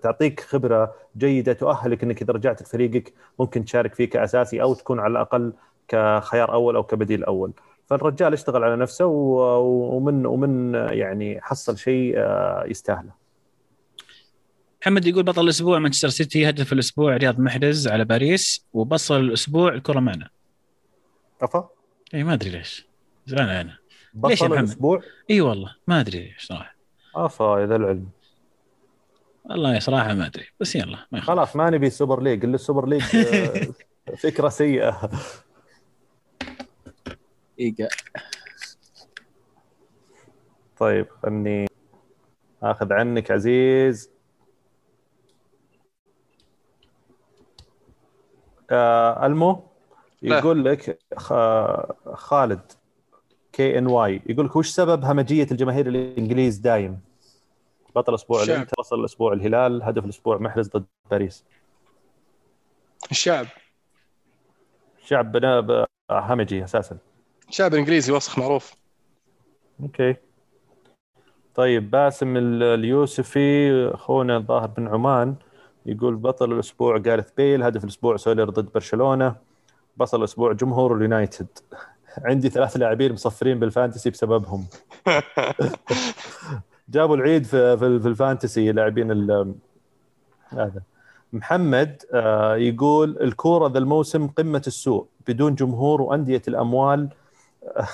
تعطيك خبرة جيدة تؤهلك إنك إذا رجعت لفريقك ممكن تشارك فيه كاساسي أو تكون على الأقل كخيار أول أو كبديل أول. فالرجال اشتغل على نفسه ومن ومن يعني حصل شيء آه، يستاهله. محمد يقول بطل الأسبوع مانشستر سيتي هدف الأسبوع رياض محرز على باريس وبصل الأسبوع الكرة معنا. افا اي ما أدري ليش. زعلان أنا ليش يا محمد؟ الأسبوع؟ إي والله ما أدري صراحة. آفا يا ذا العلم. والله صراحة ما أدري بس يلا ما خلاص ما نبي ال Super League. الا ال Super League آه، فكرة سيئة. إيجا. طيب خلني آخذ عنك عزيز. آه ألمو يقول لك خالد. K N Y يقول لك وش سبب همجية الجماهير الإنجليز دايم؟ بطل أسبوع الإنتر وبصل الأسبوع الهلال هدف الأسبوع محرز ضد باريس. الشعب. الشعب همجي أساسا. الشعب الانجليزي وسخ معروف. okay. طيب باسم اليوسفي أخونا الظاهر بن عمان يقول بطل الأسبوع جاريث بيل هدف الأسبوع سولير ضد برشلونة. بطل الأسبوع جمهور اليونايتد. عندي ثلاث لاعبين مصفرين بال fantasy بسببهم. جابوا العيد في في ال fantasy لاعبين هذا. محمد آه، يقول الكورة ذا الموسم قمة السوء بدون جمهور وأندية الأموال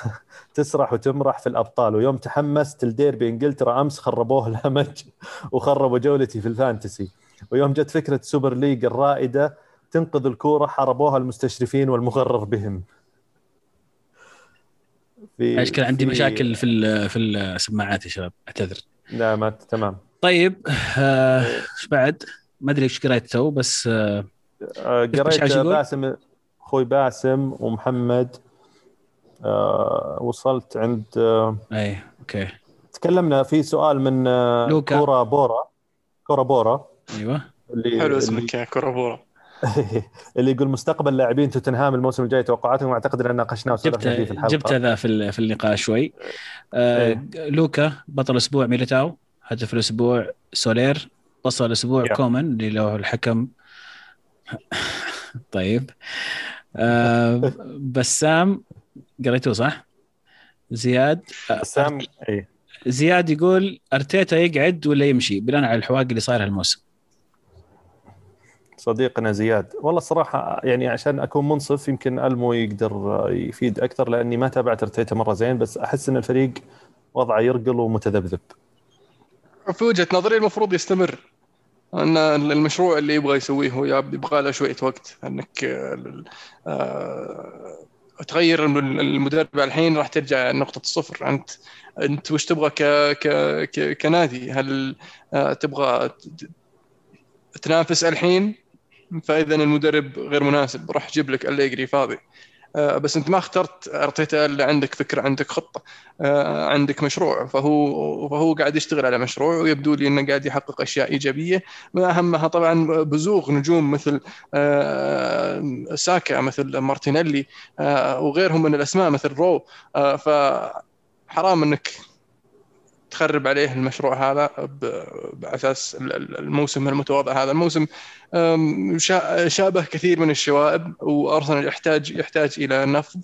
تسرح وتمرح في الأبطال. ويوم تحمست الديربي انجلترا أمس خربوه الهمج وخربوا جولتي في ال fantasy. ويوم جت فكرة Super League الرائدة تنقذ الكورة حاربوها المستشرفين والمغرر بهم. في مشكلة عندي في مشاكل في في السماعات يا شباب اعتذر. لا ما تمام. طيب آه، إيش آه بعد؟ ما أدري إيش قريت تو بس آه, آه قريت باسم أخوي باسم ومحمد آه وصلت عند آه اي okay. تكلمنا في سؤال من آه لوكا. كورا بورا كورا بورا. أيوه. اللي حلو اسمك يا كورا بورا. اللي يقول مستقبل لاعبين توتنهام الموسم الجاي توقعاتهم واعتقد إن ناقشناه جبت في الحلقة. جبت ذا في في اللقاء شوي. آه إيه. لوكا بطل الأسبوع ميليتاو هدف الأسبوع سولير بطل الأسبوع كومان اللي له الحكم. طيب. آه بسام قريتوه صح؟ زياد بسام اي زياد يقول أرتيتا يقعد ولا يمشي؟ بناء على الحواق اللي صاير هالموسم. صديقنا زياد. والله الصراحه يعني عشان أكون منصف يمكن ألمو يقدر يفيد أكثر لأني ما تابعت ارتيتا مرة زين بس أحس إن الفريق وضعه يرقل ومتذبذب. في وجهة نظري المفروض يستمر. أن المشروع اللي يبغى يسويه هو يبغى له شوية وقت. أنك آه، تغير المدرب الحين راح ترجع نقطة الصفر. أنت أنت وش تبغى ك ك ك كنادي؟ هل آه، تبغى تنافس الحين فإذا المدرب غير مناسب روح جيب لك أليجري فاضي. آه، بس أنت ما اخترت أرتيتا إلا عندك فكرة عندك خطة آه، عندك مشروع. فهو فهو قاعد يشتغل على مشروع ويبدو لي إنه قاعد يحقق أشياء إيجابية. ما أهمها طبعا بزوغ نجوم مثل آه، ساكا مثل مارتينيلي وغيرهم من الأسماء مثل رو. فحرام إنك تخرب عليه المشروع هذا بأساس الموسم المتواضع هذا. الموسم شابه كثير من الشوائب وأرسنال يحتاج يحتاج إلى نفض.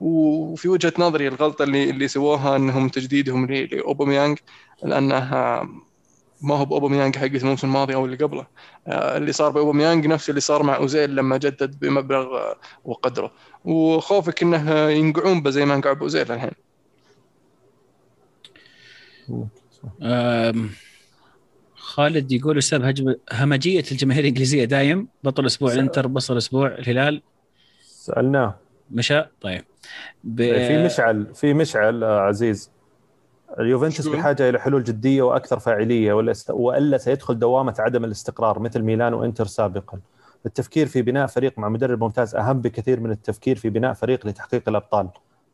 وفي وجهة نظري الغلطة اللي اللي سووها إنهم تجديدهم لاوباميانج لأنها ما هو باوباميانج حق الموسم الماضي أو اللي قبله. آه، اللي صار باوباميانج نفس اللي صار مع أوزيل لما جدد بمبلغ وقدره. وخوفك إنه ينقعون زي ما انقعوا بأوزيل الحين. خالد يقول أستاذ هجم همجية الجماهير الإنجليزية دايم بطل أسبوع الإنتر بطل أسبوع الهلال. سألناه. مشى؟ طيب. ب... إيه، في مشعل في مشعل آه، عزيز. اليوفنتوس بحاجة إلى حلول جدية وأكثر فاعلية ولا وإلا سيدخل دوامة عدم الاستقرار مثل ميلان وإنتر سابقا. التفكير في بناء فريق مع مدرب ممتاز أهم بكثير من التفكير في بناء فريق لتحقيق الأبطال.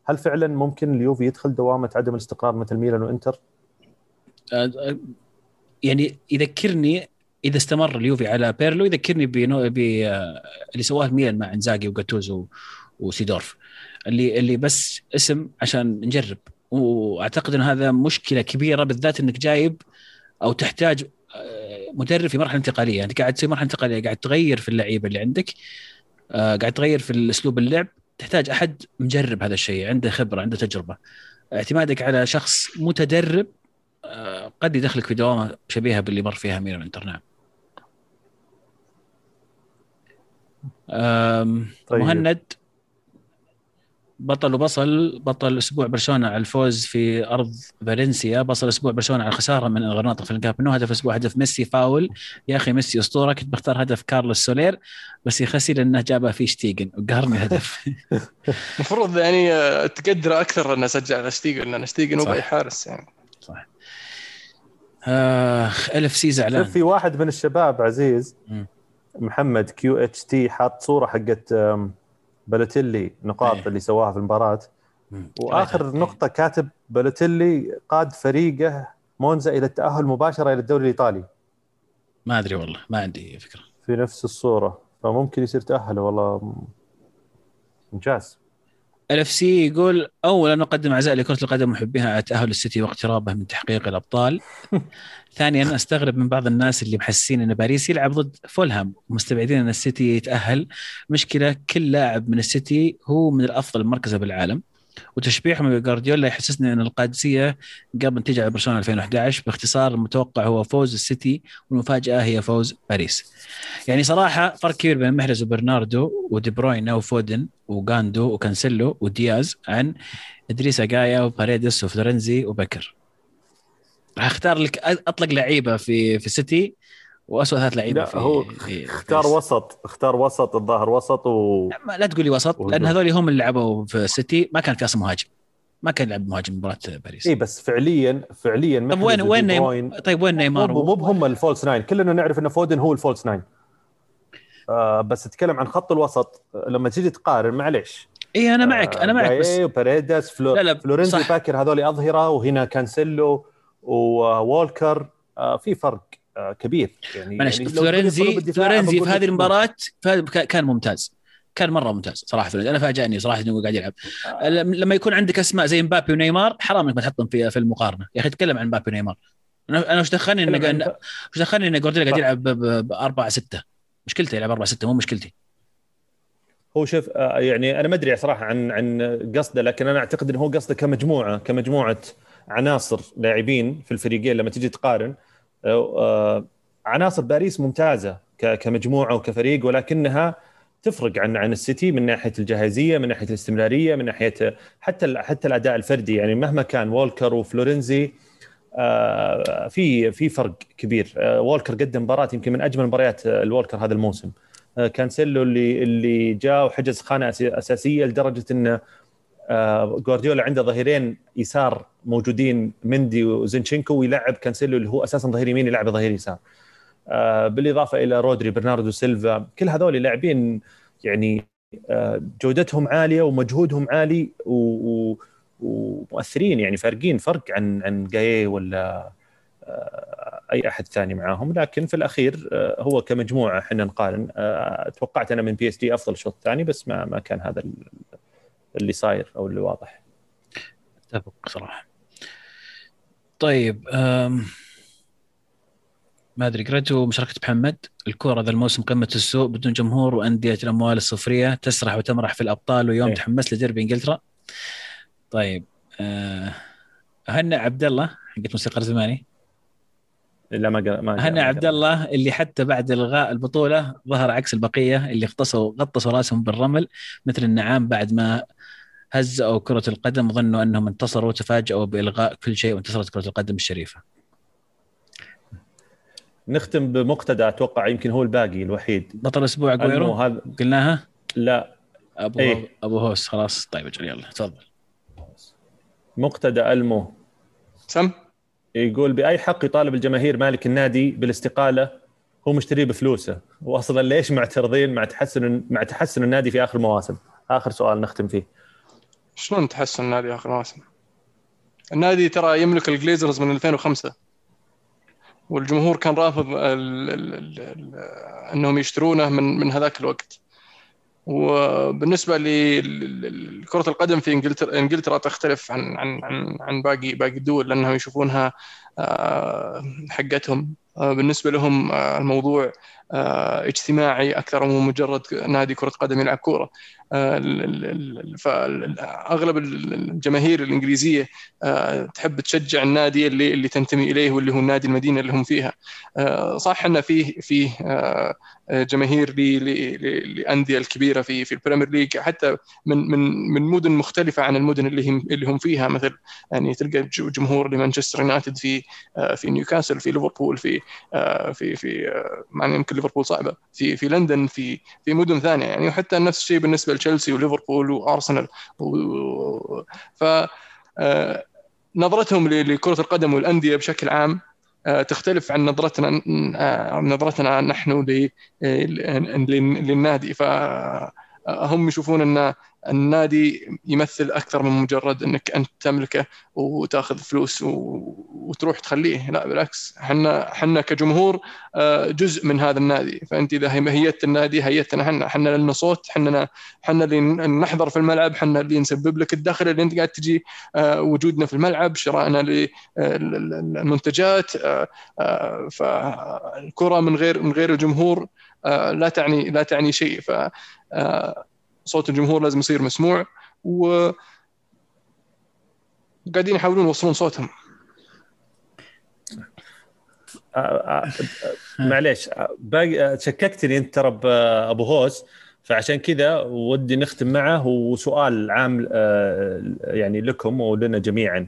هل فعلا ممكن اليوفي يدخل دوامة عدم الاستقرار مثل ميلان وإنتر؟ آه، آه، يعني يذكرني إذا استمر اليوفي على بيرلو يذكرني ب آه، اللي سواه ميلان مع إنزاجي وجاتوزو وسيدورف. اللي اللي بس اسم عشان نجرب. وأعتقد إن هذا مشكلة كبيرة بالذات إنك جايب أو تحتاج مدرب في مرحلة انتقالية. انت قاعد تسوي مرحلة انتقالية قاعد تغير في اللعيبة اللي عندك قاعد تغير في اسلوب اللعب. تحتاج أحد مجرب هذا الشيء عنده خبرة عنده تجربة. اعتمادك على شخص متدرب آه، قد يدخلك في دوامه شبيهة باللي مر فيها ميلان انتر نعم طيب. مهند بطل وبصل بطل أسبوع برشلونة على الفوز في أرض فالنسيا بصل أسبوع برشلونة على الخساره من الغرناطة في الكامب نو هدف أسبوع هدف ميسي فاول. يا أخي ميسي أسطورة كنت بختار هدف كارلوس سولير بس يخسي لأنه جابها في شتيجن وقهرني هدف. المفروض يعني آه، تقدر أكثر انه سجل على شتيجن لأن شتيجن هو حارس يعني. صح. آخ ألف سي زعلان. في واحد من الشباب عزيز م. محمد QHT حاط صورة حقت بلوتيلي نقاط أيه. اللي سواها في المباراة. وآخر أيه. نقطة كاتب بلوتيلي قاد فريقه مونزا إلى التأهل مباشرة إلى الدوري الإيطالي. ما أدري والله ما عندي فكرة. في نفس الصورة. فممكن يصير تأهل والله ممتاز. الاف سي يقول اولا نقدم عزائي لكرة القدم ومحبيها على تأهل السيتي واقترابه من تحقيق الأبطال. ثانيا أستغرب من بعض الناس اللي محسسين إن باريس يلعب ضد فولهام ومستبعدين إن السيتي يتأهل. مشكلة كل لاعب من السيتي هو من الأفضل مركزه بالعالم. وتشبيههم بجارديولا يحسسني أن القادسية قبل تيجي على برشلونة 2011 باختصار المتوقع هو فوز السيتي والمفاجأة هي فوز باريس. يعني صراحة فرق كبير بين محرز وبرناردو ودي بروين وفودن وغوندو وكانسيلو ودياز عن إدريس جايا وباريدس وفلورنزي وباكر. راح أختار لك أطلق لعيبة في في السيتي واسوء ثلاث لعيبة في هو اختار في وسط اختار وسط الظاهر وسط و لا, لا تقول لي وسط لأن هذول هم اللي لعبوا في السيتي. ما كان في أصلا مهاجم. ما كان يلعب مهاجم مباراة باريس. اي بس فعليا فعليا طيب وين وين نيم... طيب وين نيمار؟ مو هم ال false nine. كلنا نعرف إن فودن هو ال false nine. آه بس اتكلم عن خط الوسط. لما تيجي تقارن معليش. اي أنا معك أنا معك بس وباريدس فلو... لا لا فلورنزي باكر هذول أظهرة وهنا كانسيلو وولكر آه في فرق. آه كبير. يعني, معلش يعني فلورنزي فلورنزي في هذه المباراة كان ممتاز. كان مرة ممتاز صراحة فلورنزي أنا فاجأني صراحة إنه قاعد يلعب. آه. لما يكون عندك أسماء زي مبابي ونيمار حرام إنك ما تحطهم في في المقارنة. يا أخي تكلم عن مبابي ونيمار. أنا وش دخلني ان وش دخلني ان جوارديولا قاعد يلعب ب 4 6 مشكلته يلعب 4 6 مو مشكلتي. هو شوف آه، يعني أنا ما أدري صراحة عن عن قصده لكن أنا أعتقد إنه هو قصده كمجموعه كمجموعة عناصر لاعبين في الفريقين لما تيجي تقارن. آه، عناصر باريس ممتازة كمجموعة وكفريق ولكنها تفرق عن عن السيتي من ناحية الجاهزية من ناحية الاستمرارية من ناحية حتى حتى الأداء الفردي. يعني مهما كان وولكر وفلورنزي آه، في في فرق كبير. وولكر قدم مباراة يمكن من أجمل مباريات الوولكر هذا الموسم. كانسيلو اللي اللي جاء وحجز خانة أساسية لدرجة إنه آه، جوارديولا عنده ظهيرين يسار موجودين مندي وزنشينكو ويلعب كانسيلو اللي هو أساسا ظهير يمين يلعب ظهير يسار. آه، بالإضافة إلى رودري برناردو سيلفا كل هذول لاعبين يعني آه، جودتهم عالية ومجهودهم عالي ومؤثرين يعني فارقين فرق عن عن جاي ولا آه، أي أحد ثاني معاهم. لكن في الأخير آه، هو كمجموعة إحنا نقارن. آه، توقعت أنا من PSG أفضل الشوط الثاني بس ما ما كان هذا اللي صاير أو اللي واضح. أتفق صراحة. طيب أم... ما أدري قريتوا مشاركة محمد؟ الكره ذا الموسم قمة السوق بدون جمهور وأندية الأموال الصفرية تسرح وتمرح في الأبطال ويوم إيه. تحمس لديربي إنجلترا. طيب أه... هنأ عبد الله حقت موسيقى زماني الا ما قال- ما قال- هنا عبد. الله اللي حتى بعد إلغاء البطولة ظهر عكس البقية اللي اغطسوا غطسوا رأسهم بالرمل مثل النعام بعد ما هزأوا كرة القدم وظنوا أنهم انتصروا وتفاجأوا بإلغاء كل شيء وانتصرت كرة القدم الشريفة. نختم بمقتدى أتوقع يمكن هو الباقي الوحيد بطل الأسبوع المو اجويرو هذا قلناها لا ابو إيه. أبو هوس خلاص طيب أجل يلا تفضل. مقتدى ألمو سم يقول بأي حق يطالب الجماهير مالك النادي بالاستقالة؟ هو مشتريه بفلوسه. واصلا ليش معترضين مع تحسن مع تحسن النادي في آخر المواسم آخر سؤال نختم فيه. شلون تحسن النادي آخر مواسم؟ النادي ترى يملك الجليزرز من 2005 والجمهور كان رافض ال ال ال ال أنهم يشترونه من من هذاك الوقت. وبالنسبة لكرة القدم في انجلترا إنجلترا تختلف عن عن عن عن باقي باقي الدول لأنهم يشوفونها آه، حقتهم. آه، بالنسبة لهم آه، الموضوع اجتماعي أكثر من مجرد نادي كرة قدم يلعب كورة. آه، فاغلب الجماهير الإنجليزية آه، تحب تشجع النادي اللي اللي تنتمي إليه واللي هو النادي المدينة اللي هم فيها. آه، صح إن فيه فيه آه، جماهير للأندية الكبيرة في في ال Premier League حتى من من من مدن مختلفة عن المدن اللي هم اللي هم فيها. مثل يعني تلقى جمهور لمانشستر يونايتد في آه، في نيوكاسل في ليفربول في آه، في في آه، إن يمكن ليفربول صعبة. في في لندن في في مدن ثانية يعني وحتى نفس الشيء بالنسبة لتشيلسي وليفربول وأرسنال. و- ف آه، نظرتهم لكرة القدم والأندية بشكل عام آه، تختلف عن نظرتنا آه، نظرتنا نحن ل- لل- فهم يشوفون أن النادي يمثل أكثر من مجرد أنك أنت تملكه وتأخذ فلوس وتروح تخليه. لا بالعكس إحنا إحنا كجمهور آه، جزء من هذا النادي. فأنت إذا هي- هيئت النادي هيئتنا إحنا إحنا لنا صوت إحنا إحنا اللي نحضر في الملعب إحنا اللي نسبب لك الدخل اللي أنت قاعد تجي آه، وجودنا في الملعب شرائنا للمنتجات آه، آه، فالكرة من غير من غير الجمهور لا تعني لا تعني شيء. ف آه، صوت الجمهور لازم يصير مسموع و قاعدين يحاولون يوصلون صوتهم. آه، آه، آه، معليش آه، باقي آه، شككتني انت ترى بابو هوس فعشان كذا ودي نختم معه وسؤال عام آه، يعني لكم ولنا جميعا.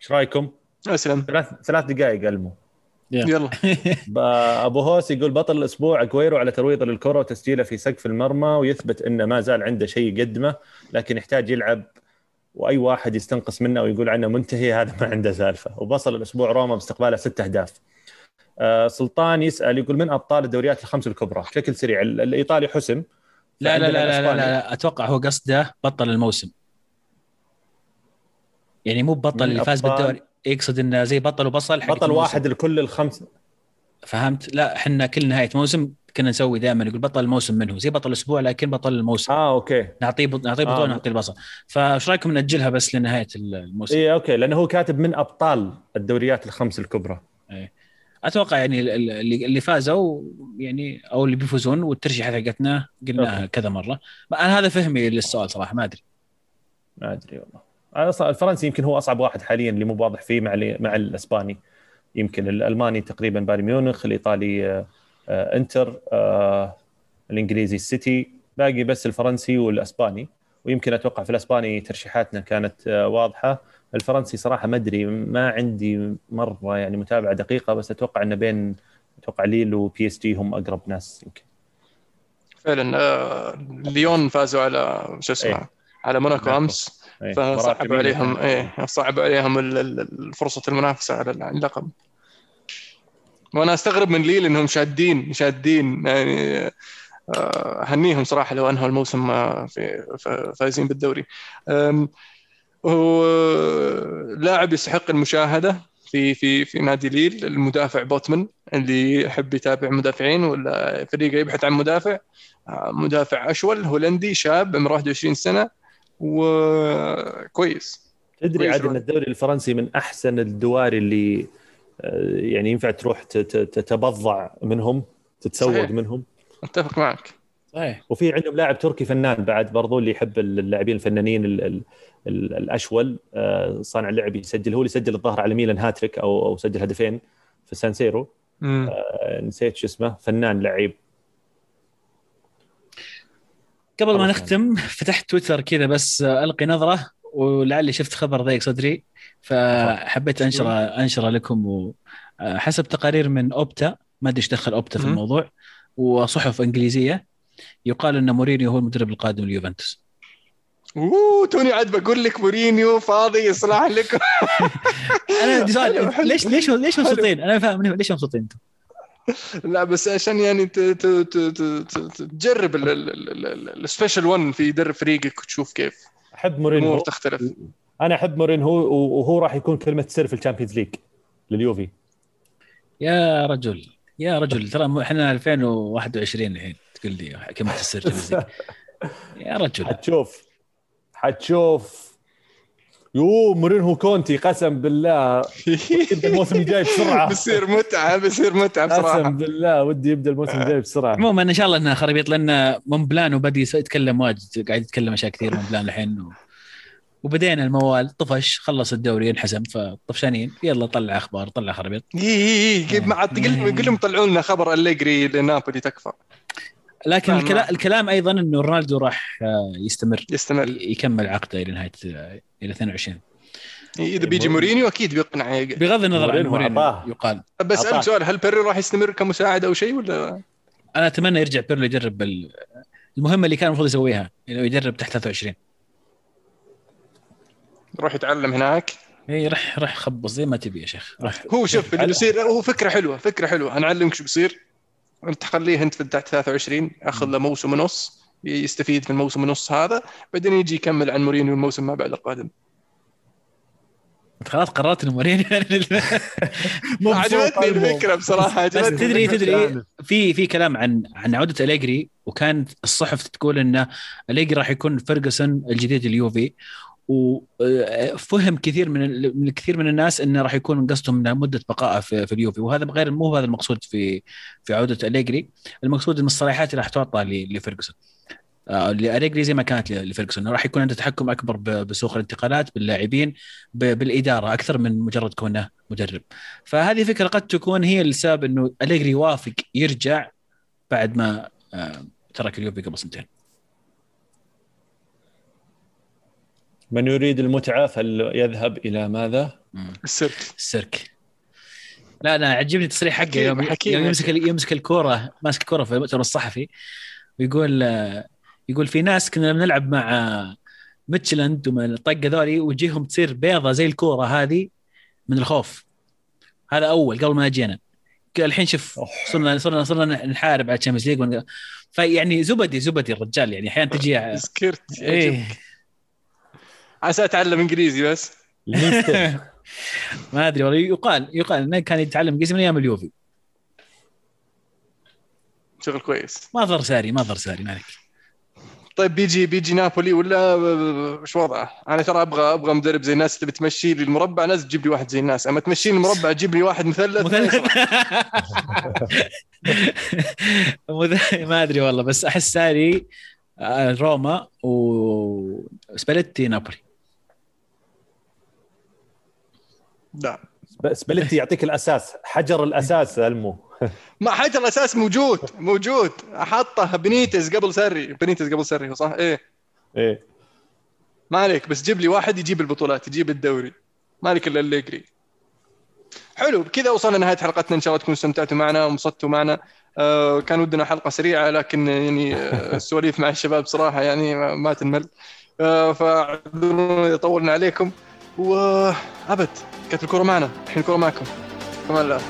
إيش رأيكم؟ أسلم. ثلاث ثلاث دقائق ألمو. يلا. أبو هوس يقول بطل الأسبوع اجويرو على ترويضه للكرة وتسجيله في سقف المرمى ويثبت إنه ما زال عنده شيء يقدمه لكن يحتاج يلعب وأي واحد يستنقص منه ويقول عنه منتهي هذا ما عنده سالفة. وبصل الأسبوع روما باستقباله ست أهداف. آه، سلطان يسأل يقول من أبطال الدوريات الخمس الكبرى؟ بشكل سريع ال- الإيطالي حسم. لا لا لا لا, لا, الإسباني. لا أتوقع هو قصده بطل الموسم. يعني مو بطل اللي فاز بالدوري. يقصد انه زي بطل وبصل حق بطل. واحد لكل الخمس فهمت؟ لا إحنا كل نهاية موسم كنا نسوي دائما يقول بطل الموسم منه زي بطل الأسبوع لكن بطل الموسم. آه okay. نعطيه بط... نعطيه بطولة آه. نعطيه البصل. فإيش رأيكم ناجلها بس لنهاية الموسم؟ اي okay لأنه هو كاتب من أبطال الدوريات الخمس الكبرى. أتوقع يعني ال- ال- اللي اللي فازوا يعني أو اللي بيفوزون والترشيحات حقتنا قلناها. كذا مرة. أنا هذا فهمي للسؤال صراحة ما أدري. ما أدري والله. أنا أصلاً الفرنسي يمكن هو أصعب واحد حاليا اللي مو واضح فيه مع مع الإسباني. يمكن الألماني تقريبا بايرن ميونخ الإيطالي آه، آه، إنتر آه، الإنجليزي السيتي. باقي بس الفرنسي والإسباني. ويمكن أتوقع في الإسباني ترشيحاتنا كانت واضحة. الفرنسي صراحة ما أدري ما عندي مرة يعني متابعة دقيقة بس أتوقع انه بين أتوقع ليل وبي اس جي هم أقرب ناس يمكن. فعلا ليون فازوا على شو اسمه إيه. على موناكو. أمس. إيه، فصعب عليهم. إيه صعب عليهم فرصة المنافسة على اللقب. وأنا أستغرب من ليل إنهم شادين شادين يعني آه، هنيهم صراحة لو أنهوا الموسم آه، في فايزين بالدوري. أم، هو لاعب يستحق المشاهدة في في في نادي ليل المدافع بوتمان اللي يحب يتابع مدافعين ولا فريقه يبحث عن مدافع. آه، مدافع أشول هولندي شاب عمره 21 سنة. وكويس تدري عاد إن. الدوري الفرنسي من أحسن الدواري اللي آه، يعني ينفع تروح تتبضع منهم تتسوق صحيح. منهم أتفق معك صحيح وفي عندهم لاعب تركي فنان بعد برضو اللي يحب اللاعبين الفنانين ال ال ال الأشول آه، صانع اللعب يسجل هو اللي سجل الظاهر على ميلان هاتريك أو أو سجل هدفين في سان سيرو مم. آه، نسيت شو اسمه فنان لعيب قبل ما نختم فتحت تويتر كذا بس آه، ألقي نظرة ولعلي شفت خبر ضيق صدري فحبيت أنشره أنشره لكم وحسب تقارير من أوبتا ما أدري إيش دخل أوبتا في. الموضوع وصحف إنجليزية يقال إن مورينيو هو المدرب القادم لليوفنتوس أوه توني عاد بقول لك مورينيو فاضي يصلح لكم أنا عندي سؤال. ليش ليش ليش. مبسوطين؟ أنا فاهم ليش مبسوطين أنتم؟ لا بس عشان يعني ت- ت- ت- ت- ت- ت- تجرب ال Special 1 في يدرب فريقك وتشوف كيف احب مورينهو. تختلف. أنا احب مورينهو وهو راح يكون كلمة سر في ال Champions League لليوفي. يا رجل يا رجل ترى مو- إحنا 2021 الحين تقول لي كلمة السر Champions League. يا رجل. حتشوف حتشوف. يو مورينهو كونتي قسم بالله. يبدأ الموسم الجاي بسرعة. بصير متعة بصير متعة بصراحه قسم بالله ودي يبدأ الموسم الجاي بسرعة. عموما إن شاء الله انها خرابيط لأن مونبلان وبدي يس- يتكلم واجد قاعد يتكلم أشياء كثير مونبلان الحين. و... وبدينا الموال طفش خلص الدوري انحسم فطفشانين. يلا طلع أخبار طلع خرابيط اي اي اي ما عاد قل لهم طلعوا لنا خبر أليجري لنابولي تكفى. لكن الكلام. الكلام أيضا إنه رونالدو راح آه، يستمر يستمر. يكمل عقده إلى نهاية آه، إلى 22 إذا بيجي مورينيو. أكيد بيقنع. بغض النظر عن مورينيو. يقال. بس اسالك. سؤال هل بيرلو راح يستمر كمساعد أو شيء ولا؟ أنا أتمنى يرجع بيرلو يجرب ال- المهمة اللي كان المفروض يسويها إنه يجرب تحت 23 يروح يتعلم هناك. اي راح راح خبص زي ما تبي يا شيخ راح هو شوف اللي بيصير هو فكرة حلوة فكرة حلوة. هنعلمك شو بيصير. انت خليه انت في تحت 23 ياخذ له موسم ونص يستفيد من الموسم ونص هذا بعدين يجي يكمل عن مورينيو الموسم ما بعد القادم. خلاص قررت انه مورينيو عجبتني الفكرة بصراحة بس تدري. تدري في في كلام عن عن عودة أليجري وكانت الصحف تقول انه أليجري راح يكون فيرجسون الجديد اليوفي وفهم كثير من من كثير من الناس انه راح يكون قصدهم انه مدة بقائه في, في اليوفي. وهذا غير مو هذا المقصود في في عودة أليجري. المقصود إن الصلاحيات اللي راح تعطى لفيرجسون آه، لأليجري زي ما كانت لفيرجسون راح يكون عنده تحكم أكبر بسوق الانتقالات باللاعبين بالإدارة أكثر من مجرد كونه مدرب. فهذه فكرة قد تكون هي السبب إنه أليجري يوافق يرجع بعد ما آه، ترك اليوفي قبل سنتين. من يريد المتعة فليذهب إلى ماذا؟ السيرك. السيرك. لا لا عجبني تصريح حقه. حكيم- يوم, حكيم يوم يمسك. يمسك الكورة ماسك الكورة في المؤتمر الصحفي ويقول يقول في ناس كنا بنلعب مع ميتشلاند ومن الطق ذولي وجيهم تصير بيضة زي الكورة هذه من الخوف. هذا أول قبل ما اجينا قال الحين شوف. صرنا صرنا صرنا نحارب على ال Champions League فيعني زبدي زبدي الرجال يعني. أحيانا تجي سكرت إيه. عسى أتعلم إنجليزي بس. ما أدري والله يقال يقال إنه كان يتعلم إنجليزي من أيام اليوفي. شغل كويس. ما ضر ساري ما ضر ساري مالك طيب بيجي بيجي نابولي ولا وش وضعه؟ أنا ترى أبغى أبغى مدرب زي الناس تبي تمشي لي المربع ناس تجيب لي واحد زي الناس. أما تمشي لي المربع تجيب لي واحد مثلث مثلث مث- ما أدري والله بس أحس ساري آه، روما وسباليتي نابولي. لا. سبليتي يعطيك الأساس. حجر الأساس ألمو. ما حاجة الأساس موجود موجود. حطه بنيتز قبل ساري. بنيتز قبل ساري صح؟ إيه. إيه. ما عليك بس جيب لي واحد يجيب البطولات يجيب الدوري. ما عليك الا أليجري حلو بكذا وصلنا نهايه حلقتنا. إن شاء الله تكونوا استمتعتوا معنا وانبسطتوا معنا. آه كان ودنا حلقة سريعة لكن يعني آه، السواليف مع الشباب صراحة يعني ما- ما تنمل. آه فاعذرونا اذا طولنا عليكم. وابد كانت الكره معنا الحين الكره معكم. كمان الله